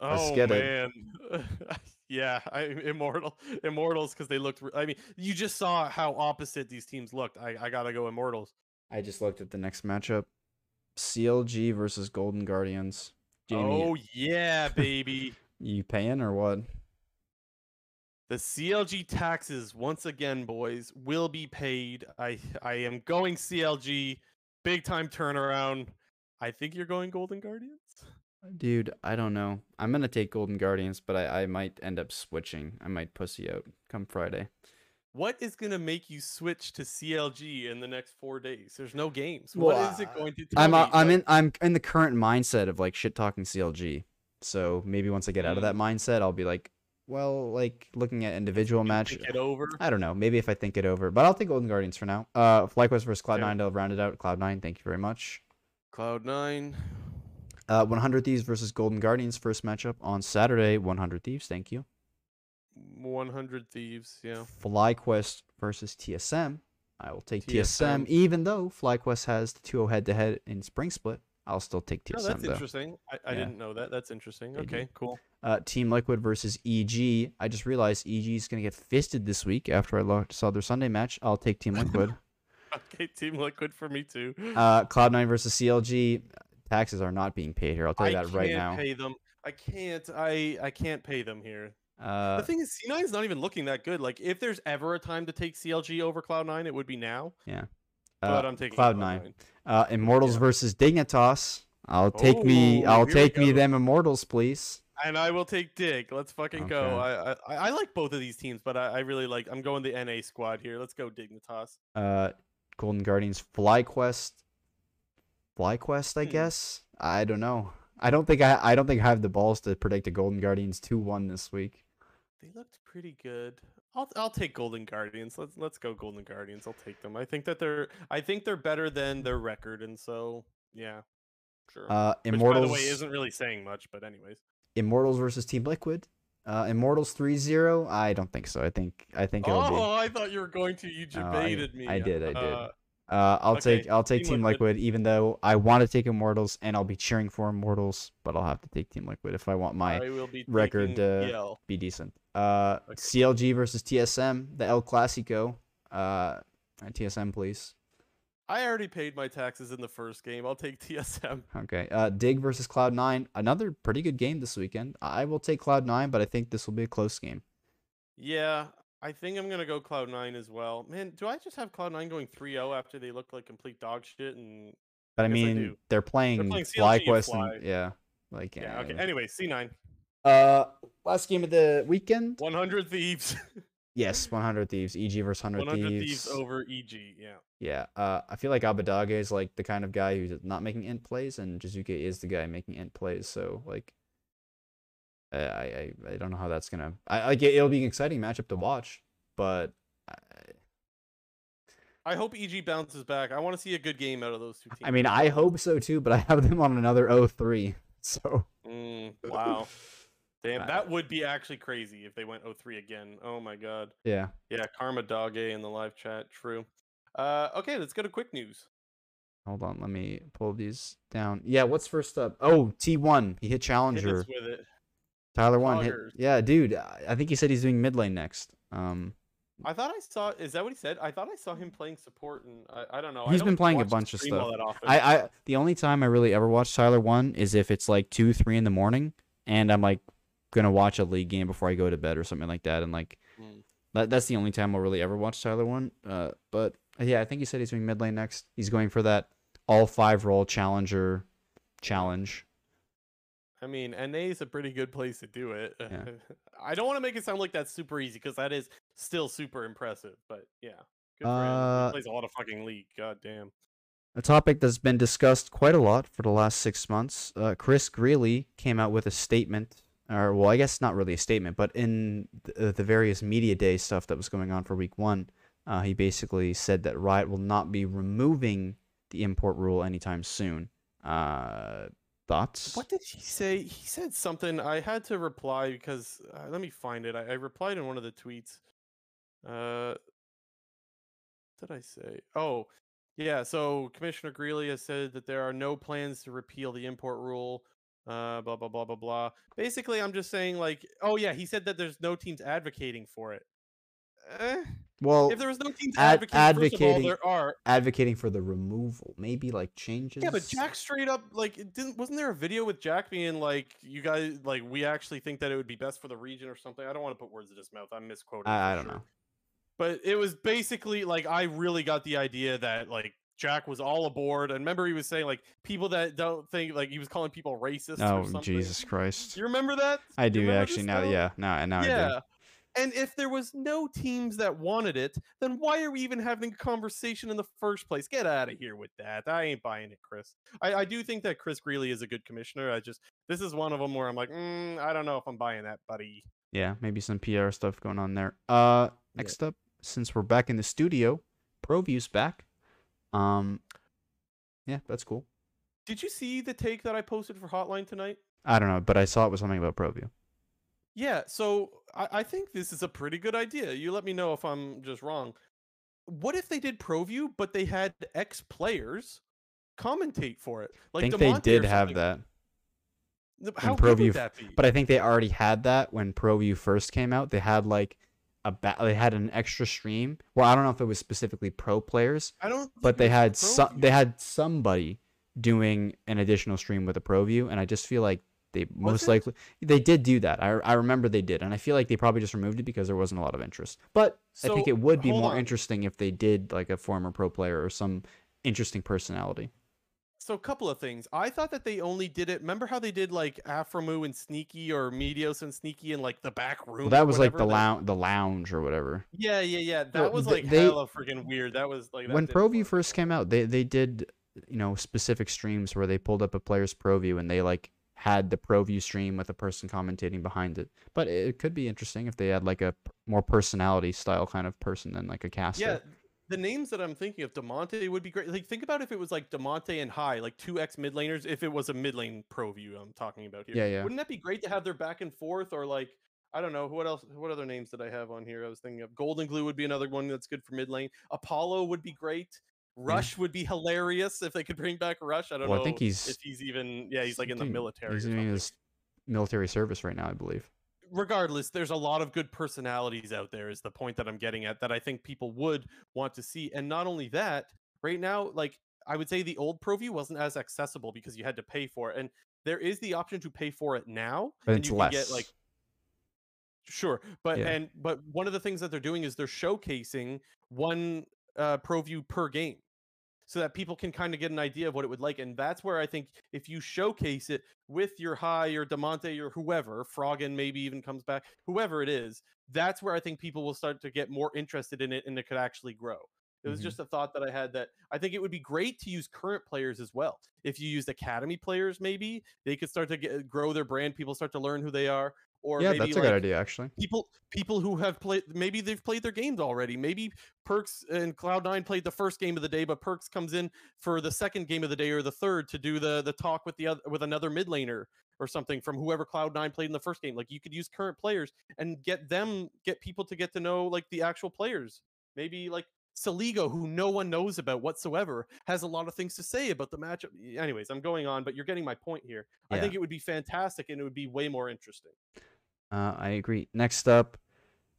Let's oh man. yeah, I Immortal Immortals because they looked re- I mean, you just saw how opposite these teams looked. I, I gotta go Immortals. I just looked at the next matchup. CLG versus Golden Guardians. Jamie, Oh yeah, baby. you paying or what? The CLG taxes once again, boys, will be paid. I I am going CLG, big time turnaround. I think you're going Golden Guardians. Dude, I don't know. I'm gonna take Golden Guardians, but I, I might end up switching. I might pussy out come Friday. What is gonna make you switch to CLG in the next four days? There's no games. Well, what is it going to? Tell I'm me? uh, I'm Like, in I'm in the current mindset of like shit talking CLG. So maybe once I get out of Mm. that mindset, I'll be like, well, like looking at individual match. think it over. I don't know. Maybe if I think it over, but I'll take Golden Guardians for now. Uh, FlyQuest versus Cloud Okay. Nine to round it out. Cloud Nine, thank you very much. Cloud nine. Uh, 100 Thieves versus Golden Guardians first matchup on Saturday. 100 Thieves, thank you. 100 thieves. Yeah. FlyQuest versus TSM. I will take TSM, TSM. even though FlyQuest has the 2-0 head-to-head in Spring Split. I'll still take TSM No, that's though. interesting. I, I Yeah. didn't know that. That's interesting. They do. Okay, cool. Uh, Team Liquid versus EG. I just realized EG is gonna get fisted this week after I saw their Sunday match. I'll take Team Liquid. Okay, Team Liquid for me too. uh, Cloud9 versus CLG. Taxes are not being paid here. I'll tell I you that right now. I can't pay them. I can't. I I can't pay them here. Uh, the thing is, C9 is not even looking that good. Like, if there's ever a time to take CLG over Cloud9, it would be now. Yeah. But uh, I'm taking Cloud9. Uh, Immortals Yeah. versus Dignitas. I'll take me. Oh, I'll take me them Immortals, please. And I will take Dig. Let's fucking go. I, I I like both of these teams, but I, I really like. I'm going the NA squad here. Let's go Dignitas. Uh, Golden Guardians FlyQuest. FlyQuest, I Hmm. guess. I don't know. I don't think I. I don't think I have the balls to predict a Golden Guardians two one this week. They looked pretty good. I'll I'll take Golden Guardians. Let's let's go Golden Guardians. I'll take them. I think that they're I think they're better than their record, and so yeah, sure. Uh, Which, Immortals. by the way, isn't really saying much, but anyways. Immortals versus Team Liquid. Uh, Immortals 3-0? I don't think so. I think I think it'll Oh, be. I thought you were going to. You No, I- debated me. I did, I did. Uh, Uh, I'll Okay, take I'll take Team Team Liquid. Liquid. even though I want to take Immortals and I'll be cheering for Immortals, but I'll have to take Team Liquid if I want my I record, to uh, be decent. Uh, Okay. CLG versus TSM, the El Clasico. Uh, TSM, please. I already paid my taxes in the first game. I'll take TSM. Okay. Uh, Dig versus Cloud Nine, another pretty good game this weekend. I will take Cloud Nine, but I think this will be a close game. Yeah, I think I'm gonna go Cloud Nine as well. Man, do I just have Cloud Nine going 3-0 after they look like complete dog shit? And But I I mean, do. they're playing, playing CLG and FlyQuest Fly. and yeah, like yeah, okay. Anyway, C9, Uh, last game of the weekend. 100 Thieves, Yes, 100 Thieves. EG versus 100, 100 Thieves. Thieves over EG. Yeah. Yeah. Uh, I feel like Abbedagge is like the kind of guy who's not making int plays, and Jiizuke is the guy making int plays. So like, I I, I don't know how that's gonna. I like it, it'll be an exciting matchup to watch, but I, I hope EG bounces back. I want to see a good game out of those two teams. I mean I hope so too. But I have them on another 0-3. So Mm, wow. Damn, that would be actually crazy if they went 0-3 again. Oh my god. yeah. Yeah, Karma Dogge in the live chat. True. Uh, okay, let's go to quick news. Hold on, let me pull these down. Yeah, what's first up? Oh, T1. He hit Hit challenger. us with it. Tyler one hit. Yeah, dude. I think he said he's doing mid lane next. Um, I thought I saw. Is that what he said? I thought I saw him playing support, and I, I don't know. I He's don't been playing a bunch of stuff. I, I the only time I really ever watch Tyler one is if it's like two, three in the morning, and I'm like gonna watch a league game before I go to bed or something like that, and like Mm. that, that's the only time I'll really ever watch Tyler one. Uh, but yeah, I think he said he's doing mid lane next. He's going for that all five role challenger challenge. I mean, NA is a pretty good place to do it. Yeah. I don't want to make it sound like that's super easy because that is still super impressive. But yeah, good. Uh, plays a lot of fucking league. God damn. A topic that's been discussed quite a lot for the last six months. Uh, Chris Greeley came out with a statement, or well, I guess not really a statement, but in the, the various media day stuff that was going on for week one, uh, he basically said that Riot will not be removing the import rule anytime soon. Uh, thoughts? What did he say? He said something. I had to reply because uh, let me find it. I, I replied in one of the tweets. Uh, what did I say? Oh, yeah. So Commissioner Greeley has said that there are no plans to repeal the import rule. Uh, blah blah blah blah blah. Basically, I'm just saying like, oh yeah, he said that there's no teams advocating for it. Eh, Well, if there was no teams ad- advocating, first of all, there are. advocating for the removal, maybe like changes. Yeah, but Jack straight up like it didn't wasn't there a video with Jack being like you guys like we actually think that it would be best for the region or something. I don't want to put words in his mouth. I'm misquoting. I, I don't sure. know. But it was basically like I really got the idea that like Jack was all aboard. And remember he was saying like people that don't think like he was calling people racist or Oh. Jesus Christ! You remember that? I do actually now. now? Yeah, now and now I do. Yeah. And if there was no teams that wanted it, then why are we even having a conversation in the first place? Get out of here with that. I ain't buying it, Chris. I, I do think that Chris Greeley is a good commissioner. I just this is one of them where I'm like, mm, I don't know if I'm buying that, buddy. Yeah, maybe some PR stuff going on there. Uh, next up, since we're back in the studio, ProView's back. Um, yeah, that's cool. Did you see the take that I posted for Hotline tonight? I don't know, but I saw it was something about ProView. Yeah, so I, I think this is a pretty good idea. You let me know if I'm just wrong. What if they did ProView, but they had ex players commentate for it? I Like think they Damonte or did have that, How ProView would that be? but I think they already had that when ProView first came out. They had like a ba- they had an extra stream. Well, I don't know if it was specifically pro players, I don't. but they had some they had somebody doing an additional stream with a ProView, and I just feel like they most it? likely they did do that. I I remember they did, and I feel like they probably just removed it because there wasn't a lot of interest. But I think it would be more on. interesting if they did like a former pro player or some interesting personality. So a couple of things. I thought that they only did it. Remember how they did like Aphromoo and Sneaky or Meteos and Sneaky in like the back room? Well, that was like the lounge, the lounge or whatever. Yeah, yeah, yeah. That No, was like they- hella freaking weird. That was like that when ProView first came out, they they did you know specific streams where they pulled up a player's ProView and they like had the pro view stream with a person commentating behind it. But it could be interesting if they had like a more personality style kind of person than like a caster. Yeah, the names that I'm thinking of, Damonte would be great. Like, think about if it was like Damonte and Hai, like two ex mid laners. If it was a mid lane pro view, I'm talking about here. Yeah, yeah. Wouldn't that be great to have their back and forth, or like I don't know what else? What other names did I have on here? I was thinking of Goldenglue would be another one that's good for mid lane. Apollo would be great. Rush would be hilarious if they could bring back Rush. I don't Well, know. I think he's if he's even yeah he's like in the military. He's doing his military service right now, I believe. regardless, there's a lot of good personalities out there, is the point that I'm getting at that I think people would want to see. And not only that, right now, like I would say the old Pro View wasn't as accessible because you had to pay for it. And there is the option to pay for it now. But and it's you less. can get like sure. But Yeah. and but one of the things that they're doing is they're showcasing one uh ProView per game. So that people can kind of get an idea of what it would like. And that's where I think if you showcase it with your high or Damonte or whoever, Froggen maybe even comes back, whoever it is, that's where I think people will start to get more interested in it and it could actually grow. It was Mhm. just a thought that I had that I think it would be great to use current players as well. If you used academy players, maybe they could start to get, grow their brand. People start to learn who they are. Or yeah, maybe that's a like, good idea actually. people people who have played maybe they've played their games already maybe Perkz and cloud9 played the first game of the day but Perkz comes in for the second game of the day or the third to do the the talk with the other with another mid laner or something from whoever cloud9 played in the first game like you could use current players and get them get people to get to know like the actual players maybe like Soligo, who no one knows about whatsoever, has a lot of things to say about the matchup. Anyways, I'm going on, but you're getting my point here. I think it would be fantastic and it would be way more interesting. Uh, I agree. Next up,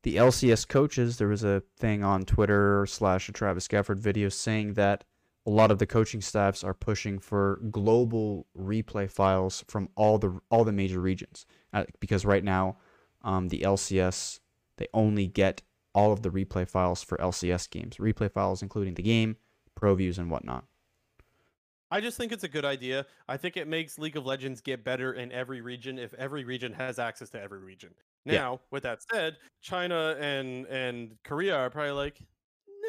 the LCS coaches. There was a thing on Twitter slash a Travis Gafford video saying that a lot of the coaching staffs are pushing for global replay files from all the all the major regions uh, because right now, um, the LCS they only get all of the replay files for LCS games. Replay files including the game, pro views, and whatnot. I just think it's a good idea. I think it makes League of Legends get better in every region if every region has access to every region. Yeah. Now, with that said, China and and Korea are probably like,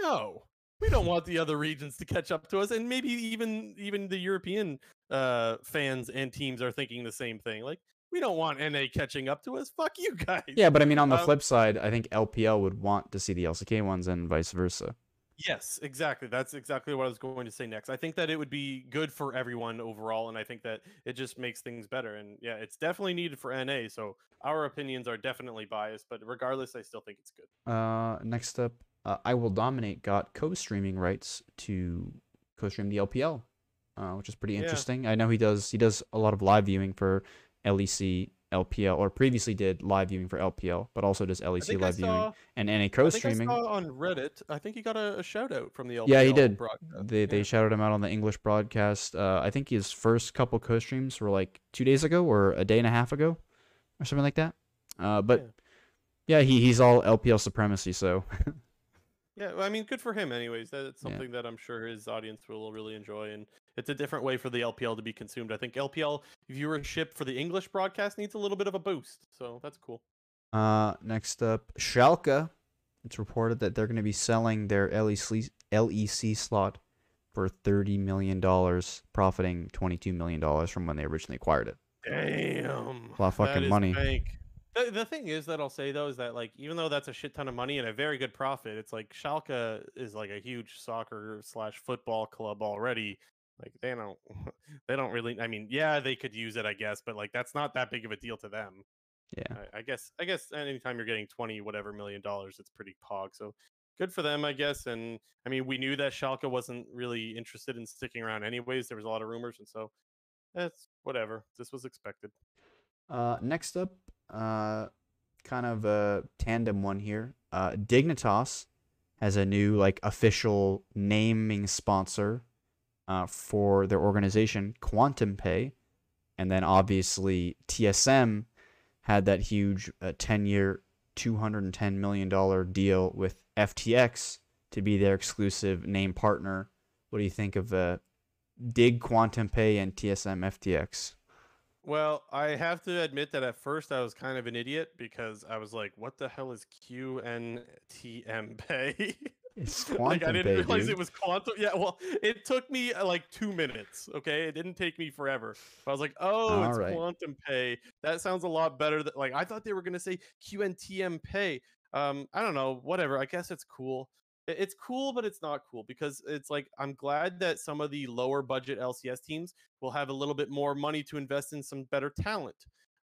no, we don't want the other regions to catch up to us, and maybe even even the European uh, fans and teams are thinking the same thing. Like, we don't want NA catching up to us. Fuck you guys. Yeah, but I mean on the Um, flip side, I think LPL would want to see the LCK ones and vice versa. Yes, exactly. That's exactly what I was going to say next. I think that it would be good for everyone overall, and I think that it just makes things better. And yeah, it's definitely needed for NA. So our opinions are definitely biased, but regardless, I still think it's good. Uh, next up, uh, I Will Dominate got co-streaming rights to co-stream the LPL, uh, which is pretty Yeah. interesting. I know he does he does a lot of live viewing for LEC, LPL, or previously did live viewing for LPL, but also does LEC live viewing and NA I think I co-streaming. saw on Reddit. I think he got a, a shout out from the LPL. Yeah, he did. broadcast. They they shouted him out on the English broadcast. Uh, I think his first couple co-streams were like two days ago or a day and a half ago, or something like that. Uh, but yeah, he he's all LPL supremacy, so Yeah, well, I mean, good for him. Anyways, that's Yeah. something that I'm sure his audience will really enjoy, and it's a different way for the LPL to be consumed. I think LPL viewership for the English broadcast needs a little bit of a boost, so that's cool. Uh, next up, Schalke. It's reported that they're going to be selling their LEC, LEC slot for thirty million dollars, profiting twenty-two million dollars from when they originally acquired it. Damn. a lot of fucking money. bank. The, the thing is that I'll say though is that like even though that's a shit ton of money and a very good profit, it's like Schalke is like a huge soccer slash football club already. Like they don't they don't really I mean, yeah, they could use it, I guess, but like that's not that big of a deal to them. Yeah, I, I guess I guess anytime you're getting twenty whatever million dollars, it's pretty pog. So good for them, I guess. And I mean, we knew that Schalke wasn't really interested in sticking around anyways. There was a lot of rumors, and so that's whatever. This was expected. Uh, next up, uh, kind of a tandem one here. Uh, Dignitas has a new like official naming sponsor uh, for their organization, Quantum Pay, and then obviously TSM had that huge uh, 10-year, 210 million dollar deal with FTX to be their exclusive name partner. What do you think of uh, Dig Quantum Pay and TSM FTX? Well, I have to admit that at first I was kind of an idiot because I was like, "What the hell is QNTM Pay?" It's Quantum like I didn't realize dude. it was quantum. Yeah, well, it took me uh, like two minutes. Okay, it didn't take me forever. But I was like, oh, it's Alright. quantum pay. That sounds a lot better. Than, like I thought they were gonna say QNTM pay. Um, I don't know. Whatever. I guess it's cool. It's cool, but it's not cool because it's like I'm glad that some of the lower budget LCS teams will have a little bit more money to invest in some better talent.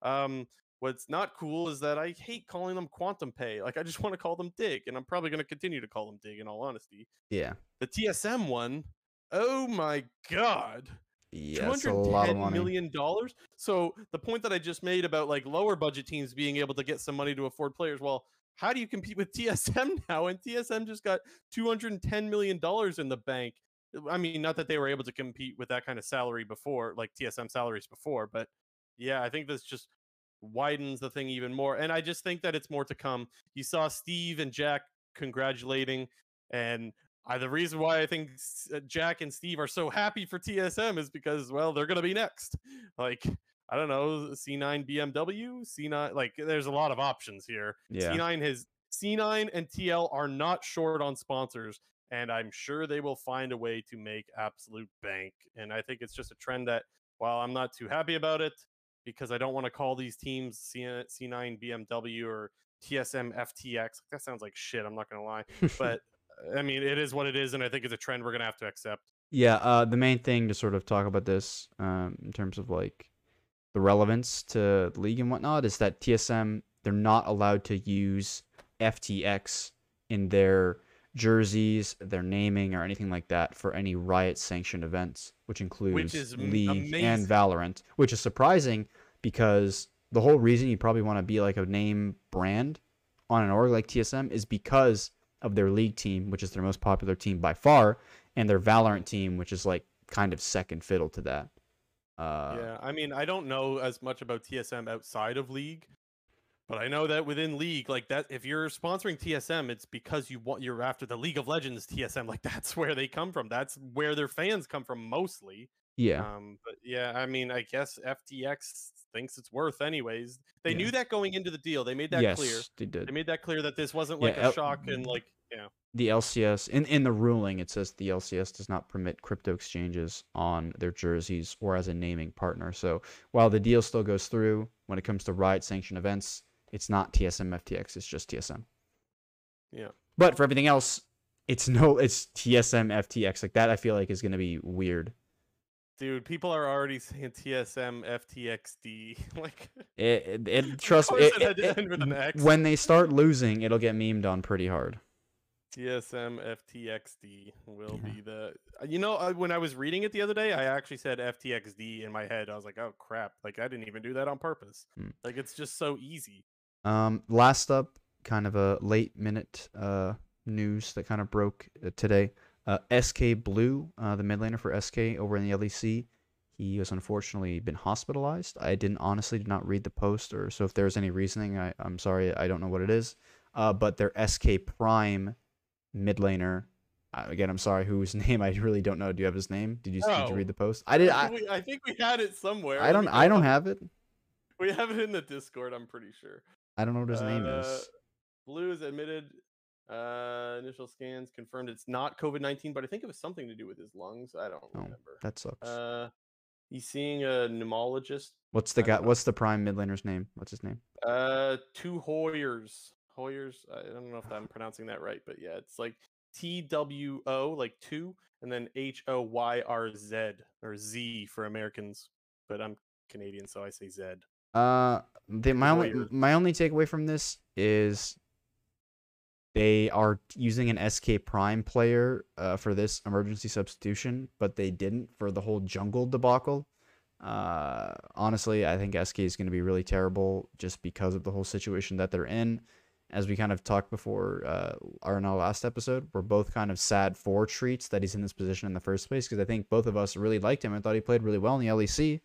Um, what's not cool is that I hate calling them quantum pay. Like I just want to call them dig, and I'm probably going to continue to call them dig in all honesty. Yeah. The TSM one, oh my god. Yeah, it's a lot of $210 money. million dollars. So the point that I just made about like lower budget teams being able to get some money to afford players, well, how do you compete with TSM now? And TSM just got 210 million dollars in the bank. I mean, not that they were able to compete with that kind of salary before, like TSM salaries before, but yeah, I think this just widens the thing even more. And I just think that it's more to come. You saw Steve and Jack congratulating, and I, the reason why I think uh, Jack and Steve are so happy for TSM is because, well, they're going to be next. Like, I don't know, C9 BMW, C9, like, there's a lot of options here. Yeah. C9 has C9 and TL are not short on sponsors, and I'm sure they will find a way to make absolute bank. And I think it's just a trend that, while I'm not too happy about it, because I don't want to call these teams C- C9 BMW or TSM FTX. That sounds like shit. I'm not gonna lie, but I mean, it is what it is, and I think it's a trend we're gonna have to accept. Yeah, uh, the main thing to sort of talk about this um, in terms of like the relevance to the league and whatnot is that TSM they're not allowed to use FTX in their jerseys, their naming, or anything like that for any riot sanctioned events, which includes is m- League and. Valorant, which is surprising because the whole reason you probably want to be like a name brand on an org like TSM is because of their league team, which is their most popular team by far, and their Valorant team, which is like kind of second fiddle to that. Uh, yeah, I mean, I don't know as much about TSM outside of League, but I know that within League, like that, if you're sponsoring TSM, it's because you want you're after the League of Legends TSM. Like that's where they come from. That's where their fans come from mostly. yeah, Um, but yeah, I mean, I guess FTX thinks it's worth anyways. They Yeah. knew that going into the deal. They made that yes, clear. they did. They made that clear that this wasn't Yeah, like a L- shock and like you know. the LCS in in the ruling it says the LCS does not permit crypto exchanges on their jerseys or as a naming partner. So while the deal still goes through when it comes to riot sanction events, it's not TSM FTX, it's just TSM. Yeah. But for everything else, it's no it's TSM FTX. Like that I feel like is going to be weird. Dude, people are already saying TSM FTXD. like It, it, it trust it, it it- end with an X. when they start losing, it'll get memed on pretty hard. TSM FTXD will Yeah. be the. You know, uh, when I was reading it the other day, I actually said FTXD in my head. I was like, oh crap! Like I didn't even do that on purpose. Hmm. Like it's just so easy. Um, last up, kind of a late minute uh, news that kind of broke uh, today. Uh, SK Blue, uh, the mid laner for SK over in the LEC, he has unfortunately been hospitalized. I didn't honestly did not read the post, or so if there's any reasoning, I, I'm sorry, I don't know what it is. Uh, but their SK Prime mid laner, uh, again, I'm sorry, whose name I really don't know. Do you have his name? Did you did you read the post? I did. I I, think, we, I think we had it somewhere. I don't. I don't have it. We have it in the Discord. I'm pretty sure. I don't know what his name Uh, is. Blue has admitted uh, initial scans confirmed it's not COVID 19, but I think it was something to do with his lungs. I don't Oh, remember. That sucks. Uh, he's seeing a pneumologist. What's the guy? know. What's the Prime mid laner's name? What's his name? Uh, Twohoyrz. Hoyers. I don't know if I'm pronouncing that right, but yeah, it's like T W O, like two, and then H O Y R Z or Z for Americans. But I'm Canadian, so I say Z. Uh, the, my only my only takeaway from this is they are using an SK Prime player uh, for this emergency substitution, but they didn't for the whole jungle debacle. Uh, honestly, I think SK is going to be really terrible just because of the whole situation that they're in. As we kind of talked before, uh, our in our last episode, we're both kind of sad for Treatz that he's in this position in the first place because I think both of us really liked him and thought he played really well in the LEC.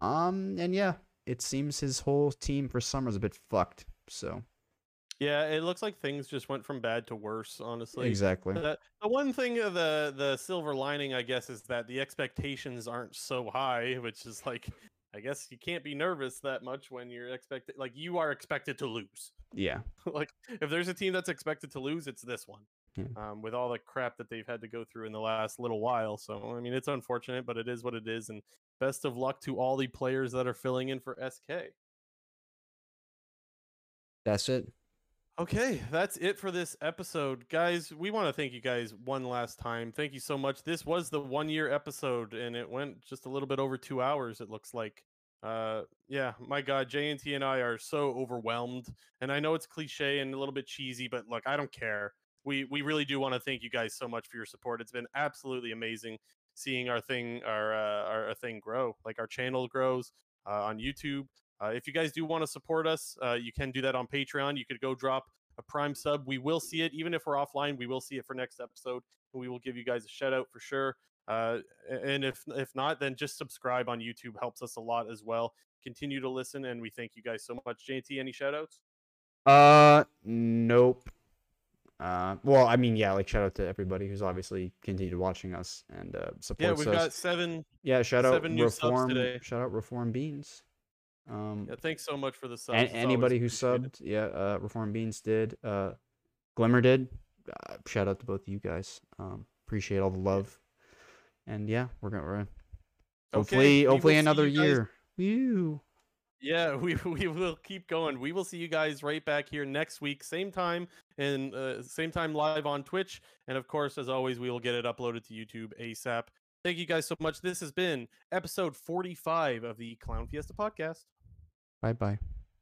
Um, and yeah, it seems his whole team for summer is a bit fucked. So Yeah, it looks like things just went from bad to worse. Honestly, exactly. The, the one thing of the the silver lining, I guess, is that the expectations aren't so high, which is like, I guess you can't be nervous that much when you're expected. Like you are expected to lose. Yeah, like if there's a team that's expected to lose, it's this one. Yeah. Um, with all the crap that they've had to go through in the last little while. So I mean, it's unfortunate, but it is what it is. And best of luck to all the players that are filling in for SK. that's it. Okay, that's it for this episode. Guys, we want to thank you guys one last time. Thank you so much. This was the one year episode and it went just a little bit over two hours, it looks like. Uh yeah, my god, JNT and I are so overwhelmed. And I know it's cliche and a little bit cheesy, but look, I don't care. We we really do want to thank you guys so much for your support. It's been absolutely amazing seeing our thing our uh, our, our thing grow. Like our channel grows uh, on YouTube. Uh, if you guys do want to support us, uh, you can do that on Patreon. You could go drop a Prime sub. We will see it, even if we're offline. We will see it for next episode, and we will give you guys a shout out for sure. Uh, and if if not, then just subscribe on YouTube helps us a lot as well. Continue to listen, and we thank you guys so much. JT, any shout outs? Uh, nope. Uh, well, I mean, yeah, like shout out to everybody who's obviously continued watching us and uh, Yeah, we've us. got seven. yeah, shout out seven new subs reform. today. Shout out reform beans. Um, Yeah, thanks so much for the subs. and anybody who subbed, yeah, uh, reform beans did. Uh, Glimmer did. uh, shout out to both of you guys. Um, appreciate all the love, and yeah, we're gonna. We're, hopefully, will hopefully another you guys- year. Woo. Yeah, we we will keep going. We will see you guys right back here next week, same time and uh, same time live on Twitch, and of course, as always, we will get it uploaded to YouTube ASAP. Thank you guys so much. This has been episode 45 of the Clown Fiesta podcast. Bye bye.